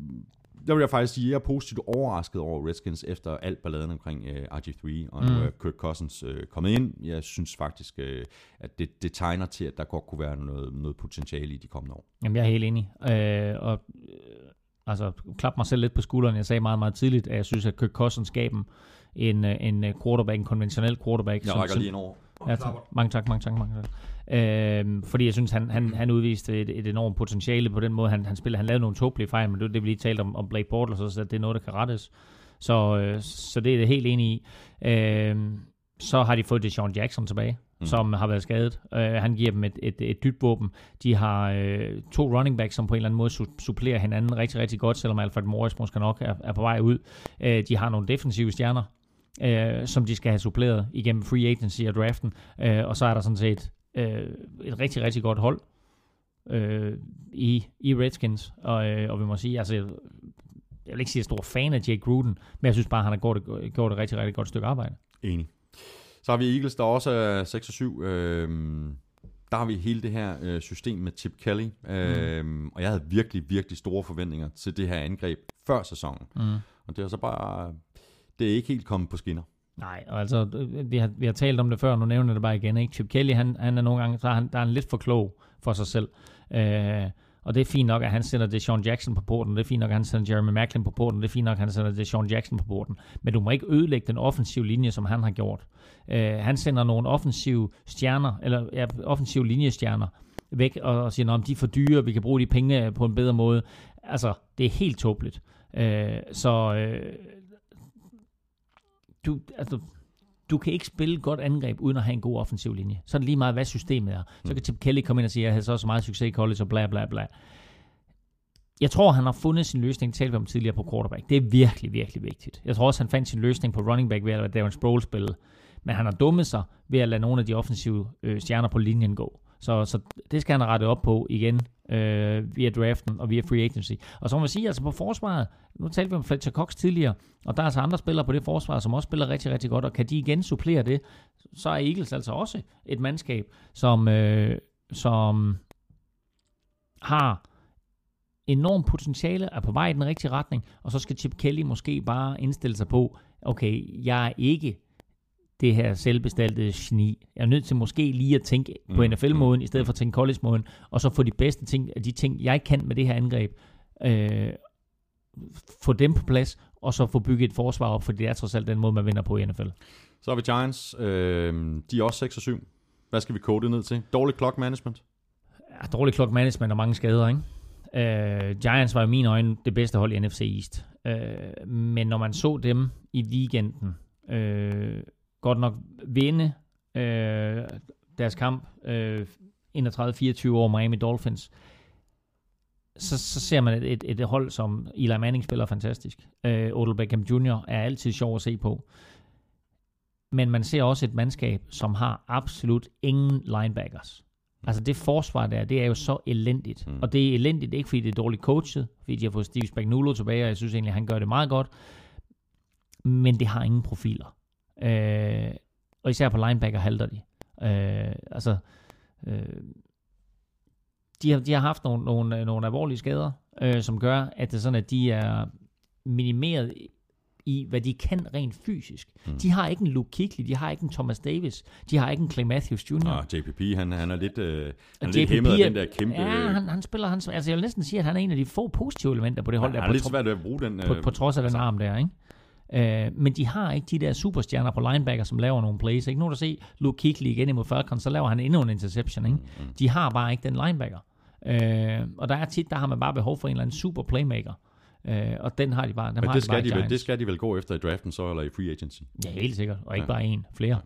der vil jeg faktisk sige, at jeg er positivt overrasket over Redskins efter alt balladen omkring øh, RG3, og nu Mm. er Kirk Cousins øh, kommet ind. Jeg synes faktisk, øh, at det, det tegner til, at der godt kunne være noget, noget potentiale i de kommende år. Jamen, jeg er helt enig. Øh, og øh, altså, klap mig selv lidt på skulderen. Jeg sagde meget, meget tidligt, at jeg synes, at Kirk Cousins gav dem en, øh, en øh, quarterback, en konventionel quarterback. Jeg rækker lige en over. Ja, tak. Mange tak, mange tak, mange tak. Øhm, fordi jeg synes, han, han, han udviste et, et enormt potentiale på den måde, han, han spillede. Han lavede nogle tåbelige fejl, men det, er det vi lige talte om, om Blake Bortles, så det er noget, der kan rettes. Så, øh, så det er jeg helt enig i. Øhm, så har de fået Deshaun Jackson tilbage, mm. som har været skadet. Øh, han giver dem et, et, et dybt våben. De har øh, to running backs, som på en eller anden måde su- supplerer hinanden rigtig, rigtig godt, selvom Alfred Morris måske nok er, er på vej ud. Øh, de har nogle defensive stjerner, øh, som de skal have suppleret igennem free agency og draften. Øh, og så er der sådan set øh, et rigtig, rigtig godt hold øh, i, i Redskins. Og, øh, og vi må sige, altså, jeg vil ikke sige, at jeg er stor fan af Jake Gruden, men jeg synes bare, at han har gjort et, gjort et rigtig, rigtig godt stykke arbejde. Enig. Så har vi Eagles, der også er 6 og 7. Øhm, der har vi hele det her øh, system med Chip Kelly. Øhm, mm. Og jeg havde virkelig, virkelig store forventninger til det her angreb før sæsonen. Mm. Og det er så bare... Det er ikke helt kommet på skinner. Nej, og altså, øh, vi har, vi har talt om det før, nu nævner jeg det bare igen. Ikke? Chip Kelly, han, han er nogle gange, så er han, der er han lidt for klog for sig selv. Øh, og det er fint nok, at han sender Deshaun Jackson på porten. Det er fint nok, at han sender Jeremy Macklin på porten. Det er fint nok, at han sender Deshaun Jackson på porten. Men du må ikke ødelægge den offensive linje, som han har gjort. Øh, han sender nogle offensive stjerner, eller ja, offensive linjestjerner væk, og, og siger, at de er for dyre, vi kan bruge de penge på en bedre måde. Altså, det er helt tåbeligt. Øh, så øh, du, altså, du kan ikke spille et godt angreb, uden at have en god offensiv linje. Så er det lige meget, hvad systemet er. Så kan Chip Kelly komme ind og sige, at jeg havde så så meget succes i college, og bla bla bla. Jeg tror, han har fundet sin løsning, talte vi om tidligere på quarterback. Det er virkelig, virkelig vigtigt. Jeg tror også, han fandt sin løsning på running back ved at lade Darren Sproles spille. Men han har dummet sig ved at lade nogle af de offensive øh, stjerner på linjen gå. Så, så det skal han rette op på igen øh, via draften og via free agency. Og så må man sige, altså på forsvaret, nu talte vi om Fletcher Cox tidligere, og der er altså andre spillere på det forsvar, som også spiller rigtig, rigtig godt, og kan de igen supplere det, så er Eagles altså også et mandskab, som, øh, som har enormt potentiale, er på vej i den rigtige retning, og så skal Chip Kelly måske bare indstille sig på, okay, jeg er ikke det her selvbestaltede geni. Jeg er nødt til måske lige at tænke mm. på NFL-måden, i stedet for at tænke college-måden, og så få de bedste ting, af de ting, jeg kan med det her angreb, øh, få dem på plads, og så få bygget et forsvar op, for det er trods alt den måde, man vinder på i NFL. Så har vi Giants. Øh, de er også 6 og 7. Hvad skal vi kode det ned til? Dårlig clock management? Ja, dårlig clock management og mange skader, ikke? Uh, Giants var i mine øjne det bedste hold i NFC East. Uh, men når man så dem i weekenden, uh, godt nok vinde uh, deres kamp uh, 31-24 over Miami Dolphins, så, så ser man et, et, et hold, som Eli Manning spiller fantastisk. Uh, Odell Beckham Jr. er altid sjov at se på. Men man ser også et mandskab, som har absolut ingen linebackers. Altså det forsvar der, det er jo så elendigt. Mm. Og det er elendigt ikke fordi det er dårligt coachet, fordi de har fået Steve Spagnuolo tilbage, og jeg synes egentlig, han gør det meget godt. Men det har ingen profiler. Øh, og især på linebacker halter de. Øh, altså, øh, de, har, de har haft nogle, nogle, nogle alvorlige skader, øh, som gør, at det er sådan, at de er minimeret i, hvad de kan rent fysisk. Mm. De har ikke en Luke Kuechly, de har ikke en Thomas Davis, de har ikke en Clay Matthews Jr. Nå, JPP, han, han er lidt, øh, han er lidt hæmmet af er- den der kæmpe... Ja, han, han spiller, han, altså jeg vil næsten sige, at han er en af de få positive elementer på det hold, han der er på, lidt svært at bruge den... på, øh, på trods af den arm der, ikke? Øh, men de har ikke de der superstjerner på linebacker, som laver nogle plays. Ikke nu der se Luke Kuechly igen imod Falcons, så laver han endnu en interception. Ikke? Mm, De har bare ikke den linebacker. Øh, og der er tit, der har man bare behov for en eller anden super playmaker. Øh, og den har de bare. Dem Men har det de skal, de vel, det skal de vel gå efter i draften så, eller i free agency. Ja, helt sikkert. Og ikke Ja. bare en, flere.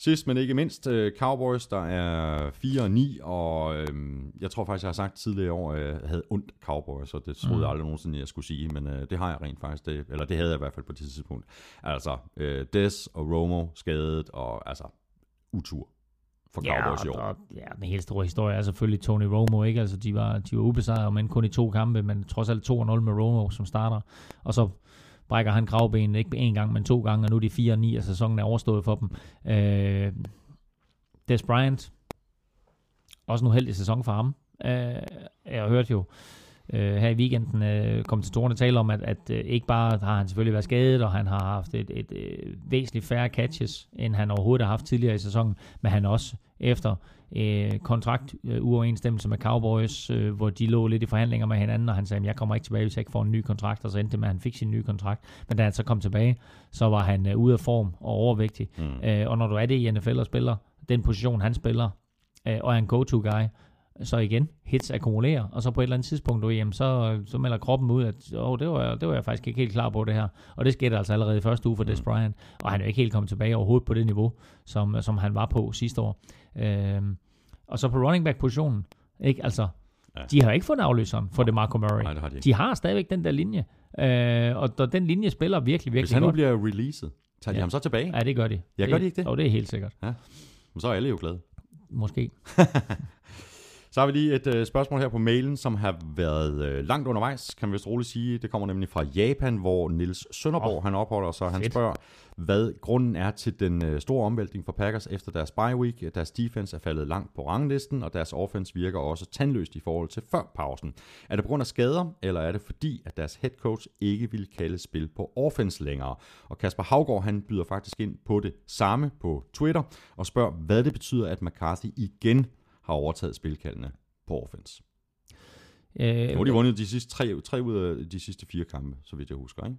Sidst, men ikke mindst, øh, Cowboys, der er 4 og 9, og øhm, jeg tror faktisk, jeg har sagt tidligere i år, at jeg havde ondt Cowboys, og det troede Mm. jeg aldrig nogensinde, jeg skulle sige, men øh, det har jeg rent faktisk, det, eller det havde jeg i hvert fald på det tidspunkt. Altså, øh, Des og Romo skadet, og altså, utur for Cowboys i år. og, ja, den helt store historie er selvfølgelig Tony Romo, ikke? Altså, de var, de var ubesejret, men kun i to kampe, men trods alt 2-0 med Romo, som starter. Og så brækker han kravbenet ikke en gang, men to gange, og nu er de 4-9, og sæsonen er overstået for dem. Øh, Des Bryant, også en uheldig sæson for ham. Øh, jeg hørte jo øh, her i weekenden øh, kom til torne tale om, at, at øh, ikke bare har han selvfølgelig været skadet, og han har haft et, et, et væsentligt færre catches, end han overhovedet har haft tidligere i sæsonen, men han også efter øh, kontrakt øh, med Cowboys, øh, hvor de lå lidt i forhandlinger med hinanden, og han sagde, jeg kommer ikke tilbage, hvis jeg ikke får en ny kontrakt, og så endte det med, at han fik sin nye kontrakt. Men da han så kom tilbage, så var han øh, ude af form og overvægtig. Mm. Øh, og når du er det i NFL og spiller, den position han spiller, øh, og er en go-to-guy, så igen, hits akkumulerer, og så på et eller andet tidspunkt, du, jamen, så, så melder kroppen ud, at oh, det, var, det var jeg faktisk ikke helt klar på det her. Og det skete altså allerede i første uge for mm. Des Bryant, og han er ikke helt kommet tilbage overhovedet på det niveau, som, som han var på sidste år. Øhm, og så på running back positionen, ikke? Altså, ja. de har ikke fået afløseren for det Marco Murray. Nej, det har de, ikke. de har stadigvæk den der linje, øh, og, og den linje spiller virkelig, virkelig Hvis han nu godt. bliver releaset, tager de Ja. ham så tilbage? Ja, det gør de. Ja, gør de ikke det? Jo, det er helt sikkert. Men så er alle jo glade. Måske. Så har vi lige et øh, spørgsmål her på mailen, som har været øh, langt undervejs, kan man vist roligt sige. Det kommer nemlig fra Japan, hvor Nils Sønderborg Åh, han opholder sig. Han fedt. spørger, hvad grunden er til den øh, store omvæltning for Packers efter deres bye week. Deres defense er faldet langt på ranglisten, og deres offense virker også tandløst i forhold til før pausen. Er det på grund af skader, eller er det fordi, at deres head coach ikke vil kalde spil på offense længere? Og Kasper Havgård han byder faktisk ind på det samme på Twitter, og spørger, hvad det betyder, at McCarthy igen har overtaget spilkaldene på offense. Øh, Nu har de vundet de sidste tre, tre ud af de sidste fire kampe, så vidt jeg husker, ikke?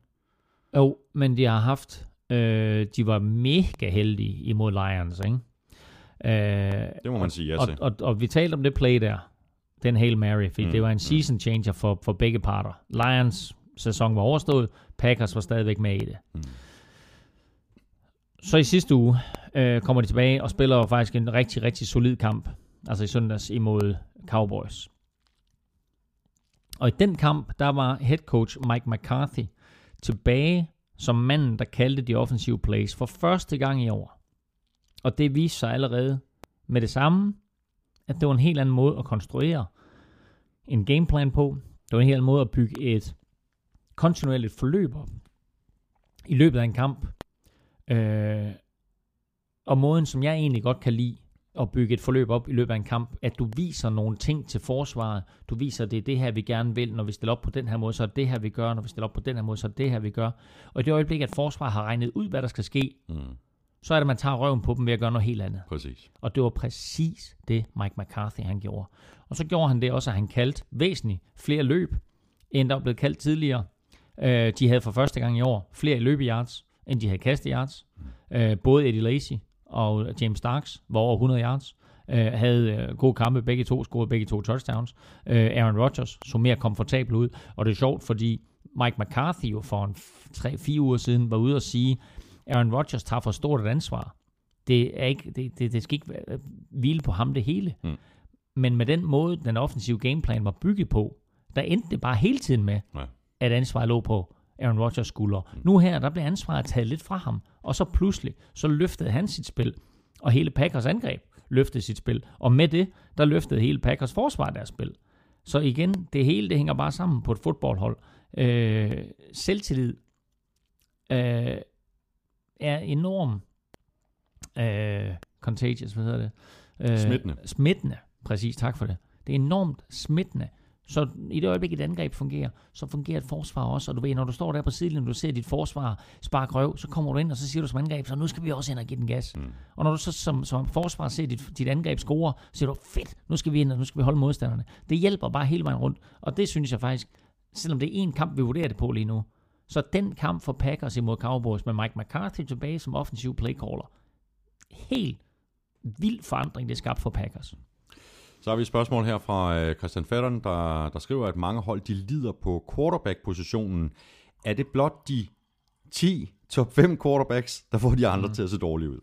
Jo, men de har haft... Øh, de var mega heldige imod Lions, ikke? Øh, Det må man sige ja og, til. og, og vi talte om det play der, den Hail Mary, fordi Mm, mm, det var en season changer for, for begge parter. Lions sæson var overstået, Packers var stadigvæk med i det. Mm. Så i sidste uge øh, kommer de tilbage og spiller faktisk en rigtig, rigtig solid kamp, altså i søndags imod Cowboys. Og i den kamp, der var head coach Mike McCarthy tilbage som manden, der kaldte de offensive plays for første gang i år. Og det viste sig allerede med det samme, at det var en helt anden måde at konstruere en gameplan på. Det var en helt anden måde at bygge et kontinuerligt forløb op i løbet af en kamp. Øh, og måden, som jeg egentlig godt kan lide at bygge et forløb op i løbet af en kamp, at du viser nogle ting til forsvaret. Du viser, at det er det her, vi gerne vil. Når vi stiller op på den her måde, så er det her, vi gør. Når vi stiller op på den her måde, så er det her, vi gør. Og i det øjeblik, at forsvaret har regnet ud, hvad der skal ske, Mm, så er det, at man tager røven på dem ved at gøre noget helt andet. præcis. Og det var præcis det, Mike McCarthy han gjorde. Og så gjorde han det også, at han kaldte væsentligt flere løb, end der var blevet kaldt tidligere. Øh, de havde for første gang i år flere løbeyards, end de havde kasteyards. Øh, både Eddie Lacy og James Starks var over 100 yards. Øh, havde øh, gode kampe, begge to scorede begge to touchdowns. Øh, Aaron Rodgers så mere komfortabel ud, og det er sjovt, fordi Mike McCarthy jo for en 3-4 uger siden var ude og sige, Aaron Rodgers tager for stort et ansvar. Det, er ikke, det, det, det skal ikke være- hvile på ham det hele. Mm. Men med den måde, den offensive gameplan var bygget på, der endte det bare hele tiden med, Ja. at ansvaret lå på Aaron Rodgers skuldre. Mm. Nu her, der blev ansvaret taget lidt fra ham, og så pludselig, så løftede han sit spil, og hele Packers angreb løftede sit spil. Og med det, der løftede hele Packers forsvar deres spil. Så igen, det hele, det hænger bare sammen på et fodboldhold. Øh, selvtillid øh, er enorm øh, contagious, hvad hedder det? Øh, Smittende. Smittende, præcis, tak for det. Det er enormt smittende. Så i det øjeblik, et angreb fungerer, så fungerer et forsvar også. Og du ved, når du står der på sidelinjen, du ser dit forsvar sparke røv, så kommer du ind, og så siger du som angreb, så nu skal vi også ind og give den gas. Mm. Og når du så som, som forsvar ser dit, dit angreb score, så siger du, fedt, nu skal vi ind, og nu skal vi holde modstanderne. Det hjælper bare hele vejen rundt. Og det synes jeg faktisk, selvom det er en kamp, vi vurderer det på lige nu, så den kamp for Packers imod Cowboys med Mike McCarthy tilbage som offensiv playcaller, helt vild forandring, det er skabt for Packers. Så har vi et spørgsmål her fra øh, Christian Fetteren, der, der skriver, at mange hold de lider på quarterback-positionen. Er det blot de 10 top 5 quarterbacks, der får de andre mm. til at se dårlige ud?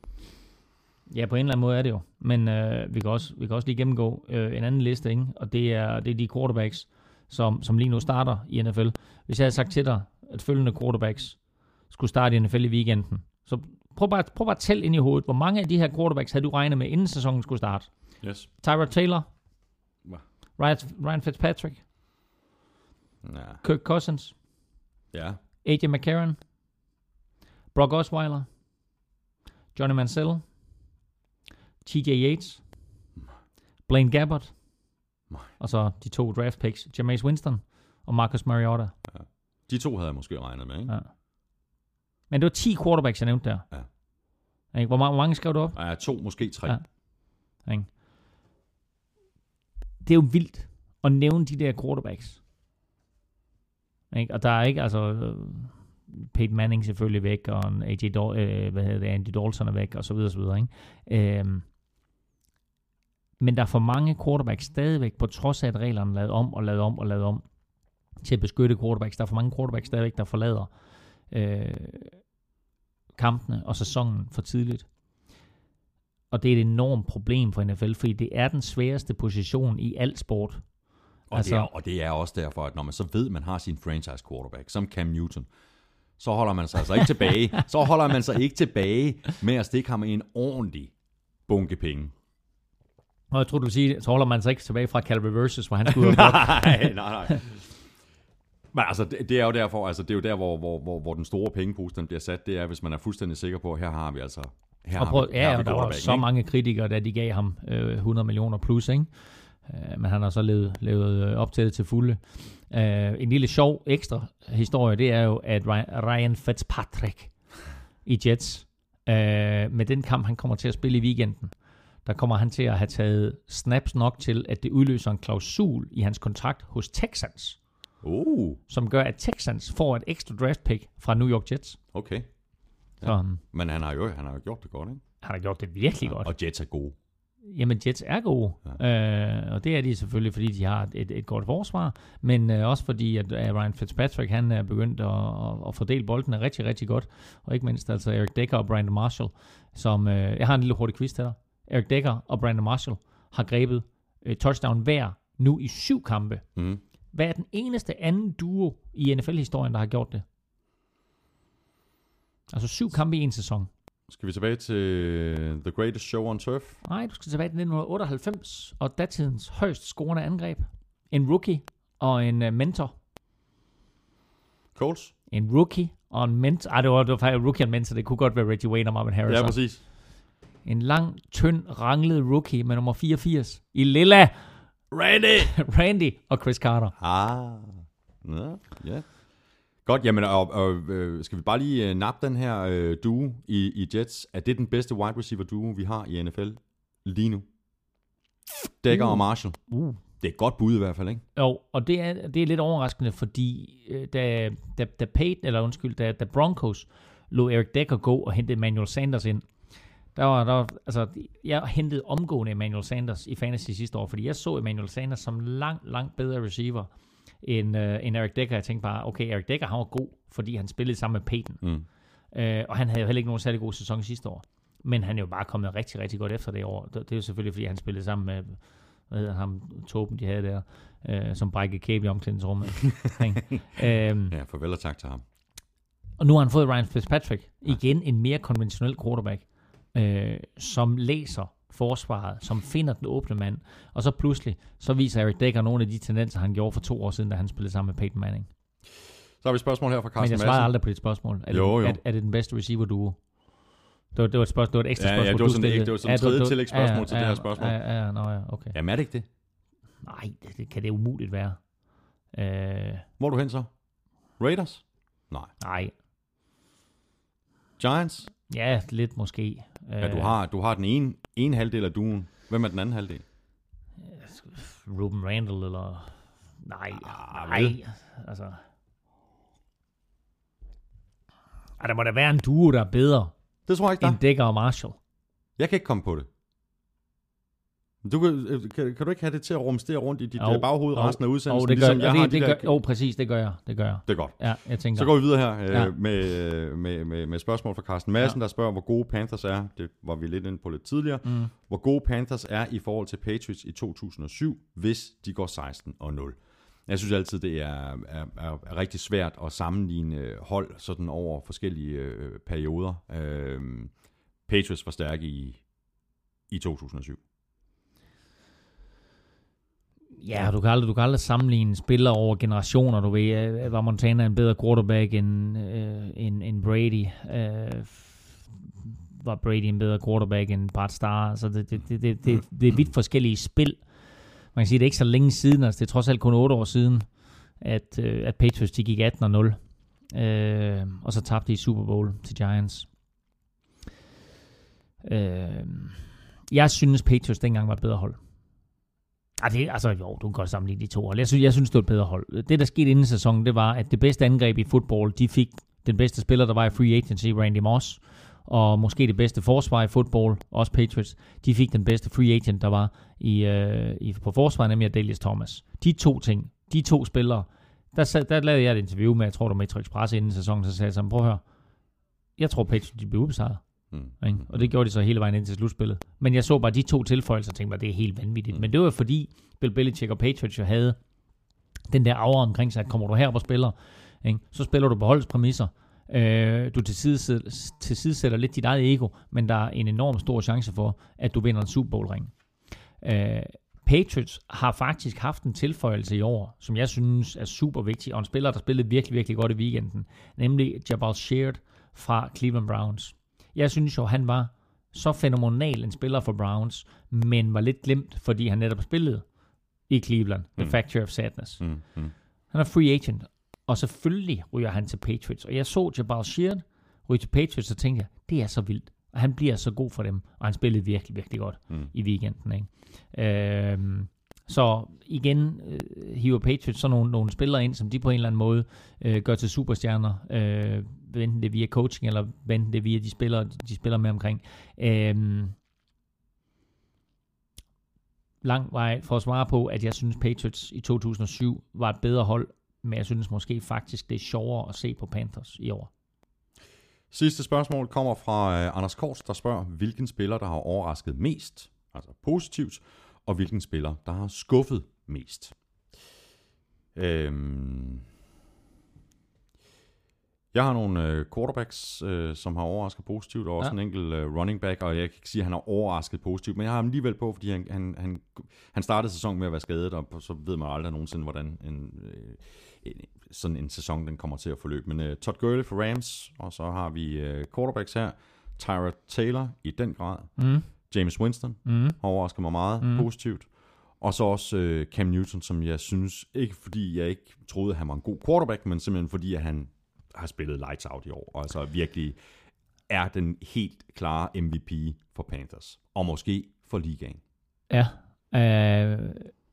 Ja, på en eller anden måde er det jo. Men øh, vi, kan også, vi kan også lige gennemgå øh, en anden liste, ikke? og det er, det er de quarterbacks, som, som lige nu starter i NFL. Hvis jeg havde sagt til dig, at følgende quarterbacks skulle starte i NFL i weekenden, så prøv bare, prøv bare at tælle ind i hovedet, hvor mange af de her quarterbacks havde du regnet med, inden sæsonen skulle starte? Yes. Tyrod Taylor? Ryan, Fitzpatrick, Ja. Kirk Cousins, ja. AJ McCarron, Brock Osweiler, Johnny Mansell, TJ Yates, Blaine Gabbert, Nej. og så de to draft picks, Jameis Winston, og Marcus Mariota. De to havde jeg måske regnet med, ikke? Ja. Men det var 10 quarterbacks, jeg nævnte der. Ja. Hvor, mange, hvor mange skrev du op? Ja, to, måske tre. Ja. Ikke? Det er jo vildt at nævne de der quarterbacks. Ikke? Og der er ikke, altså, øh, Peyton Manning selvfølgelig væk, og AJ Dol- øh, hvad hedder det, Andy Dalton er væk, og så videre, så videre. Ikke? Øhm, men der er for mange quarterbacks stadigvæk, på trods af, at reglerne er lavet om, og lavet om, og lavet om, til at beskytte quarterbacks. Der er for mange quarterbacks stadigvæk, der forlader øh, kampene og sæsonen for tidligt. Og det er et enormt problem for NFL, fordi det er den sværeste position i al sport. Og, altså, det er, og det er også derfor, at når man så ved, at man har sin franchise quarterback, som Cam Newton, så holder man sig altså ikke tilbage. Så holder man sig ikke tilbage med at stikke ham i en ordentlig bunke penge. Og jeg tror, du vil sige, så holder man sig ikke tilbage fra Calvary Versus, hvor han skulle nej, nej, nej. Men altså, det, det er jo derfor, altså, det er jo der, hvor, hvor, hvor, hvor den store pengepose den bliver sat, det er, hvis man er fuldstændig sikker på, at her har vi altså her Og prøv, her ja, vi og der var så ikke? mange kritikere, da de gav ham øh, 100 millioner plus, ikke? Øh, men han har så levet, levet øh, op til det til fulde. Øh, en lille sjov ekstra historie, det er jo, at Ry- Ryan Fitzpatrick i Jets, øh, med den kamp, han kommer til at spille i weekenden, der kommer han til at have taget snaps nok til, at det udløser en klausul i hans kontrakt hos Texans, Uh, som gør, at Texans får et ekstra draft pick fra New York Jets. okay. Så um, Men han har jo han har jo gjort det godt, ikke? han har gjort det virkelig godt. Og Jets er gode. Jamen, Jets er gode, ja. øh, og det er de selvfølgelig, fordi de har et, et godt forsvar, men øh, også fordi, at øh, Ryan Fitzpatrick, han er begyndt at, at, at fordele bolden rigtig, rigtig godt, og ikke mindst altså Eric Decker og Brandon Marshall, som, øh, jeg har en lille hurtig quiz til dig. Eric Decker og Brandon Marshall har grebet øh, touchdown hver nu i syv kampe. Mm. Hvad er den eneste anden duo i NFL-historien, der har gjort det? Altså syv kampe i en sæson. Skal vi tilbage til The Greatest Show on Turf? Nej, du skal tilbage til 1998, og datidens højst scorende angreb. En rookie og en uh, mentor. Colts? En rookie og en mentor. Ej, det var, det var faktisk rookie og en mentor. Det kunne godt være Reggie Wayne og Marvin Harrison. Ja, præcis. En lang, tynd, ranglet rookie med nummer 84 i lilla. Randy! Randy og Chris Carter. Ah. Ja, ja. Godt, jamen, og, og øh, skal vi bare lige øh, nappe den her øh, duo i, i Jets? Er det den bedste wide receiver duo, vi har i NFL lige nu? Dækker uh. og Marshall. Uh. Det er et godt bud i hvert fald, ikke? Jo, og det er, det er lidt overraskende, fordi øh, da, da, da Peyton, eller undskyld, da, da Broncos lå Eric Decker gå og hentede Emmanuel Sanders ind, der var, der var, altså, jeg hentede omgående Emmanuel Sanders i fantasy sidste år, fordi jeg så Emmanuel Sanders som langt, langt bedre receiver end, øh, end Eric Decker. Jeg tænkte bare, okay, Eric Decker, han var god, fordi han spillede sammen med Peyton. Mm. Øh, og han havde jo heller ikke nogen særlig god sæson sidste år. Men han er jo bare kommet rigtig, rigtig godt efter det år. Det, er jo selvfølgelig, fordi han spillede sammen med, hvad hedder ham, Toben, de havde der, øh, som brækkede kæbe i omklædningsrummet. Øhm, Ja, farvel og tak til ham. og nu har han fået Ryan Fitzpatrick. Igen en mere konventionel quarterback, øh, som læser forsvaret, som finder den åbne mand. Og så pludselig, så viser Eric Decker nogle af de tendenser, han gjorde for to år siden, da han spillede sammen med Peyton Manning. Så har vi et spørgsmål her fra Men Carsten jeg svarer Madsen. aldrig på dit spørgsmål. Er, Jo, det, jo. Er, er det den bedste receiver duo? Det var, det var et, spørgsmål, det var et ekstra Ja, ja, spørgsmål, det var du sådan stillede. det var sådan et du- tredje du- tillægsspørgsmål til det her spørgsmål. Ja, ja, ja, nå, ja, okay. Jamen er det ikke det? Nej, det, det kan det umuligt være. Øh, Hvor er du hen så? Raiders? Nej. nej, Giants? Ja, lidt måske. Ja, du Øh, har, du har den ene, ene halvdel af duen. Hvem er den anden halvdel? Ruben Randall, eller... Nej, Ah, nej, vel? altså... Ej, der må da være en duo, der er bedre Det tror jeg ikke, der end er. Decker og Marshall. Jeg kan ikke komme på det. Du kan, øh, kan, kan du ikke have det til at rumstere rundt i dit Jo, jo, baghoved jo, resten af udsendelsen, Jo, det gør, ligesom jeg og har det, de det der... gør, jo, præcis, det gør jeg. Det gør jeg. Det er godt. Ja, jeg tænker... Så går vi videre her øh, Ja. ja. med, med, med, med spørgsmål fra Carsten Madsen, ja. der spørger, hvor gode Panthers er. Det var vi lidt inde på lidt tidligere. Mm. Hvor gode Panthers er i forhold til Patriots i 2007, hvis de går 16 og 0. Jeg synes altid, det er, er, er, er rigtig svært at sammenligne øh, hold sådan over forskellige øh, perioder. Øh, Patriots var stærke i, i 2007. Ja, du kan aldrig, du kan aldrig sammenligne spillere over generationer, du ved. Øh, øh, var Montana en bedre quarterback end, øh, end, end Brady? Øh, var Brady en bedre quarterback end Bart Starr? Så det, det, det, det, det, det er vidt forskellige spil. Man kan sige, det er ikke så længe siden, altså det er trods alt kun 8 år siden, at, øh, at Patriots de gik 18-0, øh, og så tabte de i Super Bowl til Giants. Øh, jeg synes, Patriots dengang var et bedre hold. Ja, det, altså jo, du kan godt sammenligne de to hold. Jeg synes, jeg synes, det var et bedre hold. Det, der skete inden sæsonen, det var, at det bedste angreb i fodbold, de fik den bedste spiller, der var i free agency, Randy Moss, og måske det bedste forsvar i fodbold, også Patriots, de fik den bedste free agent, der var i, øh, i, på forsvaret, nemlig Adelius Thomas. De to ting, de to spillere, der, sad, der lavede jeg et interview med, jeg tror, det var Metro Express inden sæsonen, så sagde jeg sammen, prøv at høre, jeg tror Patriots, de blev ubesejret. Mm. Ikke? Og det gjorde de så hele vejen ind til slutspillet. Men jeg så bare de to tilføjelser og tænkte bare, det er helt vanvittigt. Mm. Men det var fordi Bill Belichick og Patriots jo havde den der aura omkring sig, at kommer du her og spiller, ikke? så spiller du på holdets præmisser. Øh, du tilsidesætter lidt dit eget ego, men der er en enorm stor chance for, at du vinder en Super Bowl ring. Øh, Patriots har faktisk haft en tilføjelse i år, som jeg synes er super vigtig, og en spiller, der spillede virkelig, virkelig godt i weekenden, nemlig Jabal Sheard fra Cleveland Browns. Jeg synes jo, han var så fænomenal en spiller for Browns, men var lidt glemt, fordi han netop spillede i Cleveland, The mm. Factory of Sadness. Mm. Mm. Han er free agent, og selvfølgelig ryger han til Patriots. Og jeg så Jabal Sheard ryge til Patriots, og tænkte jeg, det er så vildt. Og han bliver så god for dem, og han spillede virkelig, virkelig godt mm. i weekenden. Ikke? Øhm, så igen øh, hiver Patriots så nogle, nogle spillere ind, som de på en eller anden måde øh, gør til superstjerner, øh, enten det via coaching, eller enten det via de spillere, de spiller med omkring. Øh, lang vej for at svare på, at jeg synes Patriots i 2007 var et bedre hold, men jeg synes måske faktisk, det er sjovere at se på Panthers i år. Sidste spørgsmål kommer fra øh, Anders Kors, der spørger, hvilken spiller, der har overrasket mest, altså positivt, og hvilken spiller, der har skuffet mest. Øhm jeg har nogle øh, quarterbacks, øh, som har overrasket positivt, og også ja. en enkelt øh, running back, og jeg kan ikke sige, at han har overrasket positivt, men jeg har ham alligevel på, fordi han, han, han, han startede sæsonen med at være skadet, og så ved man aldrig nogensinde, hvordan en, øh, en, sådan en sæson den kommer til at forløbe. Men øh, Todd Gurley for Rams, og så har vi øh, quarterbacks her, Tyra Taylor i den grad, mm. James Winston mm. har overrasket mig meget mm. positivt, og så også øh, Cam Newton, som jeg synes, ikke fordi jeg ikke troede, at han var en god quarterback, men simpelthen fordi, at han har spillet lights out i år, og altså virkelig er den helt klare MVP for Panthers, og måske for ligaen. Ja, øh,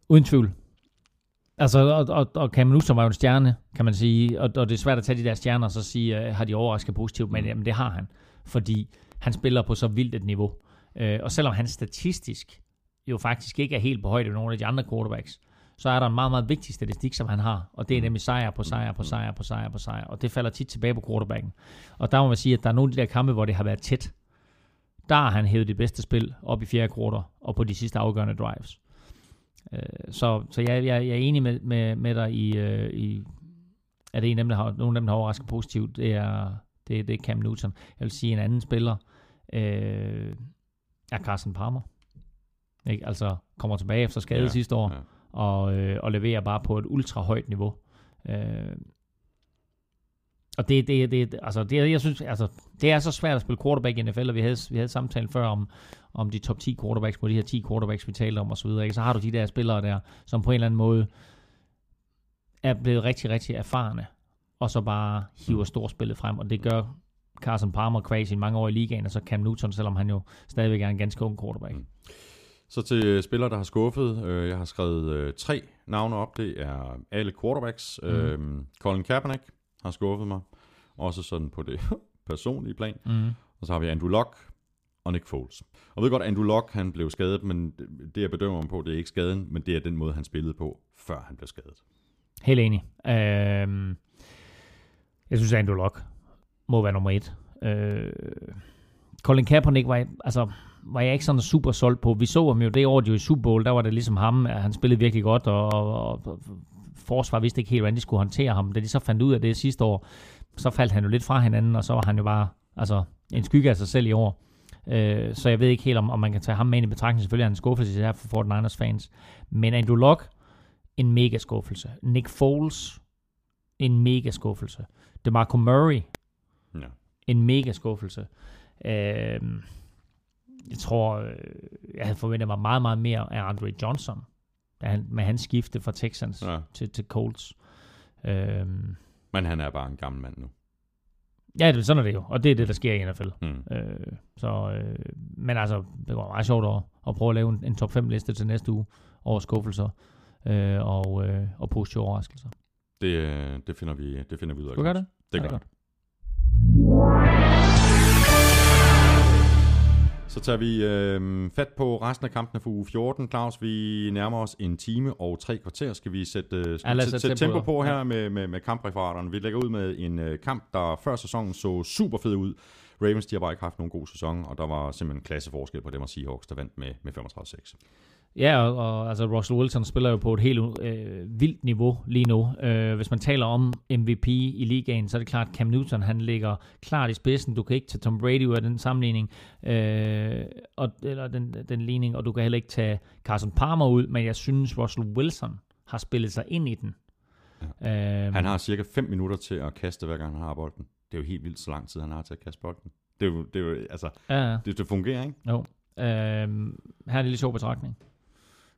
uden tvivl. Altså, og, og, og Cam Newton var jo en stjerne, kan man sige, og, og det er svært at tage de der stjerner og så sige, uh, har de overrasket positivt, men mm. jamen, det har han, fordi han spiller på så vildt et niveau. Uh, og selvom han statistisk jo faktisk ikke er helt på højde med nogle af de andre quarterbacks, så er der en meget, meget vigtig statistik, som han har, og det er mm. nemlig sejr på sejr på sejr på sejr på sejr, og det falder tit tilbage på quarterbacken. Og der må man sige, at der er nogle af de der kampe, hvor det har været tæt. Der har han hævet det bedste spil op i fjerde kvartal og på de sidste afgørende drives. Øh, så så jeg, jeg, jeg er enig med, med, med dig i, øh, i at det er en af dem, der har, nogle af dem, der har overrasket positivt, det er, det, det er Cam Newton. Jeg vil sige, en anden spiller øh, er Carson Palmer. Ikke? Altså kommer tilbage efter skade ja, sidste år. Ja og, øh, og leverer bare på et ultra højt niveau. Øh, og det, det, det, altså det, jeg synes, altså, det er så svært at spille quarterback i NFL, og vi havde, vi havde samtalen før om, om de top 10 quarterbacks, på de her 10 quarterbacks, vi talte om osv. Så, videre, så har du de der spillere der, som på en eller anden måde er blevet rigtig, rigtig erfarne, og så bare hiver storspillet frem, og det gør Carson Palmer crazy i mange år i ligaen, og så Cam Newton, selvom han jo stadigvæk er en ganske ung quarterback. Mm. Så til spillere, der har skuffet, øh, jeg har skrevet øh, tre navne op. Det er alle quarterbacks. Mm. Øh, Colin Kaepernick har skuffet mig. Også sådan på det personlige plan. Mm. Og så har vi Andrew Luck og Nick Foles. Og jeg ved godt, Andrew Luck han blev skadet, men det jeg bedømmer ham på, det er ikke skaden, men det er den måde, han spillede på, før han blev skadet. Helt enig. Øh, jeg synes, Andrew Luck må være nummer et. Øh, Colin Kaepernick var, altså, var jeg ikke sådan super solgt på. Vi så ham jo det år, de var i Super Bowl, der var det ligesom ham, at han spillede virkelig godt, og, og, og forsvar vidste ikke helt, hvordan de skulle håndtere ham. Da de så fandt ud af det sidste år, så faldt han jo lidt fra hinanden, og så var han jo bare altså, en skygge af sig selv i år. Øh, så jeg ved ikke helt, om, om man kan tage ham med ind i betragtning. Selvfølgelig er han en skuffelse her for 49ers fans. Men Andrew Luck, en mega skuffelse. Nick Foles, en mega skuffelse. DeMarco Murray, ja. en mega skuffelse. Øh, jeg tror, øh, jeg havde forventet mig meget, meget mere af Andre Johnson, da han, med hans skifte fra Texans ja. til, til Colts. Øhm, Men han er bare en gammel mand nu. ja, det, sådan er det jo, og det er det, der sker i NFL. Mm. Øh, så, øh, men altså, det var meget sjovt at, at prøve at lave en, en top 5 liste til næste uge over skuffelser øh, og, øh, og positive overraskelser. Det, øh, det, finder vi, det finder vi ud af. Du gør det? Det Ja, gør det det. Så tager vi øh, fat på resten af kampene for uge 14. Claus, vi nærmer os en time og tre kvarter. Skal vi sætte, øh, Ja, sætte, sætte tempo på her Ja. med, med, med kampreferaterne? Vi lægger ud med en øh, kamp, der før sæsonen så super fed ud. Ravens, de har bare ikke haft nogen god sæson, og der var simpelthen en klasseforskel på dem og Seahawks, der vandt med, med 35-6. Ja, og, og altså Russell Wilson spiller jo på et helt øh, vildt niveau lige nu. Øh, hvis man taler om MVP i ligaen, så er det klart, at Cam Newton han ligger klart i spidsen. Du kan ikke tage Tom Brady ud af den sammenligning, øh, og, eller den, den ligning, og du kan heller ikke tage Carson Palmer ud, men jeg synes, Russell Wilson har spillet sig ind i den. Ja. Øh, Han har cirka 5 minutter til at kaste, hver gang han har bolden. Det er jo helt vildt, så lang tid han har til at kaste bolden. Det er jo, det er jo altså, ja, ja. det, det fungerer, ikke? Jo. Øh, her er en lille sjov betragtning.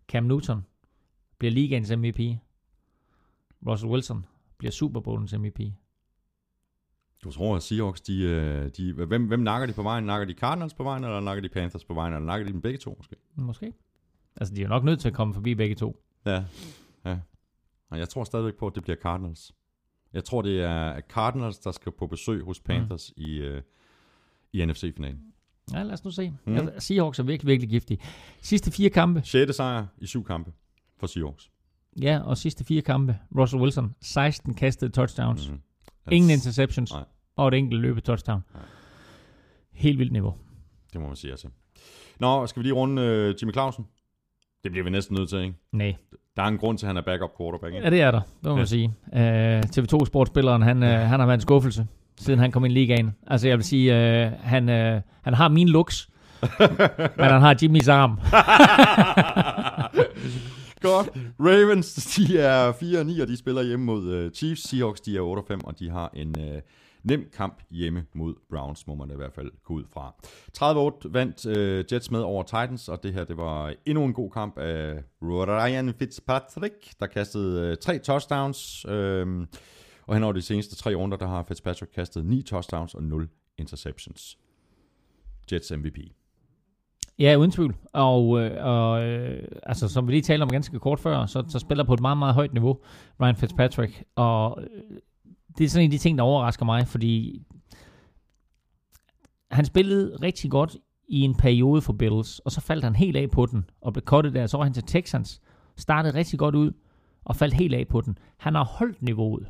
Cam Newton bliver ligaens MVP. Russell Wilson bliver Super Bowlens MVP. Du tror, at Seahawks, de, øh, de, hvem, hvem nakker de på vejen? Nakker de Cardinals på vejen, eller nakker de Panthers på vejen, eller nakker de dem begge to måske? Måske. Altså, de er jo nok nødt til at komme forbi begge to. Ja, ja. Og jeg tror stadigvæk på, at det bliver Cardinals. Jeg tror, det er Cardinals, der skal på besøg hos Panthers mm. i, øh, i NFC-finalen. Ja, lad os nu se. Mm. Mm. Seahawks er virkelig, virkelig giftige. Sidste fire kampe. 6. sejr i syv kampe for Seahawks. Ja, og sidste fire kampe. Russell Wilson, 16 kastede touchdowns. Mm. Ingen interceptions. Nej. Og et enkelt løbet touchdown. Nej. Helt vildt niveau. Det må man sige, altså. Nå, skal vi lige runde øh, Jimmy Clausen? Det bliver vi næsten nødt til, ikke? Nej. Der er en grund til, at han er backup quarterback, ikke? Ja, det er der. Det må Ja. man sige. Uh, TV2-sportspilleren, han, uh, han har været en skuffelse, siden han kom ind i ligaen. Altså, jeg vil sige, uh, han, uh, han har min looks, men han har Jimmys arm. Godt. Ravens, de er 4-9, og de spiller hjemme mod uh, Chiefs. Seahawks, de er 8-5, og de har en uh, nem kamp hjemme mod Browns, må man i hvert fald gå ud fra. 30-8 vandt øh, Jets med over Titans, og det her det var endnu en god kamp af Ryan Fitzpatrick, der kastede øh, tre touchdowns. Øh, og hen over de seneste tre runder, der har Fitzpatrick kastet ni touchdowns og 0 interceptions. Jets MVP. Ja, uden tvivl. Og, øh, og øh, altså, som vi lige talte om ganske kort før, så, så spiller på et meget, meget højt niveau Ryan Fitzpatrick. Og øh, det er sådan en af de ting, der overrasker mig, fordi han spillede rigtig godt i en periode for Bills, og så faldt han helt af på den, og blev cuttet der. Så var han til Texans, startede rigtig godt ud, og faldt helt af på den. Han har holdt niveauet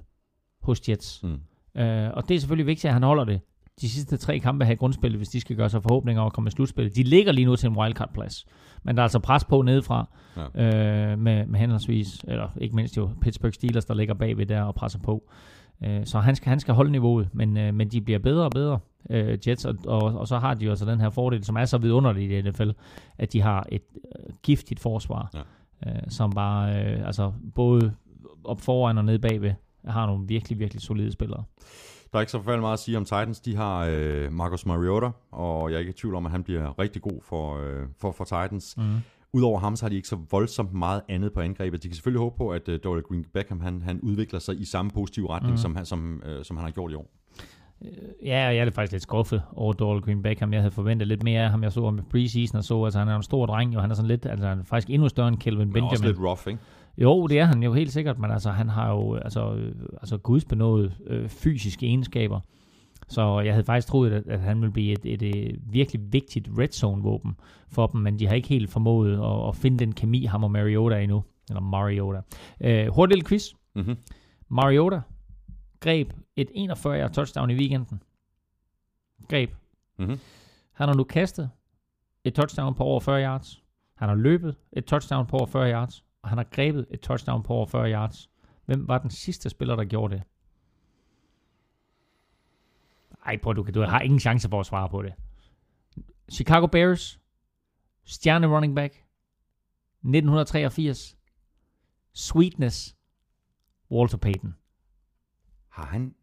hos Jets. Mm. Øh, og det er selvfølgelig vigtigt, at han holder det de sidste tre kampe her i grundspillet, hvis de skal gøre sig forhåbninger om at komme i slutspillet. De ligger lige nu til en wildcard-plads, men der er altså pres på nedefra ja. øh, med, med henholdsvis, eller ikke mindst jo Pittsburgh Steelers, der ligger bagved der og presser på. Øh, så han skal, han skal holde niveauet, men, øh, men de bliver bedre og bedre, øh, Jets, og, og, og så har de jo altså den her fordel, som er så vidunderligt i NFL, at de har et øh, giftigt forsvar, Ja. øh, som bare, øh, altså både op foran og nede bagved, har nogle virkelig, virkelig solide spillere. Der er ikke så forfærdeligt meget at sige om Titans. De har øh, Marcus Mariota, og jeg er ikke i tvivl om, at han bliver rigtig god for, øh, for, for Titans. Mm. Udover ham, så har de ikke så voldsomt meget andet på angrebet. De kan selvfølgelig håbe på, at øh, Dorian Green Beckham han, han udvikler sig i samme positive retning, mm. som, han, som, øh, som han har gjort i år. Ja, og jeg er faktisk lidt skuffet over Doral Green Beckham. Jeg havde forventet lidt mere af ham. Jeg så ham i preseason og så, altså han er en stor dreng, og han er sådan lidt, altså han er faktisk endnu større end Kelvin Men Benjamin. også lidt rough, ikke? Jo, det er han jo helt sikkert, men altså han har jo altså, øh, altså gudsbenået øh, fysiske egenskaber. Så jeg havde faktisk troet, at, at han ville blive et, et, et virkelig vigtigt red zone våben for dem, men de har ikke helt formået at, at finde den kemi, ham og Mariota endnu. Eller Mariota. Øh, hurtigt lille quiz. Mm-hmm. Mariota greb et 41 touchdown i weekenden. Greb. Mm-hmm. Han har nu kastet et touchdown på over 40 yards. Han har løbet et touchdown på over 40 yards. Og han har grebet et touchdown på over 40 yards. Hvem var den sidste spiller, der gjorde det? Ej, prøv, du, kan- du har ingen chance for at svare på det. Chicago Bears. Stjerne running back. 1983. Sweetness. Walter Payton. Har han...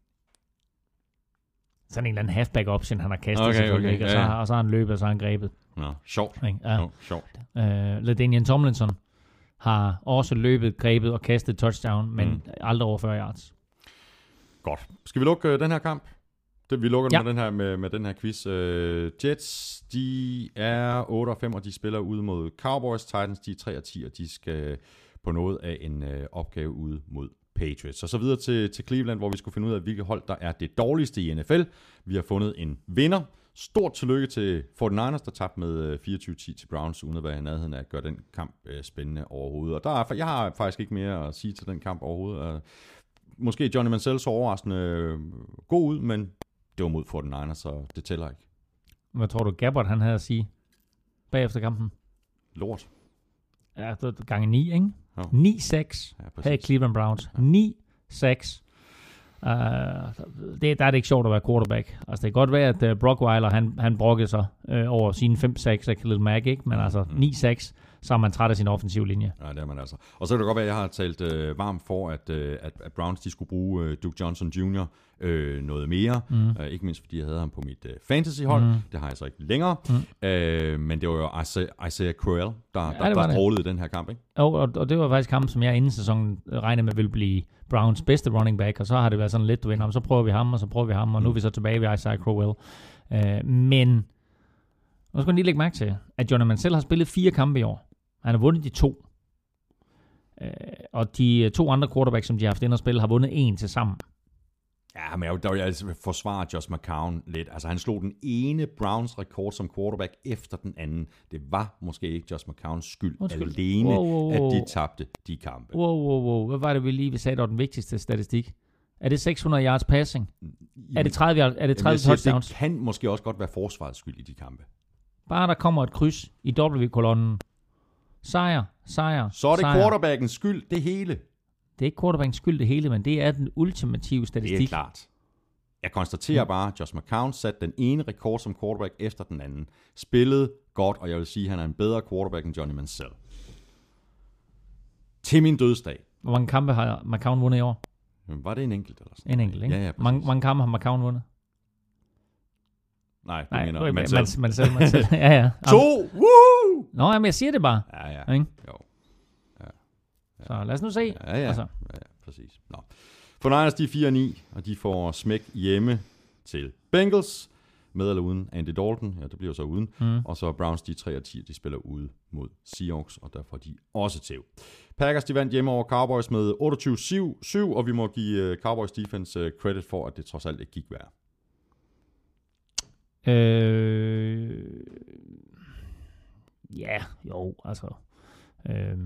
Sådan en eller anden halfback option, han har kastet Okay, selvfølgelig. okay, ikke? Og, så, ja. og så har han løbet, og så har han grebet. Nå, sjovt. Ja. Nå, sjovt. Uh, LaDainian Tomlinson har også løbet, grebet og kastet touchdown, men Mm. mm. aldrig over 40 yards. Godt. Skal vi lukke øh, den her kamp? Det, vi lukker ja. Ja. med, den her, med, med den her quiz. Øh, Jets, de er 8 og 5, og de spiller ude mod Cowboys. Titans, de er 3 og 10, og de skal på noget af en øh, opgave ude mod Patriots. Og så videre til, til Cleveland, hvor vi skulle finde ud af, hvilket hold, der er det dårligste i NFL. Vi har fundet en vinder. Stort tillykke til 49ers, der tabte med øh, 24-10 til Browns, uden at være i nærheden af at gøre den kamp øh, spændende overhovedet. Og der er, jeg har faktisk ikke mere at sige til den kamp overhovedet. Øh, måske Johnny Mansell så overraskende øh, god ud, men det var mod 49ers, så det tæller ikke. Hvad tror du, Gabbard han havde at sige bagefter kampen? Lort. Ja, det var gange 9, ikke? Jo. 9-6 Ja, havde Cleveland Browns. 9-6. Uh, det, der er det ikke sjovt at være quarterback. Altså, det kan godt være, at uh, Brockweiler, han, han brokkede sig uh, over sine 5-6 af Khalil Mack, ikke? Men altså, 9-6, så er man træt af sin offensiv linje. Nej, det er man altså. Og så kan det godt være, at jeg har talt øh, varmt for, at, øh, at, at Browns de skulle bruge øh, Duke Johnson Jr. Øh, noget mere. Mm. Øh, ikke mindst fordi jeg havde ham på mit øh, fantasyhold. Mm. Det har jeg så ikke længere. Mm. Øh, men det var jo Isaiah, Isaiah Crowell, der, ja, der, der strålede i den her kamp. Ikke? Og, og, og det var faktisk ham, som jeg inden sæsonen regnede med ville blive Browns bedste running back, og så har det været sådan lidt, du ved, "Nå, men så prøver vi ham, og så prøver vi ham, og nu er vi så tilbage ved Isaiah Crowell. Uh, men, nu skal man lige lægge mærke til, at Johnny Mansell har spillet fire kampe i år. Han har vundet de to. Uh, og de to andre quarterbacks, som de har haft ind at spille, har vundet en til sammen. Ja, men jeg, der vil jeg altså forsvare Josh McCown lidt. Altså, han slog den ene Browns rekord som quarterback efter den anden. Det var måske ikke Josh McCowns skyld Undskyld. alene, Wow, wow, wow. at de tabte de kampe. Wow, wow, wow. Hvad var det, vi lige vi sagde, der var den vigtigste statistik? Er det 600 yards passing? Er det 30, yard- er det 30 Jamen, siger, touchdowns? det kan måske også godt være forsvarets skyld i de kampe. Bare der kommer et kryds i W-kolonnen. Sejr, sejr, Så er det sejr. quarterbackens skyld, det hele. Det er ikke quarterbackens skyld det hele, men det er den ultimative Det er statistik. klart. Jeg konstaterer bare, at Josh McCown satte den ene rekord som quarterback efter den anden. Spillede godt, og jeg vil sige, at han er en bedre quarterback end Johnny Mansell. Til min dødsdag. Hvor mange kampe har McCown vundet i år? Jamen, Var det en enkelt eller sådan En enkelt, ikke? Ja, ja, præcis. mange, mange kampe har McCown vundet? Nej, det Nej, mener Mansell. man, man selv, man selv. ja, ja. To! Woo! Nå, jamen, jeg siger det bare. Ja, ja. Ikke? Jo. Så lad os nu se. Ja, ja. Altså, ja, ja præcis. Nå. For Niners, de er 4-9, og de får smæk hjemme til Bengals. Med eller uden Andy Dalton. Ja, det bliver så uden. Mm. Og så Browns, de er 3 og 10, de spiller ude mod Seahawks, og derfor er de også til. Packers, de vandt hjemme over Cowboys med 28-7, og vi må give uh, Cowboys defense uh, credit for, at det trods alt ikke gik værre. øh, ja, jo, altså. Øh,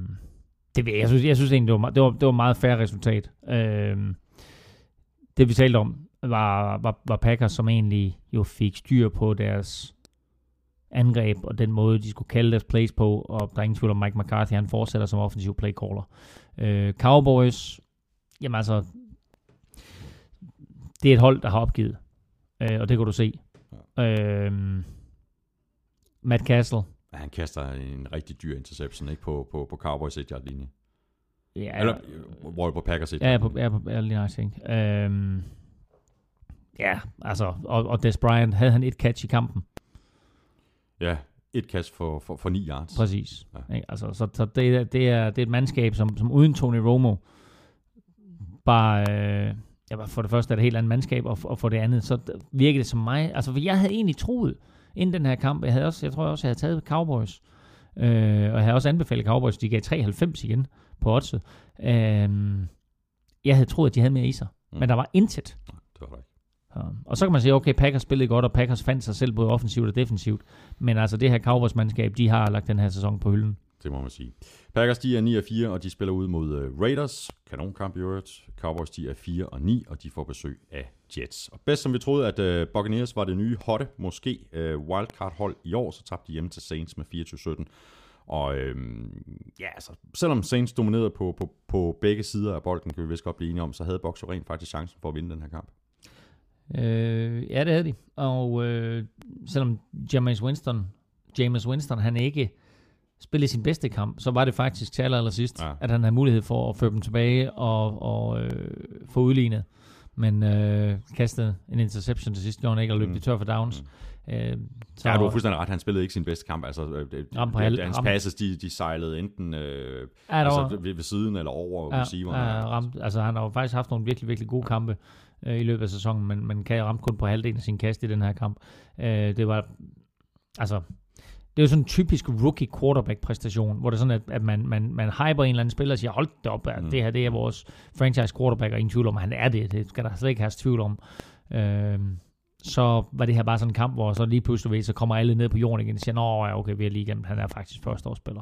det, ved jeg, jeg synes, jeg synes egentlig, det var, det var, det var et meget færre resultat. Øh, det vi talte om, var, var, var Packers, som egentlig jo fik styr på deres angreb, og den måde, de skulle kalde deres plays på, og der er ingen tvivl om, Mike McCarthy, han fortsætter som offensiv playcaller. Øh, Cowboys, jamen altså, det er et hold, der har opgivet, øh, og det kan du se. Øh, Matt Castle, Ja, han kaster en rigtig dyr interception ikke på, på, på Cowboys 1 linje ja, Eller, øh, hvor på Packers 1 Ja, på, ja, på, ja lige ikke? Øhm, ja, altså, og, og Des Bryant, havde han et catch i kampen? Ja, et kast for, for, for 9 yards. Præcis. Ja. Ikke? Altså, så, så det, er- det, er, det er et mandskab, som, som uden Tony Romo, bare, øh, ja, for det første er det et helt andet mandskab, og, og for det andet, så virker det som mig, altså, for jeg havde egentlig troet, inden den her kamp, jeg, havde også, jeg tror også, jeg havde taget Cowboys, øh, og jeg havde også anbefalet Cowboys, de gav 93 igen på oddset. Øh, jeg havde troet, at de havde mere i sig, Mm. men der var intet. Det var der ikke. Og så kan man sige, okay, Packers spillede godt, og Packers fandt sig selv både offensivt og defensivt. Men altså det her Cowboys-mandskab, de har lagt den her sæson på hylden. Det må man sige. Packers, de er 9 og 4, og de spiller ud mod uh, Raiders. Kanonkamp i øvrigt. Cowboys, de er 4 og 9, og de får besøg af Jets. Og bedst som vi troede, at uh, Buccaneers var det nye hotte, måske uh, wildcard-hold i år, så tabte de hjemme til Saints med 24-17. Og øhm, ja, altså, selvom Saints dominerede på, på, på begge sider af bolden, kan vi vist godt blive enige om, så havde Bucs jo rent faktisk chancen for at vinde den her kamp. Øh, ja, det havde de. Og øh, selvom James Winston, James Winston, han ikke spillede sin bedste kamp, så var det faktisk til aller, aller sidst, Ja. ja. at han havde mulighed for at føre dem tilbage og, og øh, få udlignet. Men øh, kastede en interception til sidst, gjorde han ikke, og løb Mm. tør for downs. Mm. Øh, så, Ja, du har fuldstændig ret. Han spillede ikke sin bedste kamp. Altså, øh, det, Ram på halv- hans ram. passes, de, de sejlede enten øh, Ja, altså, ved, ved, siden eller over ja, receiveren. ja, ramt, altså han har jo faktisk haft nogle virkelig, virkelig gode kampe. øh, i løbet af sæsonen, men, men kan ramme kun på halvdelen af sin kast i den her kamp. Øh, det var, altså, det er jo sådan en typisk rookie quarterback præstation, hvor det er sådan, at, at man, man, man hyper en eller anden spiller og siger, hold da op, mm. det her det er vores franchise quarterback, og ingen tvivl om, at han er det. Det skal der slet ikke have tvivl om. Øh, så var det her bare sådan en kamp, hvor så lige pludselig så kommer alle ned på jorden igen og siger, nå ja, okay, vi er lige igennem, han er faktisk førsteårsspiller.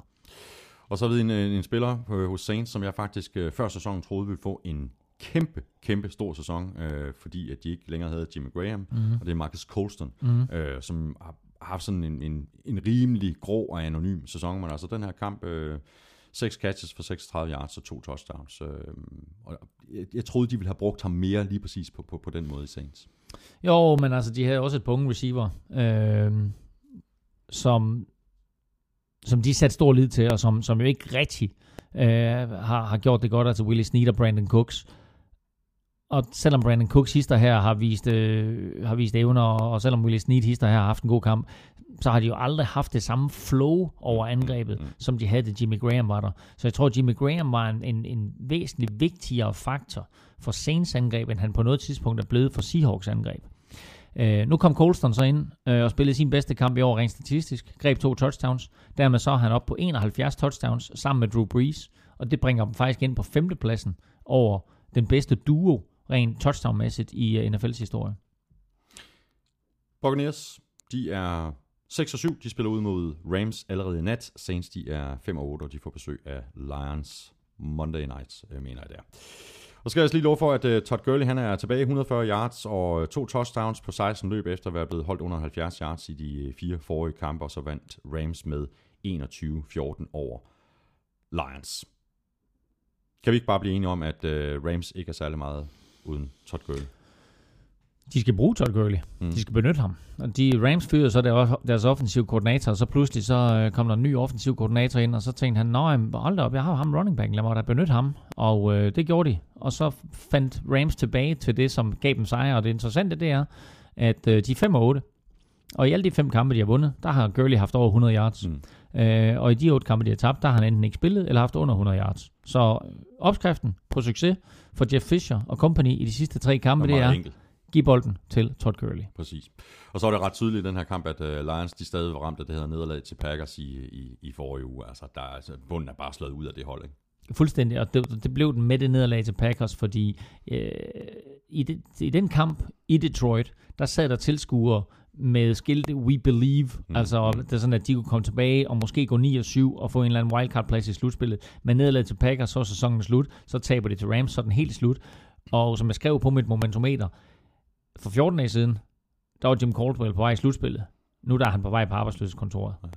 Og så vi en, en spiller øh, hos Saints, som jeg faktisk øh, før sæsonen troede ville få en kæmpe, kæmpe stor sæson, øh, fordi at de ikke længere havde Jimmy Graham, mm-hmm. og det er Marcus Colston, mm-hmm. øh, som har haft sådan en, en, en rimelig grå og anonym sæson, men altså den her kamp, øh, 6 catches for 36 yards og to touchdowns. Øh, og jeg, jeg troede, de ville have brugt ham mere lige præcis på, på, på den måde i Saints. Jo, men altså, de havde også et par unge receiver, øh, som, som de satte stor lid til, og som, som jo ikke rigtig øh, har, har gjort det godt, altså Willie Sneed og Brandon Cooks. Og selvom Brandon Cooks hister her har vist, øh, har vist evner, og selvom Willie Snead hister her har haft en god kamp, så har de jo aldrig haft det samme flow over angrebet, mm. som de havde, da Jimmy Graham var der. Så jeg tror, Jimmy Graham var en, en, en væsentlig vigtigere faktor for Saints angreb, end han på noget tidspunkt er blevet for Seahawks angreb. Uh, nu kom Colston så ind uh, og spillede sin bedste kamp i år rent statistisk. Greb to touchdowns. Dermed så er han op på 71 touchdowns sammen med Drew Brees. Og det bringer dem faktisk ind på femtepladsen over den bedste duo rent touchdown-mæssigt i øh, uh, NFL's historie. Buccaneers, de er 6 og 7. De spiller ud mod Rams allerede i nat. Saints, de er 5 og 8, og de får besøg af Lions Monday Night, øh, mener jeg der. Og skal jeg lige love for, at uh, Todd Gurley han er tilbage 140 yards og to touchdowns på 16 løb efter at være blevet holdt under 70 yards i de fire forrige kampe, og så vandt Rams med 21-14 over Lions. Kan vi ikke bare blive enige om, at uh, Rams ikke er særlig meget uden Todd Gurley? De skal bruge Todd Gurley. Mm. De skal benytte ham. Og de Rams fyrede så der, deres offensiv koordinator, og så pludselig så øh, kom der en ny offensiv koordinator ind, og så tænkte han, nej, hold op, jeg har ham running back, lad mig da benytte ham. Og øh, det gjorde de. Og så fandt Rams tilbage til det, som gav dem sejr, og det interessante det er, at øh, de er 5 og 8. Og i alle de fem kampe, de har vundet, der har Gurley haft over 100 yards. Mm. Øh, og i de otte kampe, de har tabt, der har han enten ikke spillet, eller haft under 100 yards. Så opskriften på succes for Jeff Fisher og company i de sidste tre kampe, det er, enkelt Giv bolden til Todd Gurley. Præcis. Og så er det ret tydeligt i den her kamp, at uh, Lions de stadig var ramt af det her nederlag til Packers i, i, i forrige uge. Altså, der, altså, bunden er bare slået ud af det hold, ikke? Fuldstændig, og det, det blev den med det nederlag til Packers, fordi øh, i, det, i den kamp i Detroit, der sad der tilskuere med skilte We Believe, mm. altså det er sådan, at de kunne komme tilbage og måske gå 9 og 7 og få en eller anden wildcard-plads i slutspillet. Men nederlag til Packers, så er sæsonen slut, så taber det til Rams, så er den helt slut. Og som jeg skrev på mit momentometer, for 14 dage siden, der var Jim Caldwell på vej i slutspillet. Nu der er han på vej på arbejdsløshedskontoret. Ja.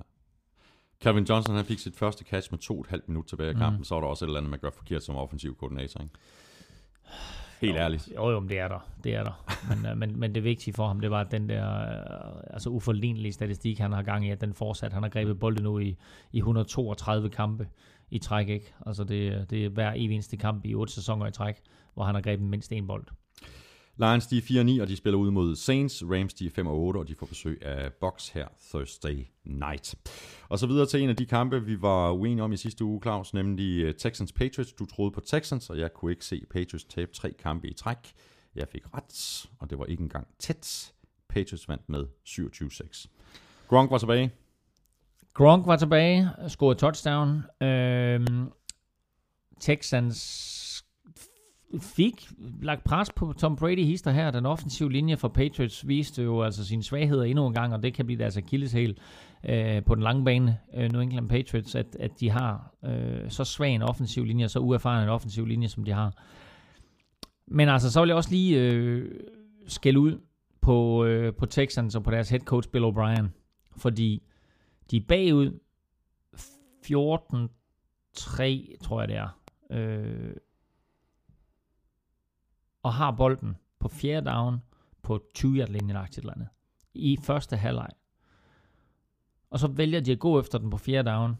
Calvin Johnson han fik sit første catch med to og et halvt minut tilbage i kampen, mm. så var der også et eller andet, man gør forkert som offensiv koordinator. Ikke? Helt jo, ærligt. Jo, jo, det er der. Det er der. men, uh, men, men det vigtige for ham, det var den der uh, altså uforlignelige statistik, han har gang i, at den fortsat. Han har grebet bolden nu i, i 132 kampe i træk. Ikke? Altså det, det er hver eneste kamp i otte sæsoner i træk, hvor han har grebet mindst en bold. Lions de er 4-9, og de spiller ud mod Saints. Rams de er 5-8, og de får besøg af Bucks her Thursday night. Og så videre til en af de kampe, vi var uenige om i sidste uge, Claus, nemlig øh, Texans-Patriots. Du troede på Texans, og jeg kunne ikke se Patriots tabe tre kampe i træk. Jeg fik ret, og det var ikke engang tæt. Patriots vandt med 27-6. Gronk var tilbage. Gronk var tilbage, scorede touchdown. Øhm, Texans fik lagt pres på Tom Brady hister her. Den offensive linje for Patriots viste jo altså sine svagheder endnu en gang, og det kan blive deres akilleshæl øh, på den lange bane, øh, New England Patriots, at, at de har øh, så svag en offensiv linje, og så uerfaren en offensiv linje, som de har. Men altså, så vil jeg også lige øh, skælde ud på, øh, på Texans og på deres head coach Bill O'Brien, fordi de er bagud 14-3, tror jeg det er. Øh, og har bolden på fjerde down på 20 yard linjen eller andet, i første halvleg. Og så vælger de at gå efter den på fjerde down,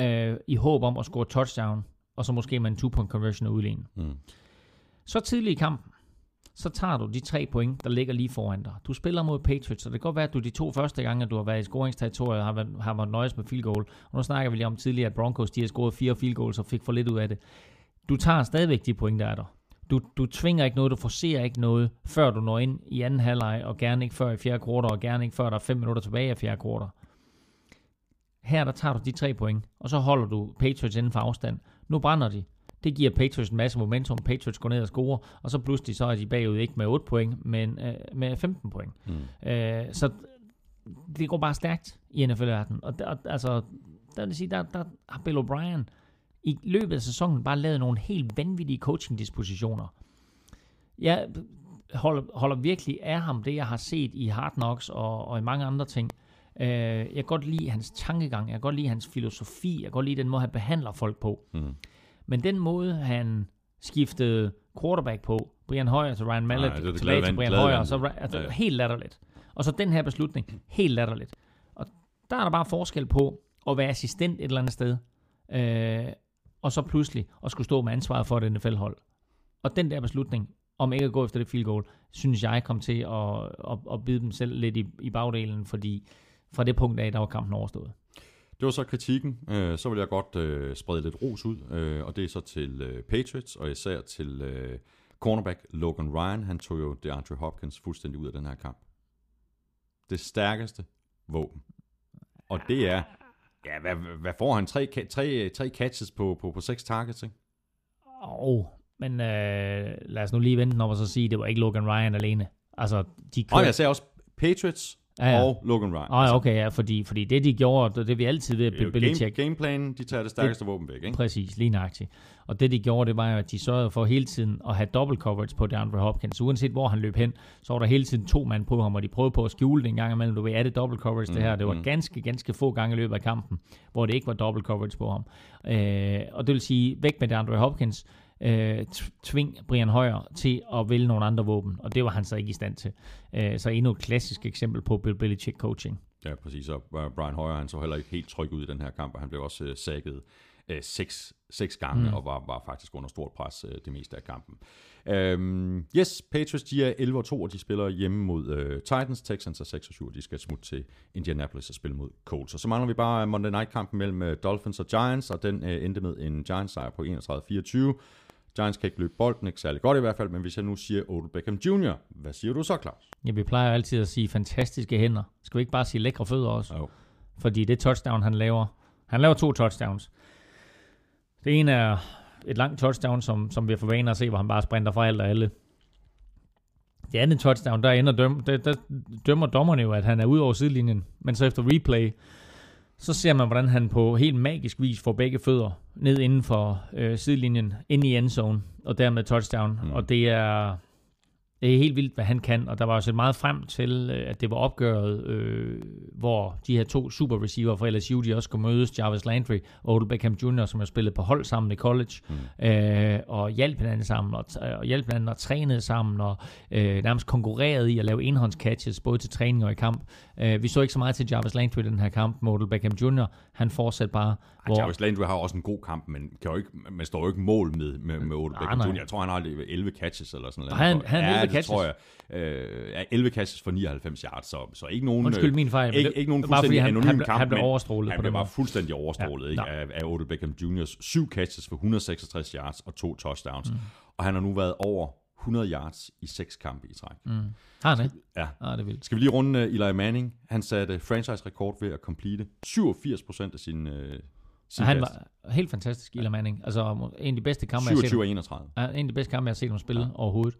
øh, i håb om at score touchdown, og så måske med en two-point conversion og udligne. Mm. Så tidligt i kampen, så tager du de tre point, der ligger lige foran dig. Du spiller mod Patriots, så det kan godt være, at du de to første gange, du har været i scoringsterritoriet, har været, har været nøjes med field goal. Og nu snakker vi lige om tidligere, at Broncos de har scoret fire field goals og fik for lidt ud af det. Du tager stadigvæk de point, der er der. Du, du tvinger ikke noget, du forcerer ikke noget, før du når ind i anden halvleg, og gerne ikke før i fjerde kvartal, og gerne ikke før der er fem minutter tilbage af fjerde kvartal. Her der tager du de tre point, og så holder du Patriots inden for afstand. Nu brænder de. Det giver Patriots en masse momentum. Patriots går ned og scorer, og så pludselig så er de bagud ikke med 8 point, men øh, med 15 point. Mm. Øh, så det går bare stærkt i NFL-verdenen. Og der, altså, der vil sige, der, der har Bill O'Brien i løbet af sæsonen bare lavet nogle helt vanvittige coaching-dispositioner. Jeg holder, holder virkelig af ham, det jeg har set i Hard Knocks og, og i mange andre ting. Øh, jeg kan godt lide hans tankegang, jeg kan godt lide hans filosofi, jeg kan godt lide den måde, han behandler folk på. Mm. Men den måde, han skiftede quarterback på, Brian Hoyer til Ryan Mallett, Nej, det det tilbage til Brian Hoyer, så altså, Ja. helt latterligt. Og så den her beslutning, helt latterligt. Og der er der bare forskel på at være assistent et eller andet sted, øh, og så pludselig at skulle stå med ansvaret for et NFL-hold. Og den der beslutning, om ikke at gå efter det field goal, synes jeg kom til at, at, at bide dem selv lidt i, i bagdelen, fordi fra det punkt af, der var kampen overstået. Det var så kritikken. Øh, så vil jeg godt øh, sprede lidt ros ud, øh, og det er så til øh, Patriots, og især til øh, cornerback Logan Ryan. Han tog jo DeAndre Hopkins fuldstændig ud af den her kamp. Det stærkeste våben. Og det er, ja, hvad, hvad får han? Tre, tre, tre catches på, på, på seks targets, ikke? Og, men øh, lad os nu lige vente op og så sige, det var ikke Logan Ryan alene. Altså, de Og jeg sagde også Patriots Ja, ja, og Logan Ryan. Oh, ja, okay, ja, fordi, fordi det de gjorde, det, det vi altid ved Det at Belichick, game, gameplanen, de tager det stærkeste våben væk, ikke? Præcis, lige nøjagtigt. Og det de gjorde, det var jo, at de sørgede for hele tiden at have double coverage på DeAndre Hopkins. Uanset hvor han løb hen, så var der hele tiden to mand på ham, og de prøvede på at skjule det en gang imellem. Du ved, er det double coverage det her? Det var ganske, ganske få gange i løbet af kampen, hvor det ikke var double coverage på ham. Øh, og det vil sige, væk med DeAndre Hopkins, øh, tving Brian Hoyer til at vælge nogle andre våben, og det var han så ikke i stand til. Øh, så endnu et klassisk eksempel på Bill Belichick coaching. Ja, præcis. Og øh, Brian Hoyer, han så heller ikke helt tryg ud i den her kamp, og han blev også øh, sækket øh, seks, seks gange, mm. og var, var faktisk under stort pres øh, det meste af kampen. Øhm, yes, Patriots, de er 11 og 2, og de spiller hjemme mod øh, Titans. Texans er 6 og 7, og de skal smutte til Indianapolis og spille mod Colts. Og så mangler vi bare Monday Night-kampen mellem øh, Dolphins og Giants, og den øh, endte med en Giants-sejr på 31-24. Giants kan ikke løbe bolden, ikke særlig godt i hvert fald, men hvis jeg nu siger Odell Beckham Jr., hvad siger du så, Claus? Ja, vi plejer altid at sige fantastiske hænder. Skal vi ikke bare sige lækre fødder også? Jo. Fordi det touchdown, han laver, han laver to touchdowns. Det ene er et langt touchdown, som, som vi har for vane at se, hvor han bare sprinter fra alt og alle. Det andet touchdown, der, ender døm, der, der dømmer dommerne jo, at han er ude over sidelinjen. Men så efter replay, så ser man, hvordan han på helt magisk vis får begge fødder ned inden for øh, sidelinjen, ind i endzone, og dermed touchdown. Mm. Og det er, det er helt vildt, hvad han kan, og der var set meget frem til, øh, at det var opgøret, øh, hvor de her to super receiver fra LSU, de også skulle mødes, Jarvis Landry og Odell Beckham Jr., som har spillet på hold sammen i college, mm. øh, og hjalp hinanden sammen, og, og hjalp hinanden og trænede sammen, og øh, nærmest konkurrerede i at lave enhåndscatches, både til træning og i kamp. Øh, vi så ikke så meget til Jarvis Landry i den her kamp, med Odell Beckham Jr., han fortsatte bare, Hvor... Jarvis Landry har også en god kamp, men kan jo ikke, man står jo ikke mål med, med, med Odell Beckham. Jr. Jeg tror, han har 11 catches eller sådan noget. Han- han har 11 ja, det catches. tror jeg. Øh, ja, 11 catches for 99 yards, så, så ikke nogen... Undskyld øh, min fejl, Ikke, ikke nogen var, fordi fuldstændig han- anonym han kamp, han blev overstrålet Han blev bare fuldstændig overstrålet Ja, ikke, af, af Odell Beckham Jr.'s syv catches for 166 yards og to touchdowns. Mm. Og han har nu været over 100 yards i seks kampe i træk. Mm. har han det? Ja. Ah, det er vildt. Skal vi lige runde uh, Eli Manning? Han satte franchise-rekord ved at complete 87% af sin, uh, sin Han kast. var helt fantastisk, Eli Manning. Altså en af de bedste kampe, jeg har set 27 og 31. Ja, en af de bedste kampe, jeg har set ham spille ja. overhovedet.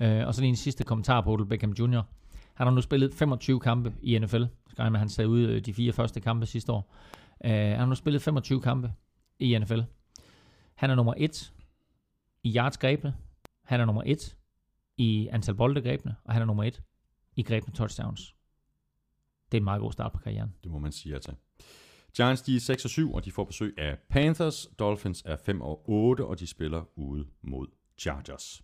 Øh, og så lige en sidste kommentar på Odell Beckham Jr. Han har nu spillet 25 kampe i NFL. Skal jeg med, han sad ude øh, de fire første kampe sidste år. Øh, han har nu spillet 25 kampe i NFL. Han er nummer 1 i yards grebne. Han er nummer 1 i antal bolde grebne. Og han er nummer 1 i grebne touchdowns. Det er en meget god start på karrieren. Det må man sige ja til. Giants de er 6 og 7, og de får besøg af Panthers. Dolphins er 5 og 8, og de spiller ude mod Chargers.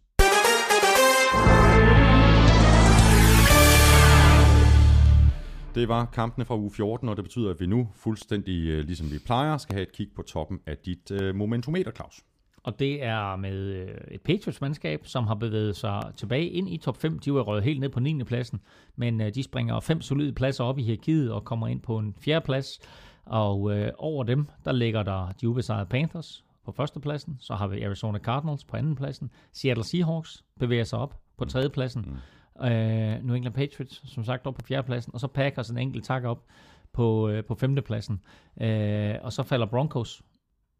Det var kampene fra uge 14, og det betyder, at vi nu fuldstændig øh, ligesom vi plejer, skal have et kig på toppen af dit øh, momentometer, Claus. Og det er med øh, et Patriots-mandskab, som har bevæget sig tilbage ind i top 5. De var røget helt ned på 9. pladsen, men øh, de springer fem solide pladser op i hierarkiet og kommer ind på en fjerde plads. Og øh, over dem, der ligger der de ubesejrede Panthers på førstepladsen. Så har vi Arizona Cardinals på andenpladsen. Seattle Seahawks bevæger sig op på tredjepladsen. Mm. Øh, New England Patriots, som sagt, op på fjerdepladsen. Og så Packers en enkelt tak op på, øh, på femtepladsen. Øh, og så falder Broncos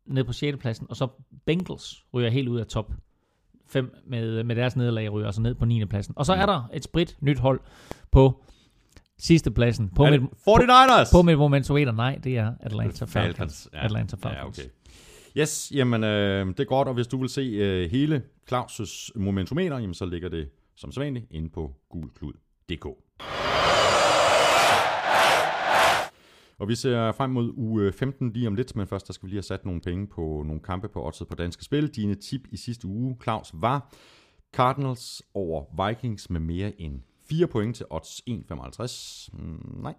ned på sjettepladsen. Og så Bengals ryger helt ud af top 5 med, med deres nederlag ryger altså ned på 9. pladsen. Og så er der et sprit nyt hold på sidste pladsen. På mit, det 49ers! på mit momentometer, nej, det er Atlanta Falcons. Falcons, ja. Atlanta Falcons. Ja, okay. Yes, jamen øh, det er godt, og hvis du vil se øh, hele Claus' momentumeter, jamen så ligger det som sædvanligt inde på gulklud.dk. Og vi ser frem mod uge 15 lige om lidt, men først der skal vi lige have sat nogle penge på nogle kampe på oddset på danske spil. Dine tip i sidste uge, Claus, var Cardinals over Vikings med mere end 4 point til odds 1,55. Mm, nej.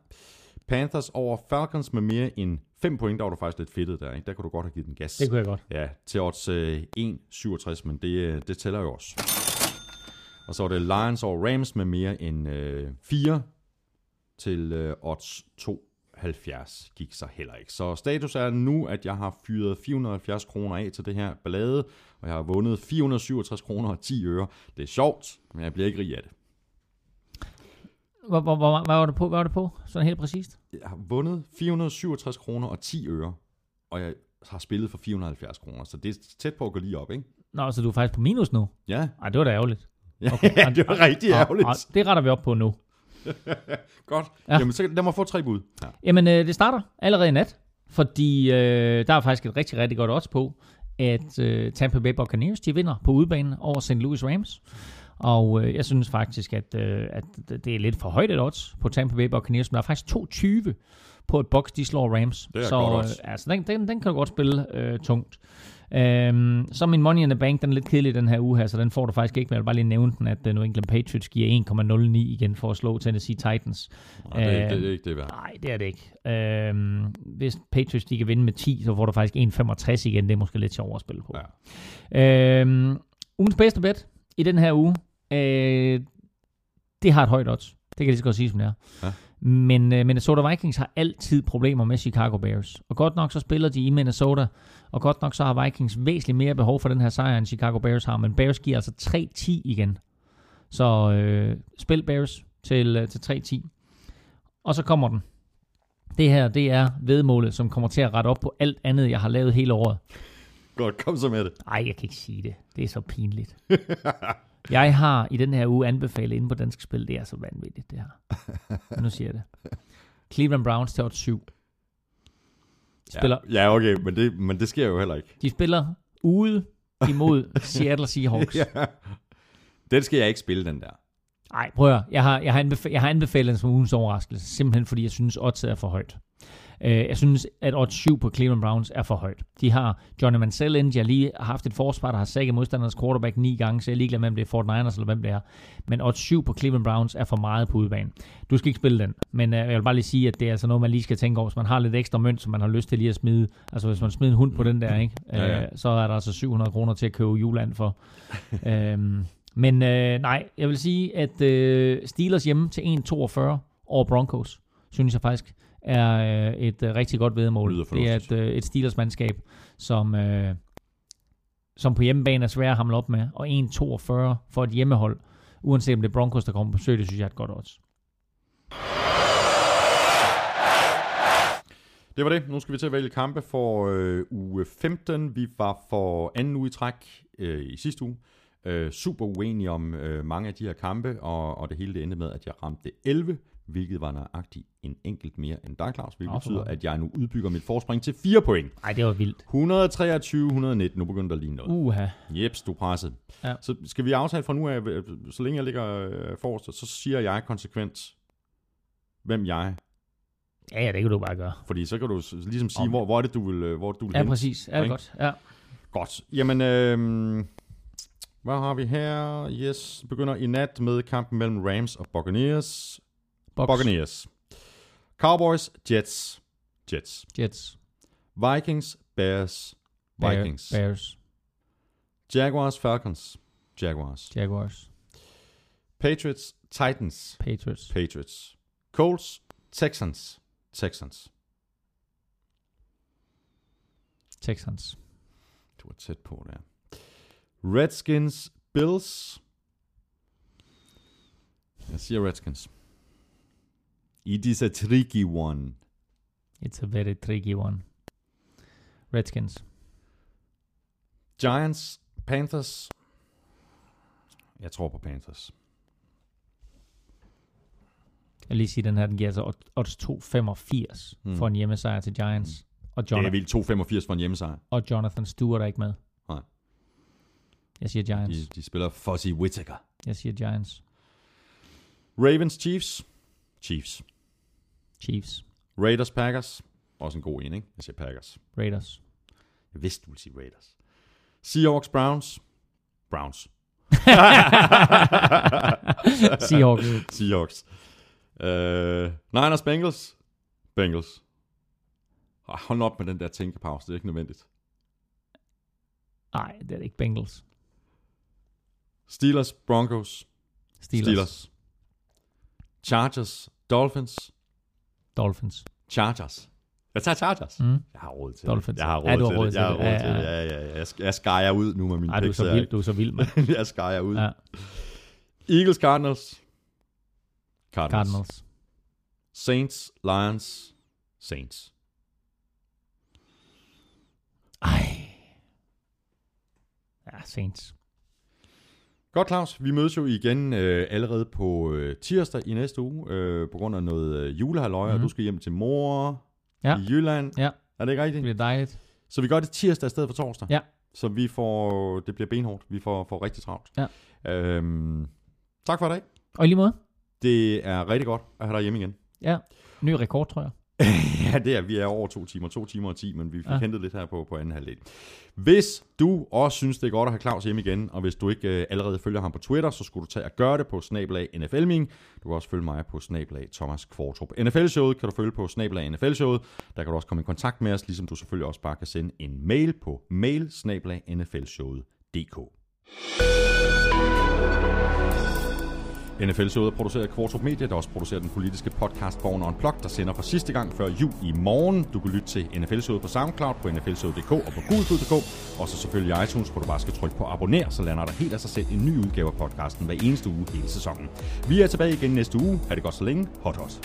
Panthers over Falcons med mere end 5 point, der var du faktisk lidt fedtet der, ikke? Der kunne du godt have givet den gas. Det kunne jeg godt. Ja, til odds øh, 1,67, men det, øh, det tæller jo også. Og så var det Lions over Rams med mere end øh, 4 til øh, odds 2,70. Gik så heller ikke. Så status er nu, at jeg har fyret 470 kroner af til det her ballade, og jeg har vundet 467 kroner og 10 øre. Det er sjovt, men jeg bliver ikke rig af det. Hvor, hvor, hvor, hvad var det på? Hvad var det på? Sådan helt præcist. Jeg har vundet 467 kroner og 10 øre, og jeg har spillet for 470 kroner, så det er tæt på at gå lige op, ikke? Nå, så du er faktisk på minus nu? Ja, Nej, det var da ærgerligt. ja okay. det var rigtig ærgerligt. nå, det retter vi op på nu. Godt. Ja. Ja. Jamen, så lad mig få tre bud. Ja. Jamen, øh, det starter allerede i nat, fordi øh, der er faktisk et rigtig, rigtig godt odds på, at øh, Tampa Bay Buccaneers, de vinder på udebane over St. Louis Rams. Og øh, jeg synes faktisk, at, øh, at det er lidt for højt et odds på Tampa Bay Buccaneers, men der er faktisk 2,20 på et box, de slår Rams. Det er så godt. Øh, altså, den, den, den kan du godt spille øh, tungt. Øhm, så min Money in the Bank, den er lidt kedelig den her uge her, så den får du faktisk ikke, men jeg vil bare lige nævne den, at øh, New England Patriots giver 1,09 igen for at slå Tennessee Titans. Nej, det, Øh, det, det er ikke det værd. Nej, det er det ikke. Øhm, hvis Patriots de kan vinde med 10, så får du faktisk 1,65 igen. Det er måske lidt sjovere at spille på. Ja. Øhm, ugens bedste bet i den her uge, øh, det har et højt odds. Det kan lige så godt sige, som det er. Ja. Men øh, Minnesota Vikings har altid problemer med Chicago Bears. Og godt nok så spiller de i Minnesota, og godt nok så har Vikings væsentligt mere behov for den her sejr, end Chicago Bears har. Men Bears giver altså 3-10 igen. Så øh, spil Bears til, øh, til 3-10. Og så kommer den. Det her, det er vedmålet, som kommer til at rette op på alt andet, jeg har lavet hele året. Godt, kom så med det. Ej, jeg kan ikke sige det. Det er så pinligt. jeg har i den her uge anbefalet inde på Dansk Spil. Det er så vanvittigt, det her. Men nu siger jeg det. Cleveland Browns til odds 7. De spiller, Ja, ja okay, men det, men det sker jo heller ikke. de spiller ude imod Seattle Seahawks. ja. Den skal jeg ikke spille, den der. Nej, prøv at høre. jeg har, jeg, har anbefalet, jeg har anbefalet den som ugens overraskelse, simpelthen fordi jeg synes, oddset er for højt. Uh, jeg synes, at odds 7 på Cleveland Browns er for højt. De har Johnny Mansell ind, har lige haft et forsvar, der har sækket modstandernes quarterback ni gange, så jeg er ligeglad med, om det er Fort Niners eller hvem det er. Men odds 7 på Cleveland Browns er for meget på udebane. Du skal ikke spille den, men uh, jeg vil bare lige sige, at det er altså noget, man lige skal tænke over, hvis man har lidt ekstra mønt, som man har lyst til lige at smide. Altså hvis man smider en hund på den der, ikke? Uh, Ja, ja. så er der altså 700 kroner til at købe juland for. øhm, men øh, nej, jeg vil sige, at øh, Steelers hjemme til 1,42 over Broncos, synes jeg faktisk er øh, et øh, rigtig godt vedmål. Lyder Det er et, øh, et Steelers-mandskab, som, øh, som på hjemmebane er svært at hamle op med, og 1,42 for et hjemmehold, uanset om det er Broncos, der kommer på besøg, det synes jeg er et godt odds. Det var det. Nu skal vi til at vælge kampe for øh, uge 15. Vi var for anden uge i træk øh, i sidste uge. Øh, super uenige om øh, mange af de her kampe, og, og det hele det endte med, at jeg ramte 11, hvilket var nøjagtigt en enkelt mere end dig, Claus, hvilket for betyder, at jeg nu udbygger mit forspring til 4 point. Nej, det var vildt. 123-119, nu begynder der lige noget. Uha. Jeps, du er presset. Ja. Så skal vi aftale fra nu af, øh, så længe jeg ligger øh, forrest, så siger jeg konsekvent, hvem jeg er. Ja, ja, det kan du bare gøre. Fordi så kan du ligesom sige, hvor, hvor er det, du vil, øh, hvor du vil Ja, hen. præcis. Ja, Ikke? godt. Ja. Godt. Jamen, øh, hvad har vi her? Yes, begynder i nat med kampen mellem Rams og Buccaneers. Box. Buccaneers. Cowboys, Jets. Jets. Jets. Vikings, Bears. Bear- Vikings. Bears. Jaguars, Falcons. Jaguars. Jaguars. Patriots, Titans. Patriots. Patriots. Colts, Texans. Texans. Texans. Du er tæt på der. Redskins, Bills. Jeg siger Redskins. It is a tricky one. It's a very tricky one. Redskins. Giants, Panthers. Jeg tror på Panthers. Jeg lige sige, den her, den giver altså odd- odds 2,85 Hmm. for en hjemmesejr til Giants. Og, Det er Jonathan, vildt 2,85 for en hjemmesejr. og Jonathan Stewart er ikke med. Nej. Jeg siger Giants. De, de spiller Fuzzy Whittaker. Jeg siger Giants. Ravens, Chiefs. Chiefs. Chiefs. Raiders, Packers. Også en god en, ikke? Jeg siger Packers. Raiders. Jeg vidste, du ville sige Raiders. Seahawks, Browns. Browns. Seahawks. Seahawks. Uh, Niners, Bengals. Bengals. Hold op med den der tænkepause, det er ikke nødvendigt. Nej, det er det ikke Bengals. Steelers, Broncos. Steelers. Steelers. Chargers, Dolphins. Dolphins. Chargers. Jeg tager Chargers. Mm. Jeg har råd til Dolphins. det. Jeg har råd, Ja, til, råd det. til Jeg har det. råd Ja, til det. Ja, ja, ja. Jeg, jeg skærer ud nu med min Ej, du er så vild, du er så vild, mand. jeg skærer ud. Ja. Eagles, Cardinals. Cardinals. Cardinals. Saints, Lions, Saints. Ej. Ja, Saints. Godt, Claus. Vi mødes jo igen øh, allerede på øh, tirsdag i næste uge, øh, på grund af noget øh, julehalløj, mm-hmm. og du skal hjem til mor Mhm. Ja. i Jylland. Ja, Er det ikke det rigtigt? bliver dejligt. Så vi gør det tirsdag i stedet for torsdag. Ja. Så vi får, det bliver benhårdt. Vi får, får rigtig travlt. Ja. Øhm, tak for i dag. Og i lige måde. Det er rigtig godt at have dig hjemme igen. Ja, ny rekord, tror jeg. ja, det er, vi er over to timer, to timer og ti, men vi fik ja. Hentet lidt her på, på anden halvdel. Hvis du også synes, det er godt at have Claus hjemme igen, og hvis du ikke øh, allerede følger ham på Twitter, så skulle du tage og gøre det på snabelag NFLming. Du kan også følge mig på snabelag Thomas Kvartrup. NFL-showet kan du følge på snabelag NFL-showet. Der kan du også komme i kontakt med os, ligesom du selvfølgelig også bare kan sende en mail på mail nflshowet.dk. NFL-showet er produceret af Kvartrup Media, der også producerer den politiske podcast Born Unplugged, der sender for sidste gang før jul i morgen. Du kan lytte til NFL-showet på SoundCloud, på nflshowet.dk og på gulfud.dk. Og så selvfølgelig iTunes, hvor du bare skal trykke på abonner, så lander der helt af sig selv en ny udgave af podcasten hver eneste uge hele sæsonen. Vi er tilbage igen næste uge. Ha' det godt så længe. Hot hot.